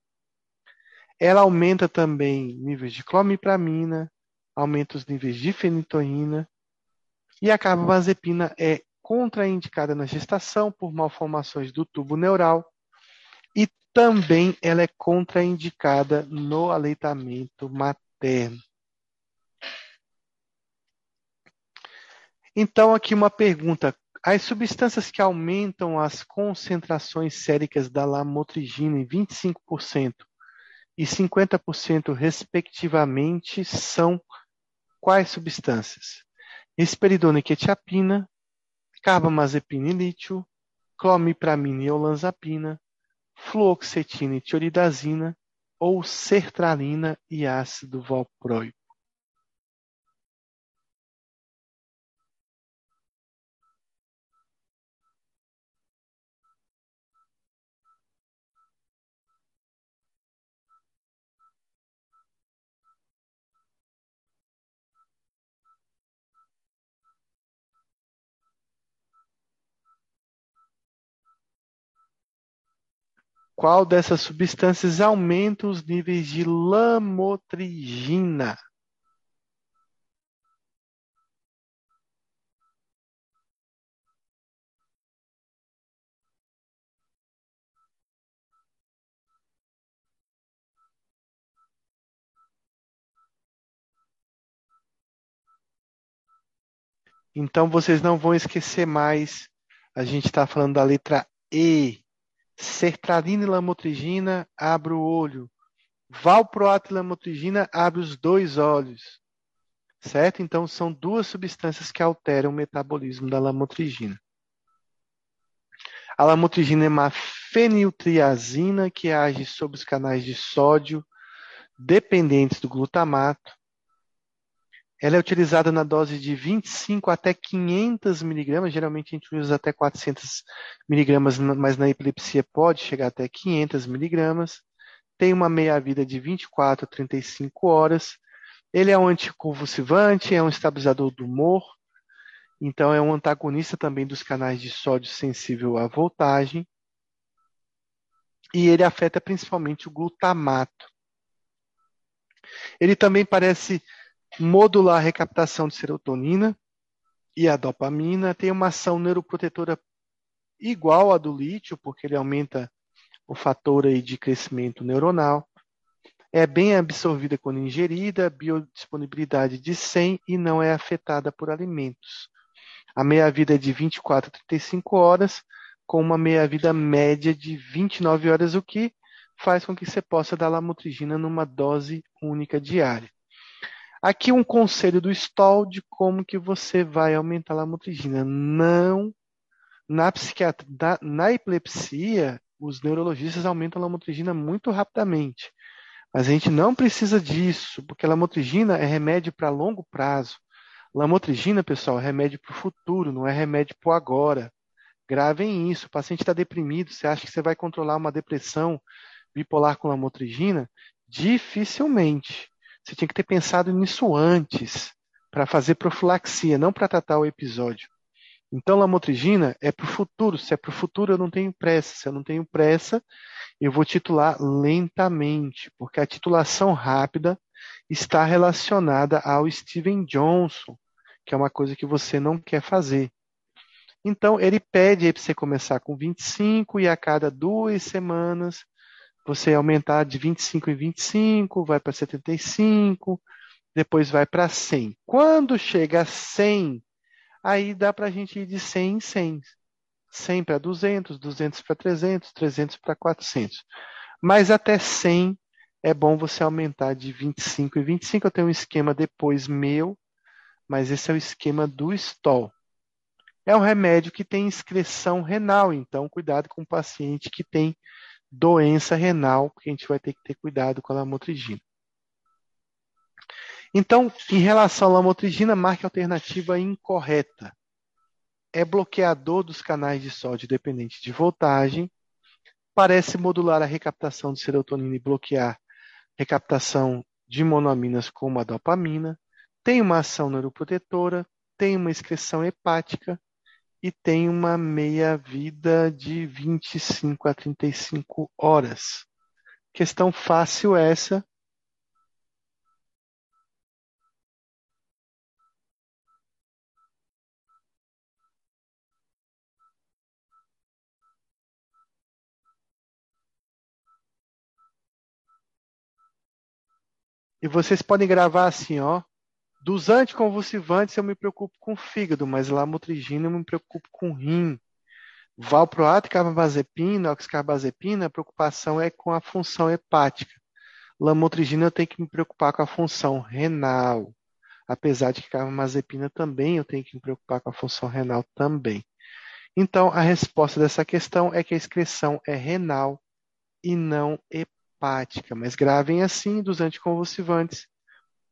Ela aumenta também níveis de clomipramina, aumenta os níveis de fenitoína, e a carbamazepina é contraindicada na gestação por malformações do tubo neural e também ela é contraindicada no aleitamento materno. Então, aqui uma pergunta. As substâncias que aumentam as concentrações séricas da lamotrigina em 25% e 50%, respectivamente, são quais substâncias? Risperidona e quetiapina, carbamazepina e lítio, clomipramina e olanzapina, fluoxetina e tioridazina ou sertralina e ácido valproico. Qual dessas substâncias aumenta os níveis de lamotrigina? Então vocês não vão esquecer mais. A gente está falando da letra E. Sertralina e lamotrigina, abre o olho. Valproato e lamotrigina, abre os dois olhos. Certo? Então são duas substâncias que alteram o metabolismo da lamotrigina. A lamotrigina é uma feniltriazina que age sobre os canais de sódio dependentes do glutamato ela é utilizada na dose de 25 até 500 miligramas, geralmente a gente usa até 400 miligramas, mas na epilepsia pode chegar até 500 miligramas. Tem uma meia-vida de 24 a 35 horas. Ele é um anticonvulsivante, é um estabilizador do humor, então é um antagonista também dos canais de sódio sensível à voltagem. E ele afeta principalmente o glutamato. Ele também parece modular a recaptação de serotonina e a dopamina, tem uma ação neuroprotetora igual à do lítio, porque ele aumenta o fator aí de crescimento neuronal. É bem absorvida quando ingerida, biodisponibilidade de 100 e não é afetada por alimentos. A meia-vida é de 24 a 35 horas, com uma meia-vida média de 29 horas, o que faz com que você possa dar lamotrigina numa dose única diária. Aqui um conselho do Stoll de como que você vai aumentar a lamotrigina. Não na psiquiatria, na, na epilepsia, os neurologistas aumentam a lamotrigina muito rapidamente. Mas a gente não precisa disso, porque a lamotrigina é remédio para longo prazo. Lamotrigina, pessoal, é remédio para o futuro, não é remédio para o agora. Gravem isso. O paciente está deprimido, você acha que você vai controlar uma depressão bipolar com lamotrigina? Dificilmente. Você tinha que ter pensado nisso antes, para fazer profilaxia, não para tratar o episódio. Então, lamotrigina é para o futuro. Se é para o futuro, eu não tenho pressa. Se eu não tenho pressa, eu vou titular lentamente, porque a titulação rápida está relacionada ao Steven Johnson, que é uma coisa que você não quer fazer. Então, ele pede para você começar com 25 e a cada duas semanas você aumentar de 25 em 25, vai para 75, depois vai para 100. Quando chega a 100, aí dá para a gente ir de 100 em 100. 100 para 200, 200 para 300, 300 para 400. Mas até 100 é bom você aumentar de 25 em 25. Eu tenho um esquema depois meu, mas esse é o esquema do Stoll. É um remédio que tem excreção renal, então cuidado com o paciente que tem doença renal, porque a gente vai ter que ter cuidado com a lamotrigina. Então, em relação à lamotrigina, marque a alternativa incorreta. É bloqueador dos canais de sódio dependente de voltagem, parece modular a recaptação de serotonina e bloquear recaptação de monoaminas como a dopamina, tem uma ação neuroprotetora, tem uma excreção hepática, e tem uma meia-vida de 25 a 35 horas. Questão fácil essa. E vocês podem gravar assim, ó. Dos anticonvulsivantes, eu me preocupo com fígado, mas lamotrigina eu me preocupo com rim. Valproato carbamazepina, oxcarbazepina, a preocupação é com a função hepática. Lamotrigina eu tenho que me preocupar com a função renal. Apesar de que carbamazepina também eu tenho que me preocupar com a função renal também. Então, a resposta dessa questão é que a excreção é renal e não hepática. Mas gravem assim dos anticonvulsivantes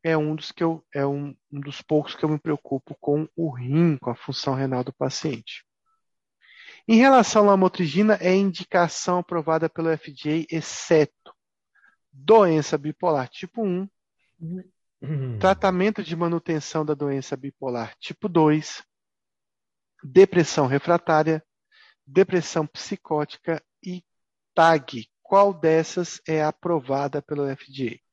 é um dos que eu é um, um dos poucos que eu me preocupo com o rim, com a função renal do paciente. Em relação à lamotrigina, é indicação aprovada pelo FDA, exceto doença bipolar tipo 1, uhum. tratamento de manutenção da doença bipolar tipo 2, depressão refratária, depressão psicótica e TAG, qual dessas é aprovada pelo FDA?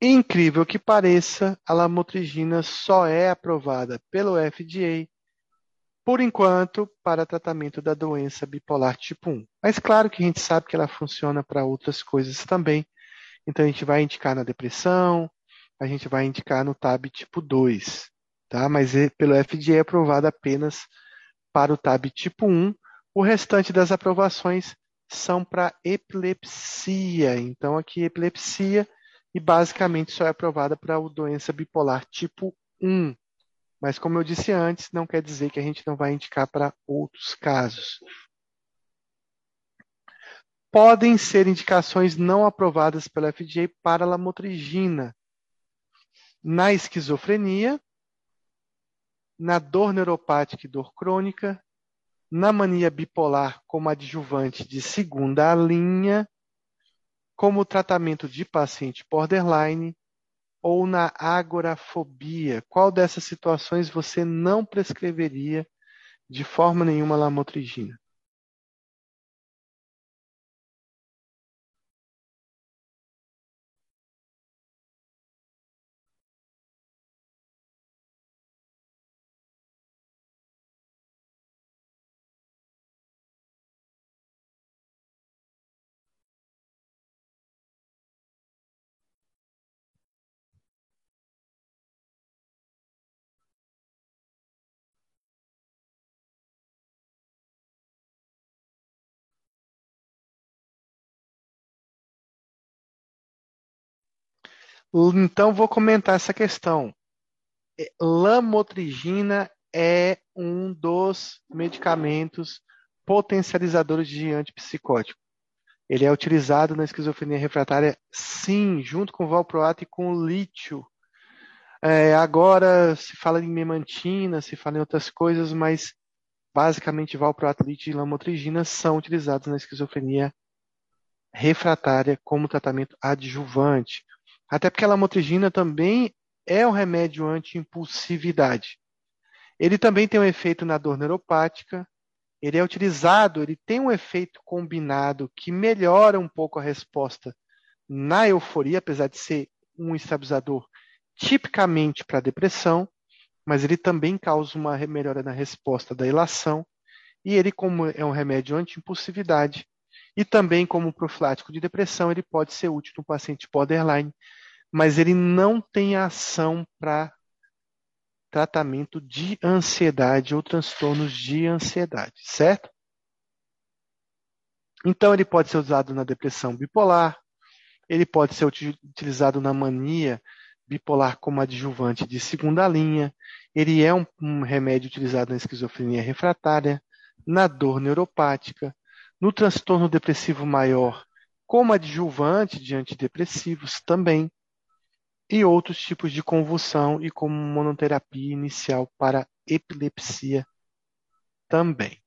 Incrível que pareça, a lamotrigina só é aprovada pelo FDA, por enquanto, para tratamento da doença bipolar tipo 1. Mas claro que a gente sabe que ela funciona para outras coisas também. Então a gente vai indicar na depressão, a gente vai indicar no TAB tipo 2, tá? Mas é, pelo FDA é aprovada apenas para o TAB tipo 1. O restante das aprovações são para epilepsia. Então aqui epilepsia e basicamente só é aprovada para a doença bipolar tipo 1. Mas, como eu disse antes, não quer dizer que a gente não vai indicar para outros casos. Podem ser indicações não aprovadas pela FDA para lamotrigina na esquizofrenia, na dor neuropática e dor crônica, na mania bipolar como adjuvante de segunda linha como tratamento de paciente borderline ou na agorafobia? Qual dessas situações você não prescreveria de forma nenhuma lamotrigina? Então, vou comentar essa questão. É, lamotrigina é um dos medicamentos potencializadores de antipsicótico. Ele é utilizado na esquizofrenia refratária, sim, junto com valproato e com lítio. É, agora se fala em memantina, se fala em outras coisas, mas basicamente valproato, lítio e lamotrigina são utilizados na esquizofrenia refratária como tratamento adjuvante. Até porque a lamotrigina também é um remédio anti-impulsividade. Ele também tem um efeito na dor neuropática. Ele é utilizado, ele tem um efeito combinado que melhora um pouco a resposta na euforia, apesar de ser um estabilizador tipicamente para depressão, mas ele também causa uma melhora na resposta da ilação. E ele, como é um remédio anti-impulsividade, e também como profilático de depressão, ele pode ser útil no paciente borderline, mas ele não tem ação para tratamento de ansiedade ou transtornos de ansiedade, certo? Então ele pode ser usado na depressão bipolar, ele pode ser utilizado na mania bipolar como adjuvante de segunda linha, ele é um, um remédio utilizado na esquizofrenia refratária, na dor neuropática, no transtorno depressivo maior, como adjuvante de antidepressivos também, e outros tipos de convulsão e como monoterapia inicial para epilepsia também.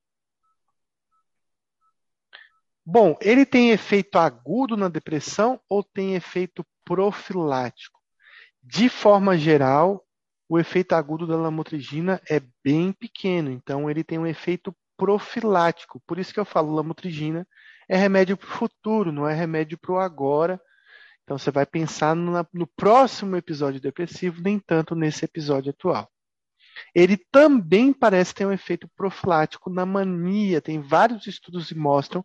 Bom, ele tem efeito agudo na depressão ou tem efeito profilático? De forma geral, o efeito agudo da lamotrigina é bem pequeno, então ele tem um efeito profilático. Por isso que eu falo lamotrigina é remédio para o futuro, não é remédio para o agora. Então você vai pensar no, no próximo episódio depressivo, nem tanto nesse episódio atual. Ele também parece ter um efeito profilático na mania. Tem vários estudos que mostram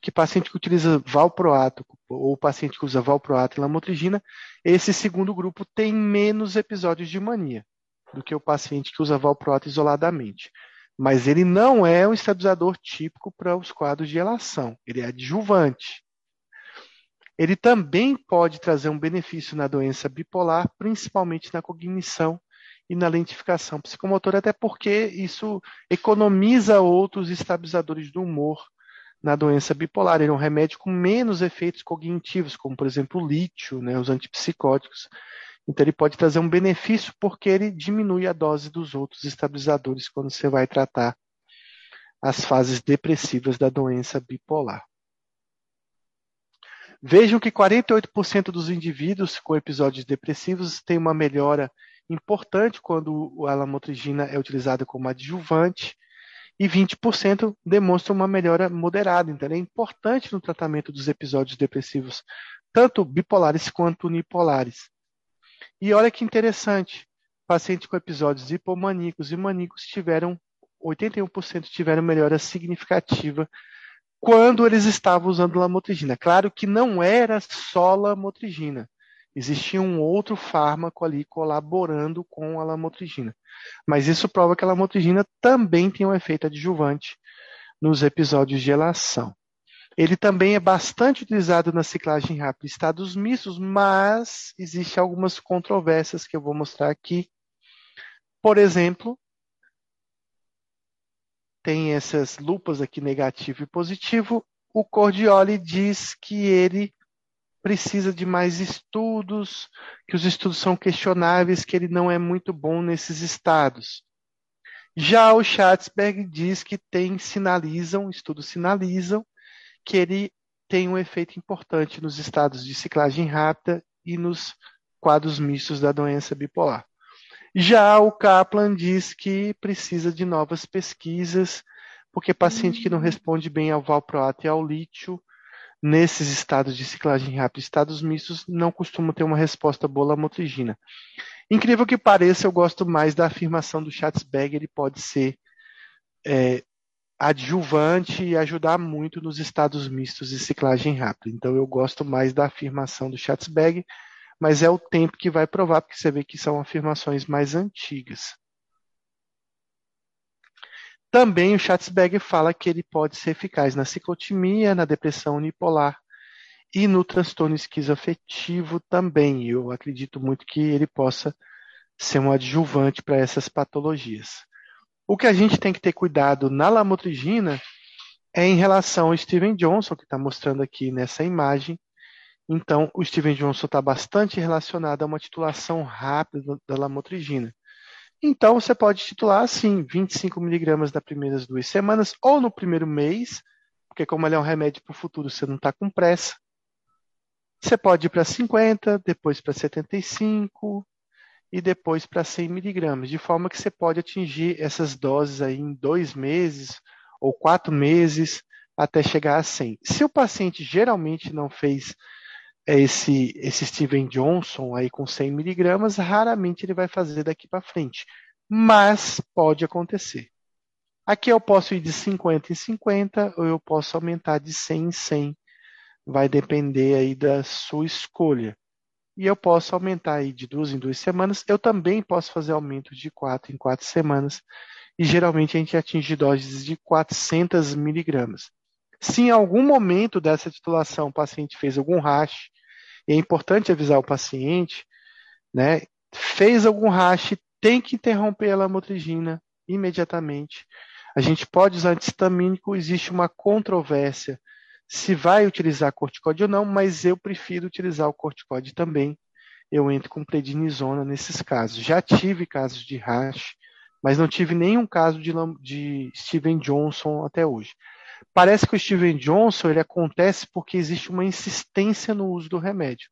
que paciente que utiliza valproato ou paciente que usa valproato e lamotrigina, esse segundo grupo tem menos episódios de mania do que o paciente que usa valproato isoladamente mas ele não é um estabilizador típico para os quadros de relação, ele é adjuvante. Ele também pode trazer um benefício na doença bipolar, principalmente na cognição e na lentificação psicomotora, até porque isso economiza outros estabilizadores do humor na doença bipolar. Ele é um remédio com menos efeitos cognitivos, como, por exemplo, o lítio, né, os antipsicóticos, então, ele pode trazer um benefício porque ele diminui a dose dos outros estabilizadores quando você vai tratar as fases depressivas da doença bipolar. Vejam que 48% dos indivíduos com episódios depressivos têm uma melhora importante quando a lamotrigina é utilizada como adjuvante e 20% demonstram uma melhora moderada. Então, é importante no tratamento dos episódios depressivos, tanto bipolares quanto unipolares. E olha que interessante, pacientes com episódios hipomaníacos e maníacos tiveram 81% tiveram melhora significativa quando eles estavam usando lamotrigina. Claro que não era só lamotrigina. Existia um outro fármaco ali colaborando com a lamotrigina. Mas isso prova que a lamotrigina também tem um efeito adjuvante nos episódios de elação. Ele também é bastante utilizado na ciclagem rápida em estados mistos, mas existem algumas controvérsias que eu vou mostrar aqui. Por exemplo, tem essas lupas aqui negativo e positivo. O Cordioli diz que ele precisa de mais estudos, que os estudos são questionáveis, que ele não é muito bom nesses estados. Já o Schatzberg diz que tem sinalizam, estudos sinalizam que ele tem um efeito importante nos estados de ciclagem rápida e nos quadros mistos da doença bipolar. Já o Kaplan diz que precisa de novas pesquisas, porque paciente que não hum. responde bem ao valproato e ao lítio, nesses estados de ciclagem rápida, estados mistos, não costuma ter uma resposta boa à motrigina. Incrível que pareça, eu gosto mais da afirmação do Schatzberg, ele pode ser é, adjuvante e ajudar muito nos estados mistos de ciclagem rápida. Então eu gosto mais da afirmação do Schatzberg, mas é o tempo que vai provar, porque você vê que são afirmações mais antigas. Também o Schatzberg fala que ele pode ser eficaz na ciclotimia, na depressão unipolar e no transtorno esquizoafetivo também. Eu acredito muito que ele possa ser um adjuvante para essas patologias. O que a gente tem que ter cuidado na lamotrigina é em relação ao Steven Johnson, que está mostrando aqui nessa imagem. Então, o Steven Johnson está bastante relacionado a uma titulação rápida da lamotrigina. Então, você pode titular assim, 25 miligramas das primeiras duas semanas, ou no primeiro mês, porque como ele é um remédio para o futuro, você não está com pressa. Você pode ir para 50, depois para 75, e depois para 100 miligramas, de forma que você pode atingir essas doses aí em dois meses ou quatro meses até chegar a 100. Se o paciente geralmente não fez esse, esse Steven Johnson aí com 100 miligramas, raramente ele vai fazer daqui para frente, mas pode acontecer. Aqui eu posso ir de 50 em 50 ou eu posso aumentar de 100 em 100, vai depender aí da sua escolha e eu posso aumentar aí de duas em duas semanas. Eu também posso fazer aumento de quatro em quatro semanas. E geralmente a gente atinge doses de 400 miligramas. Se em algum momento dessa titulação o paciente fez algum rash, e é importante avisar o paciente, né? Fez algum rash, tem que interromper a lamotrigina imediatamente. A gente pode usar antihistamínico, existe uma controvérsia se vai utilizar corticóide ou não, mas eu prefiro utilizar o corticóide também. Eu entro com prednisona nesses casos. Já tive casos de rash, mas não tive nenhum caso de, de Steven Johnson até hoje. Parece que o Steven Johnson ele acontece porque existe uma insistência no uso do remédio.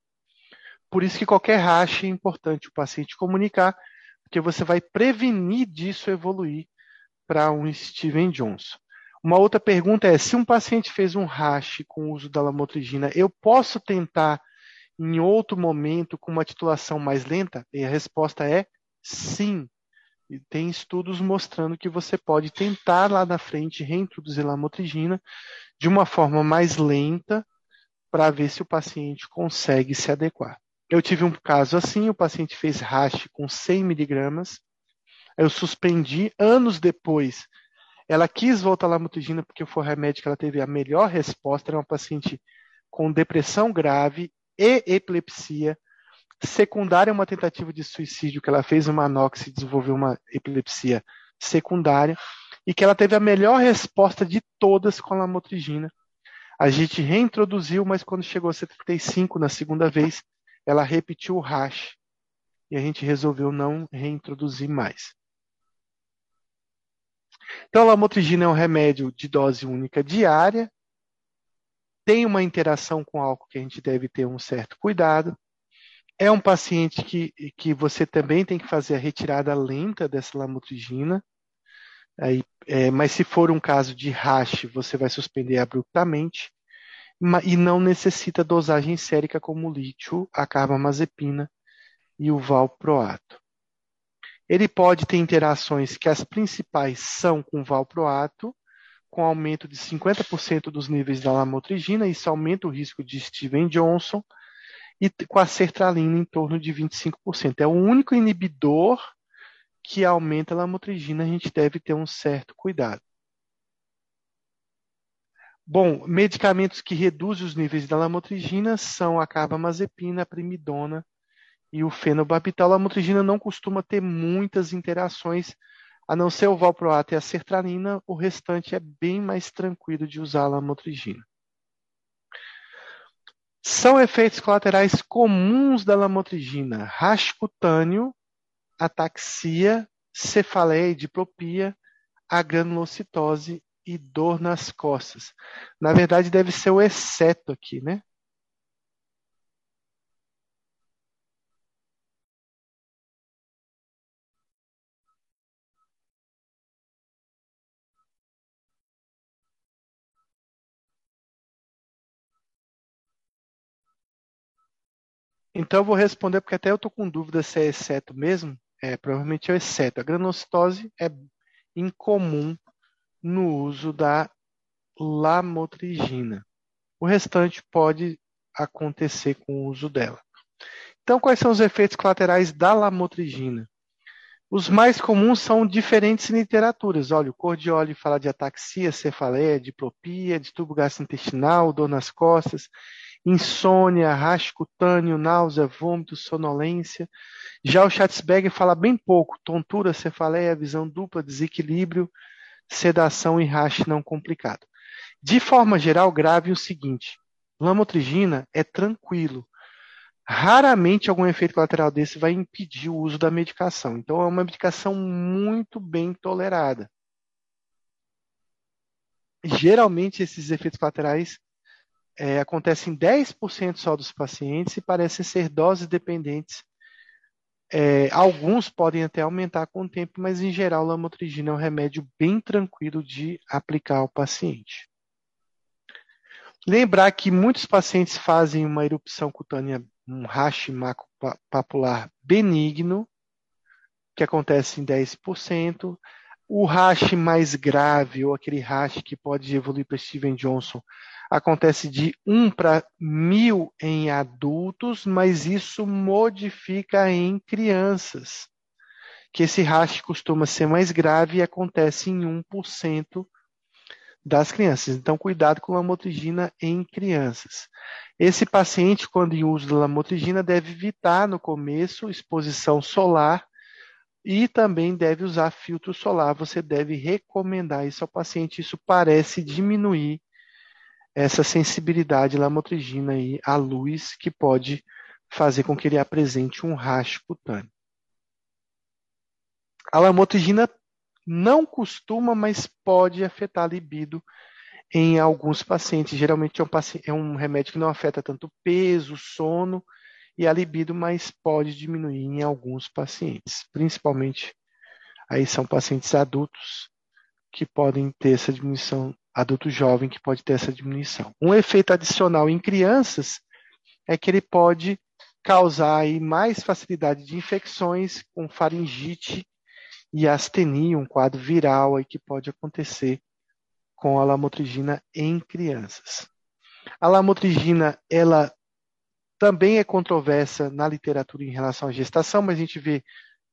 Por isso que qualquer rash é importante o paciente comunicar, porque você vai prevenir disso evoluir para um Steven Johnson. Uma outra pergunta é: se um paciente fez um rash com o uso da lamotrigina, eu posso tentar em outro momento com uma titulação mais lenta? E a resposta é sim. E tem estudos mostrando que você pode tentar lá na frente reintroduzir lamotrigina de uma forma mais lenta para ver se o paciente consegue se adequar. Eu tive um caso assim, o paciente fez rash com 100 miligramas, eu suspendi, anos depois ela quis voltar à lamotrigina porque foi o remédio que ela teve a melhor resposta. Era uma paciente com depressão grave e epilepsia, secundária a uma tentativa de suicídio, que ela fez uma anox e desenvolveu uma epilepsia secundária, e que ela teve a melhor resposta de todas com a lamotrigina. A gente reintroduziu, mas quando chegou a 75 na segunda vez, ela repetiu o rash. E a gente resolveu não reintroduzir mais. Então, a lamotrigina é um remédio de dose única diária, tem uma interação com álcool que a gente deve ter um certo cuidado. É um paciente que, que você também tem que fazer a retirada lenta dessa lamotrigina. Aí, é, mas se for um caso de rash, você vai suspender abruptamente e não necessita dosagem sérica como o lítio, a carbamazepina e o valproato. Ele pode ter interações que as principais são com valproato, com aumento de 50% dos níveis da lamotrigina, isso aumenta o risco de Steven Johnson, e com a sertralina em torno de 25%. É o único inibidor que aumenta a lamotrigina, a gente deve ter um certo cuidado. Bom, medicamentos que reduzem os níveis da lamotrigina são a carbamazepina, a primidona e o fenobarbital. A lamotrigina não costuma ter muitas interações, a não ser o valproato e a sertralina, o restante é bem mais tranquilo de usar a lamotrigina. São efeitos colaterais comuns da lamotrigina: rash cutâneo, ataxia, cefaleia diplopia, agranulocitose e dor nas costas. Na verdade, deve ser o exceto aqui, né? Então eu vou responder porque até eu estou com dúvida se é exceto mesmo. É, provavelmente é exceto. A granulocitose é incomum no uso da lamotrigina. O restante pode acontecer com o uso dela. Então, quais são os efeitos colaterais da lamotrigina? Os mais comuns são diferentes literaturas. Olha, o Cordioli fala de ataxia, cefaleia, diplopia, distúrbio gastrointestinal, dor nas costas, insônia, rash cutâneo, náusea, vômito, sonolência. Já o Schatzberger fala bem pouco, tontura, cefaleia, visão dupla, desequilíbrio, sedação e rash não complicado. De forma geral, grave o seguinte: lamotrigina é tranquilo. Raramente algum efeito colateral desse vai impedir o uso da medicação. Então, é uma medicação muito bem tolerada. Geralmente, esses efeitos colaterais é, acontecem em 10% só dos pacientes e parecem ser doses dependentes é, alguns podem até aumentar com o tempo, mas em geral, lamotrigina é um remédio bem tranquilo de aplicar ao paciente. Lembrar que muitos pacientes fazem uma erupção cutânea, um rash papular benigno, que acontece em 10%. O rash mais grave, ou aquele rash que pode evoluir para Steven Johnson, acontece de 1 para 1000 em adultos, mas isso modifica em crianças. Que esse rash costuma ser mais grave e acontece em 1% das crianças. Então, cuidado com lamotrigina em crianças. Esse paciente, quando em uso da lamotrigina, deve evitar no começo exposição solar e também deve usar filtro solar. Você deve recomendar isso ao paciente. Isso parece diminuir essa sensibilidade lamotrigina aí à luz que pode fazer com que ele apresente um rash cutâneo. A lamotrigina não costuma, mas pode afetar a libido em alguns pacientes. Geralmente é um, paciente, é um remédio que não afeta tanto peso, sono e a libido, mas pode diminuir em alguns pacientes, principalmente aí são pacientes adultos que podem ter essa diminuição adulto jovem que pode ter essa diminuição. Um efeito adicional em crianças é que ele pode causar aí mais facilidade de infecções com faringite e astenia, um quadro viral aí que pode acontecer com a lamotrigina em crianças. A lamotrigina, ela também é controversa na literatura em relação à gestação, mas a gente vê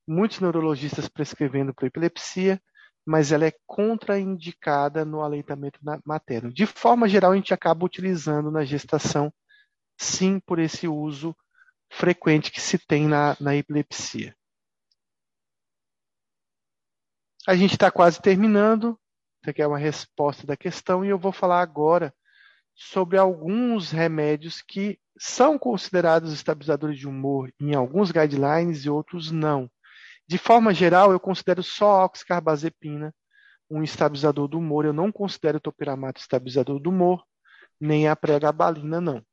muitos neurologistas prescrevendo para epilepsia mas ela é contraindicada no aleitamento materno. De forma geral, a gente acaba utilizando na gestação, sim, por esse uso frequente que se tem na, na epilepsia. A gente está quase terminando. Isso aqui é uma resposta da questão, e eu vou falar agora sobre alguns remédios que são considerados estabilizadores de humor em alguns guidelines e outros não. De forma geral, eu considero só a oxcarbazepina um estabilizador do humor. Eu não considero o topiramato estabilizador do humor, nem a pregabalina, não.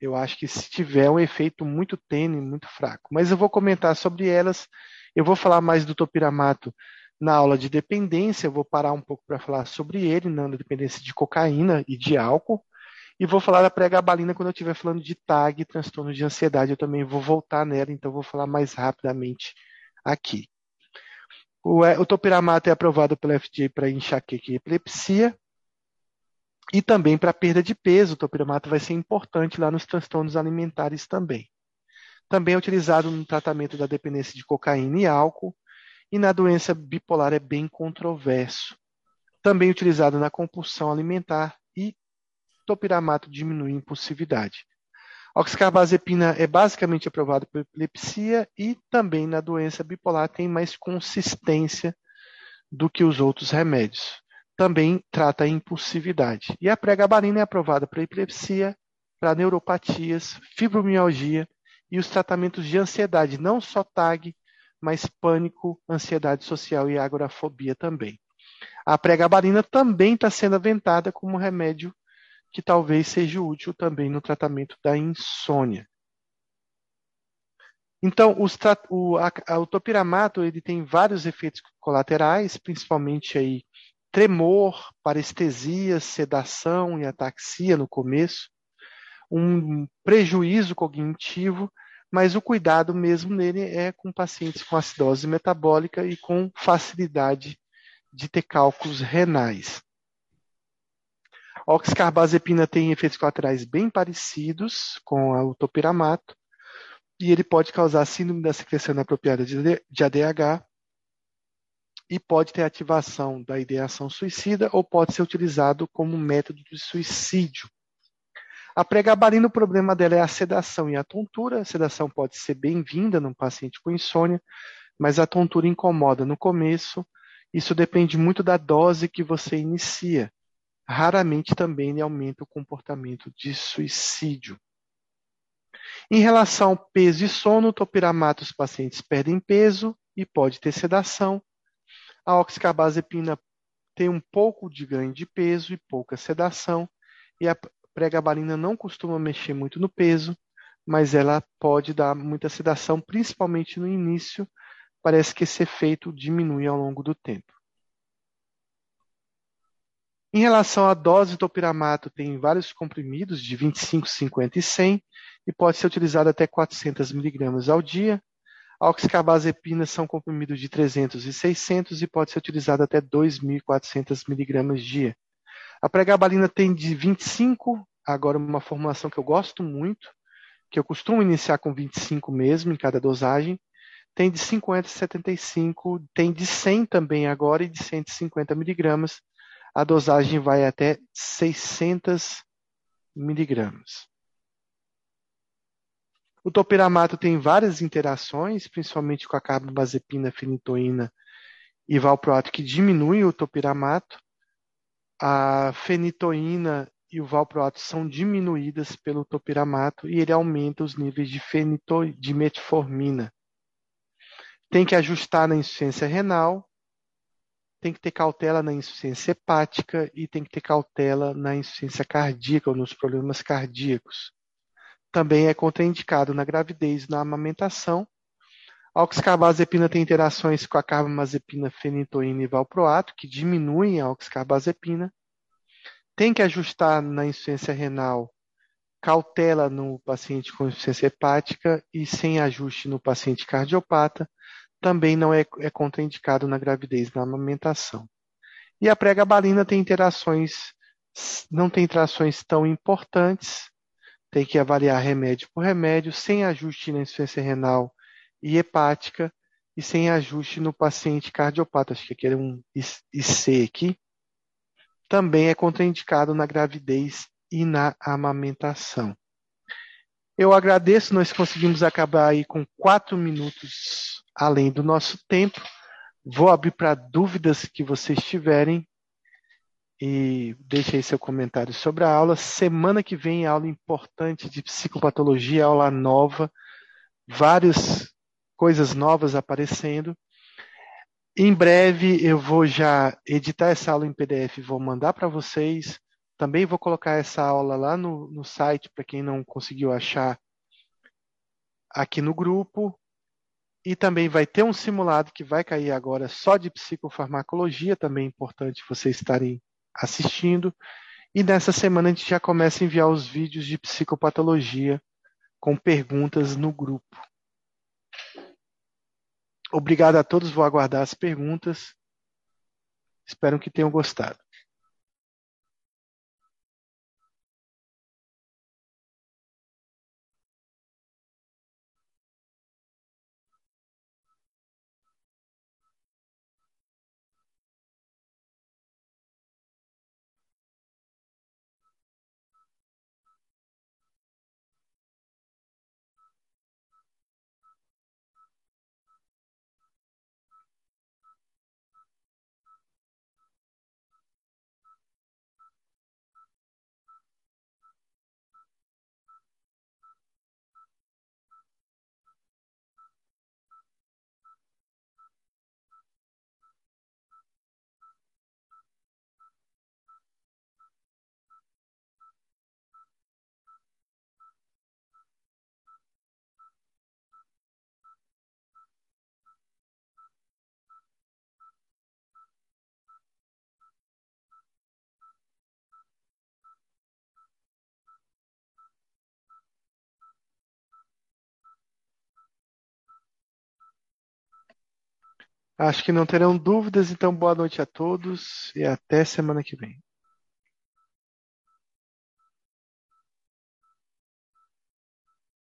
Eu acho que se tiver um efeito muito tênue, muito fraco. Mas eu vou comentar sobre elas. Eu vou falar mais do topiramato na aula de dependência. Eu vou parar um pouco para falar sobre ele, na dependência de cocaína e de álcool. E vou falar da pregabalina quando eu estiver falando de TAG, transtorno de ansiedade. Eu também vou voltar nela, então vou falar mais rapidamente aqui. O, o topiramato é aprovado pela FDA para enxaqueca e epilepsia e também para perda de peso. O topiramato vai ser importante lá nos transtornos alimentares também. Também é utilizado no tratamento da dependência de cocaína e álcool e na doença bipolar é bem controverso. Também utilizado na compulsão alimentar e topiramato diminui impulsividade. Oxcarbazepina é basicamente aprovado por epilepsia e também na doença bipolar tem mais consistência do que os outros remédios. Também trata a impulsividade. E a pregabalina é aprovada para epilepsia, para neuropatias, fibromialgia e os tratamentos de ansiedade, não só TAG, mas pânico, ansiedade social e agorafobia também. A pregabalina também está sendo aventada como remédio que talvez seja útil também no tratamento da insônia. Então, o, a, o topiramato ele tem vários efeitos colaterais, principalmente aí tremor, parestesia, sedação e ataxia no começo, um prejuízo cognitivo, mas o cuidado mesmo nele é com pacientes com acidose metabólica e com facilidade de ter cálculos renais. A oxcarbazepina tem efeitos colaterais bem parecidos com o topiramato e ele pode causar síndrome da secreção inapropriada de ADH e pode ter ativação da ideação suicida ou pode ser utilizado como método de suicídio. A pregabalina, o problema dela é a sedação e a tontura. A sedação pode ser bem-vinda num paciente com insônia, mas a tontura incomoda no começo. Isso depende muito da dose que você inicia raramente também ele aumenta o comportamento de suicídio. Em relação ao peso e sono, o topiramato, os pacientes perdem peso e pode ter sedação. A oxcarbazepina tem um pouco de ganho de peso e pouca sedação. E a pregabalina não costuma mexer muito no peso, mas ela pode dar muita sedação, principalmente no início. Parece que esse efeito diminui ao longo do tempo. Em relação à dose do topiramato, tem vários comprimidos de 25, 50 e 100 e pode ser utilizado até 400 miligramas ao dia. A oxcarbazepina são comprimidos de 300 e 600 e pode ser utilizado até 2.400 miligramas dia. A pregabalina tem de 25, agora uma formulação que eu gosto muito, que eu costumo iniciar com 25 mesmo em cada dosagem. Tem de 50 e 75, tem de 100 também agora e de 150 miligramas a dosagem vai até 600 miligramas. O topiramato tem várias interações, principalmente com a carbamazepina, fenitoína e valproato, que diminuem o topiramato. A fenitoína e o valproato são diminuídas pelo topiramato e ele aumenta os níveis de, fenito, de metformina. Tem que ajustar na insuficiência renal tem que ter cautela na insuficiência hepática e tem que ter cautela na insuficiência cardíaca ou nos problemas cardíacos. Também é contraindicado na gravidez e na amamentação. A oxcarbazepina tem interações com a carbamazepina, fenitoína e valproato, que diminuem a oxcarbazepina. Tem que ajustar na insuficiência renal cautela no paciente com insuficiência hepática e sem ajuste no paciente cardiopata também não é, é contraindicado na gravidez, na amamentação. E a pregabalina tem interações, não tem interações tão importantes, tem que avaliar remédio por remédio, sem ajuste na insuficiência renal e hepática, e sem ajuste no paciente cardiopata, acho que aqui é um IC aqui, também é contraindicado na gravidez e na amamentação. Eu agradeço, nós conseguimos acabar aí com quatro minutos além do nosso tempo. Vou abrir para dúvidas que vocês tiverem e deixe aí seu comentário sobre a aula. Semana que vem, aula importante de psicopatologia, aula nova, várias coisas novas aparecendo. Em breve eu vou já editar essa aula em PDF e vou mandar para vocês. Também vou colocar essa aula lá no, no site para quem não conseguiu achar aqui no grupo. E também vai ter um simulado que vai cair agora só de psicofarmacologia, também é importante vocês estarem assistindo. E nessa semana a gente já começa a enviar os vídeos de psicopatologia com perguntas no grupo. Obrigado a todos, vou aguardar as perguntas. Espero que tenham gostado. Acho que não terão dúvidas, então boa noite a todos e até semana que vem.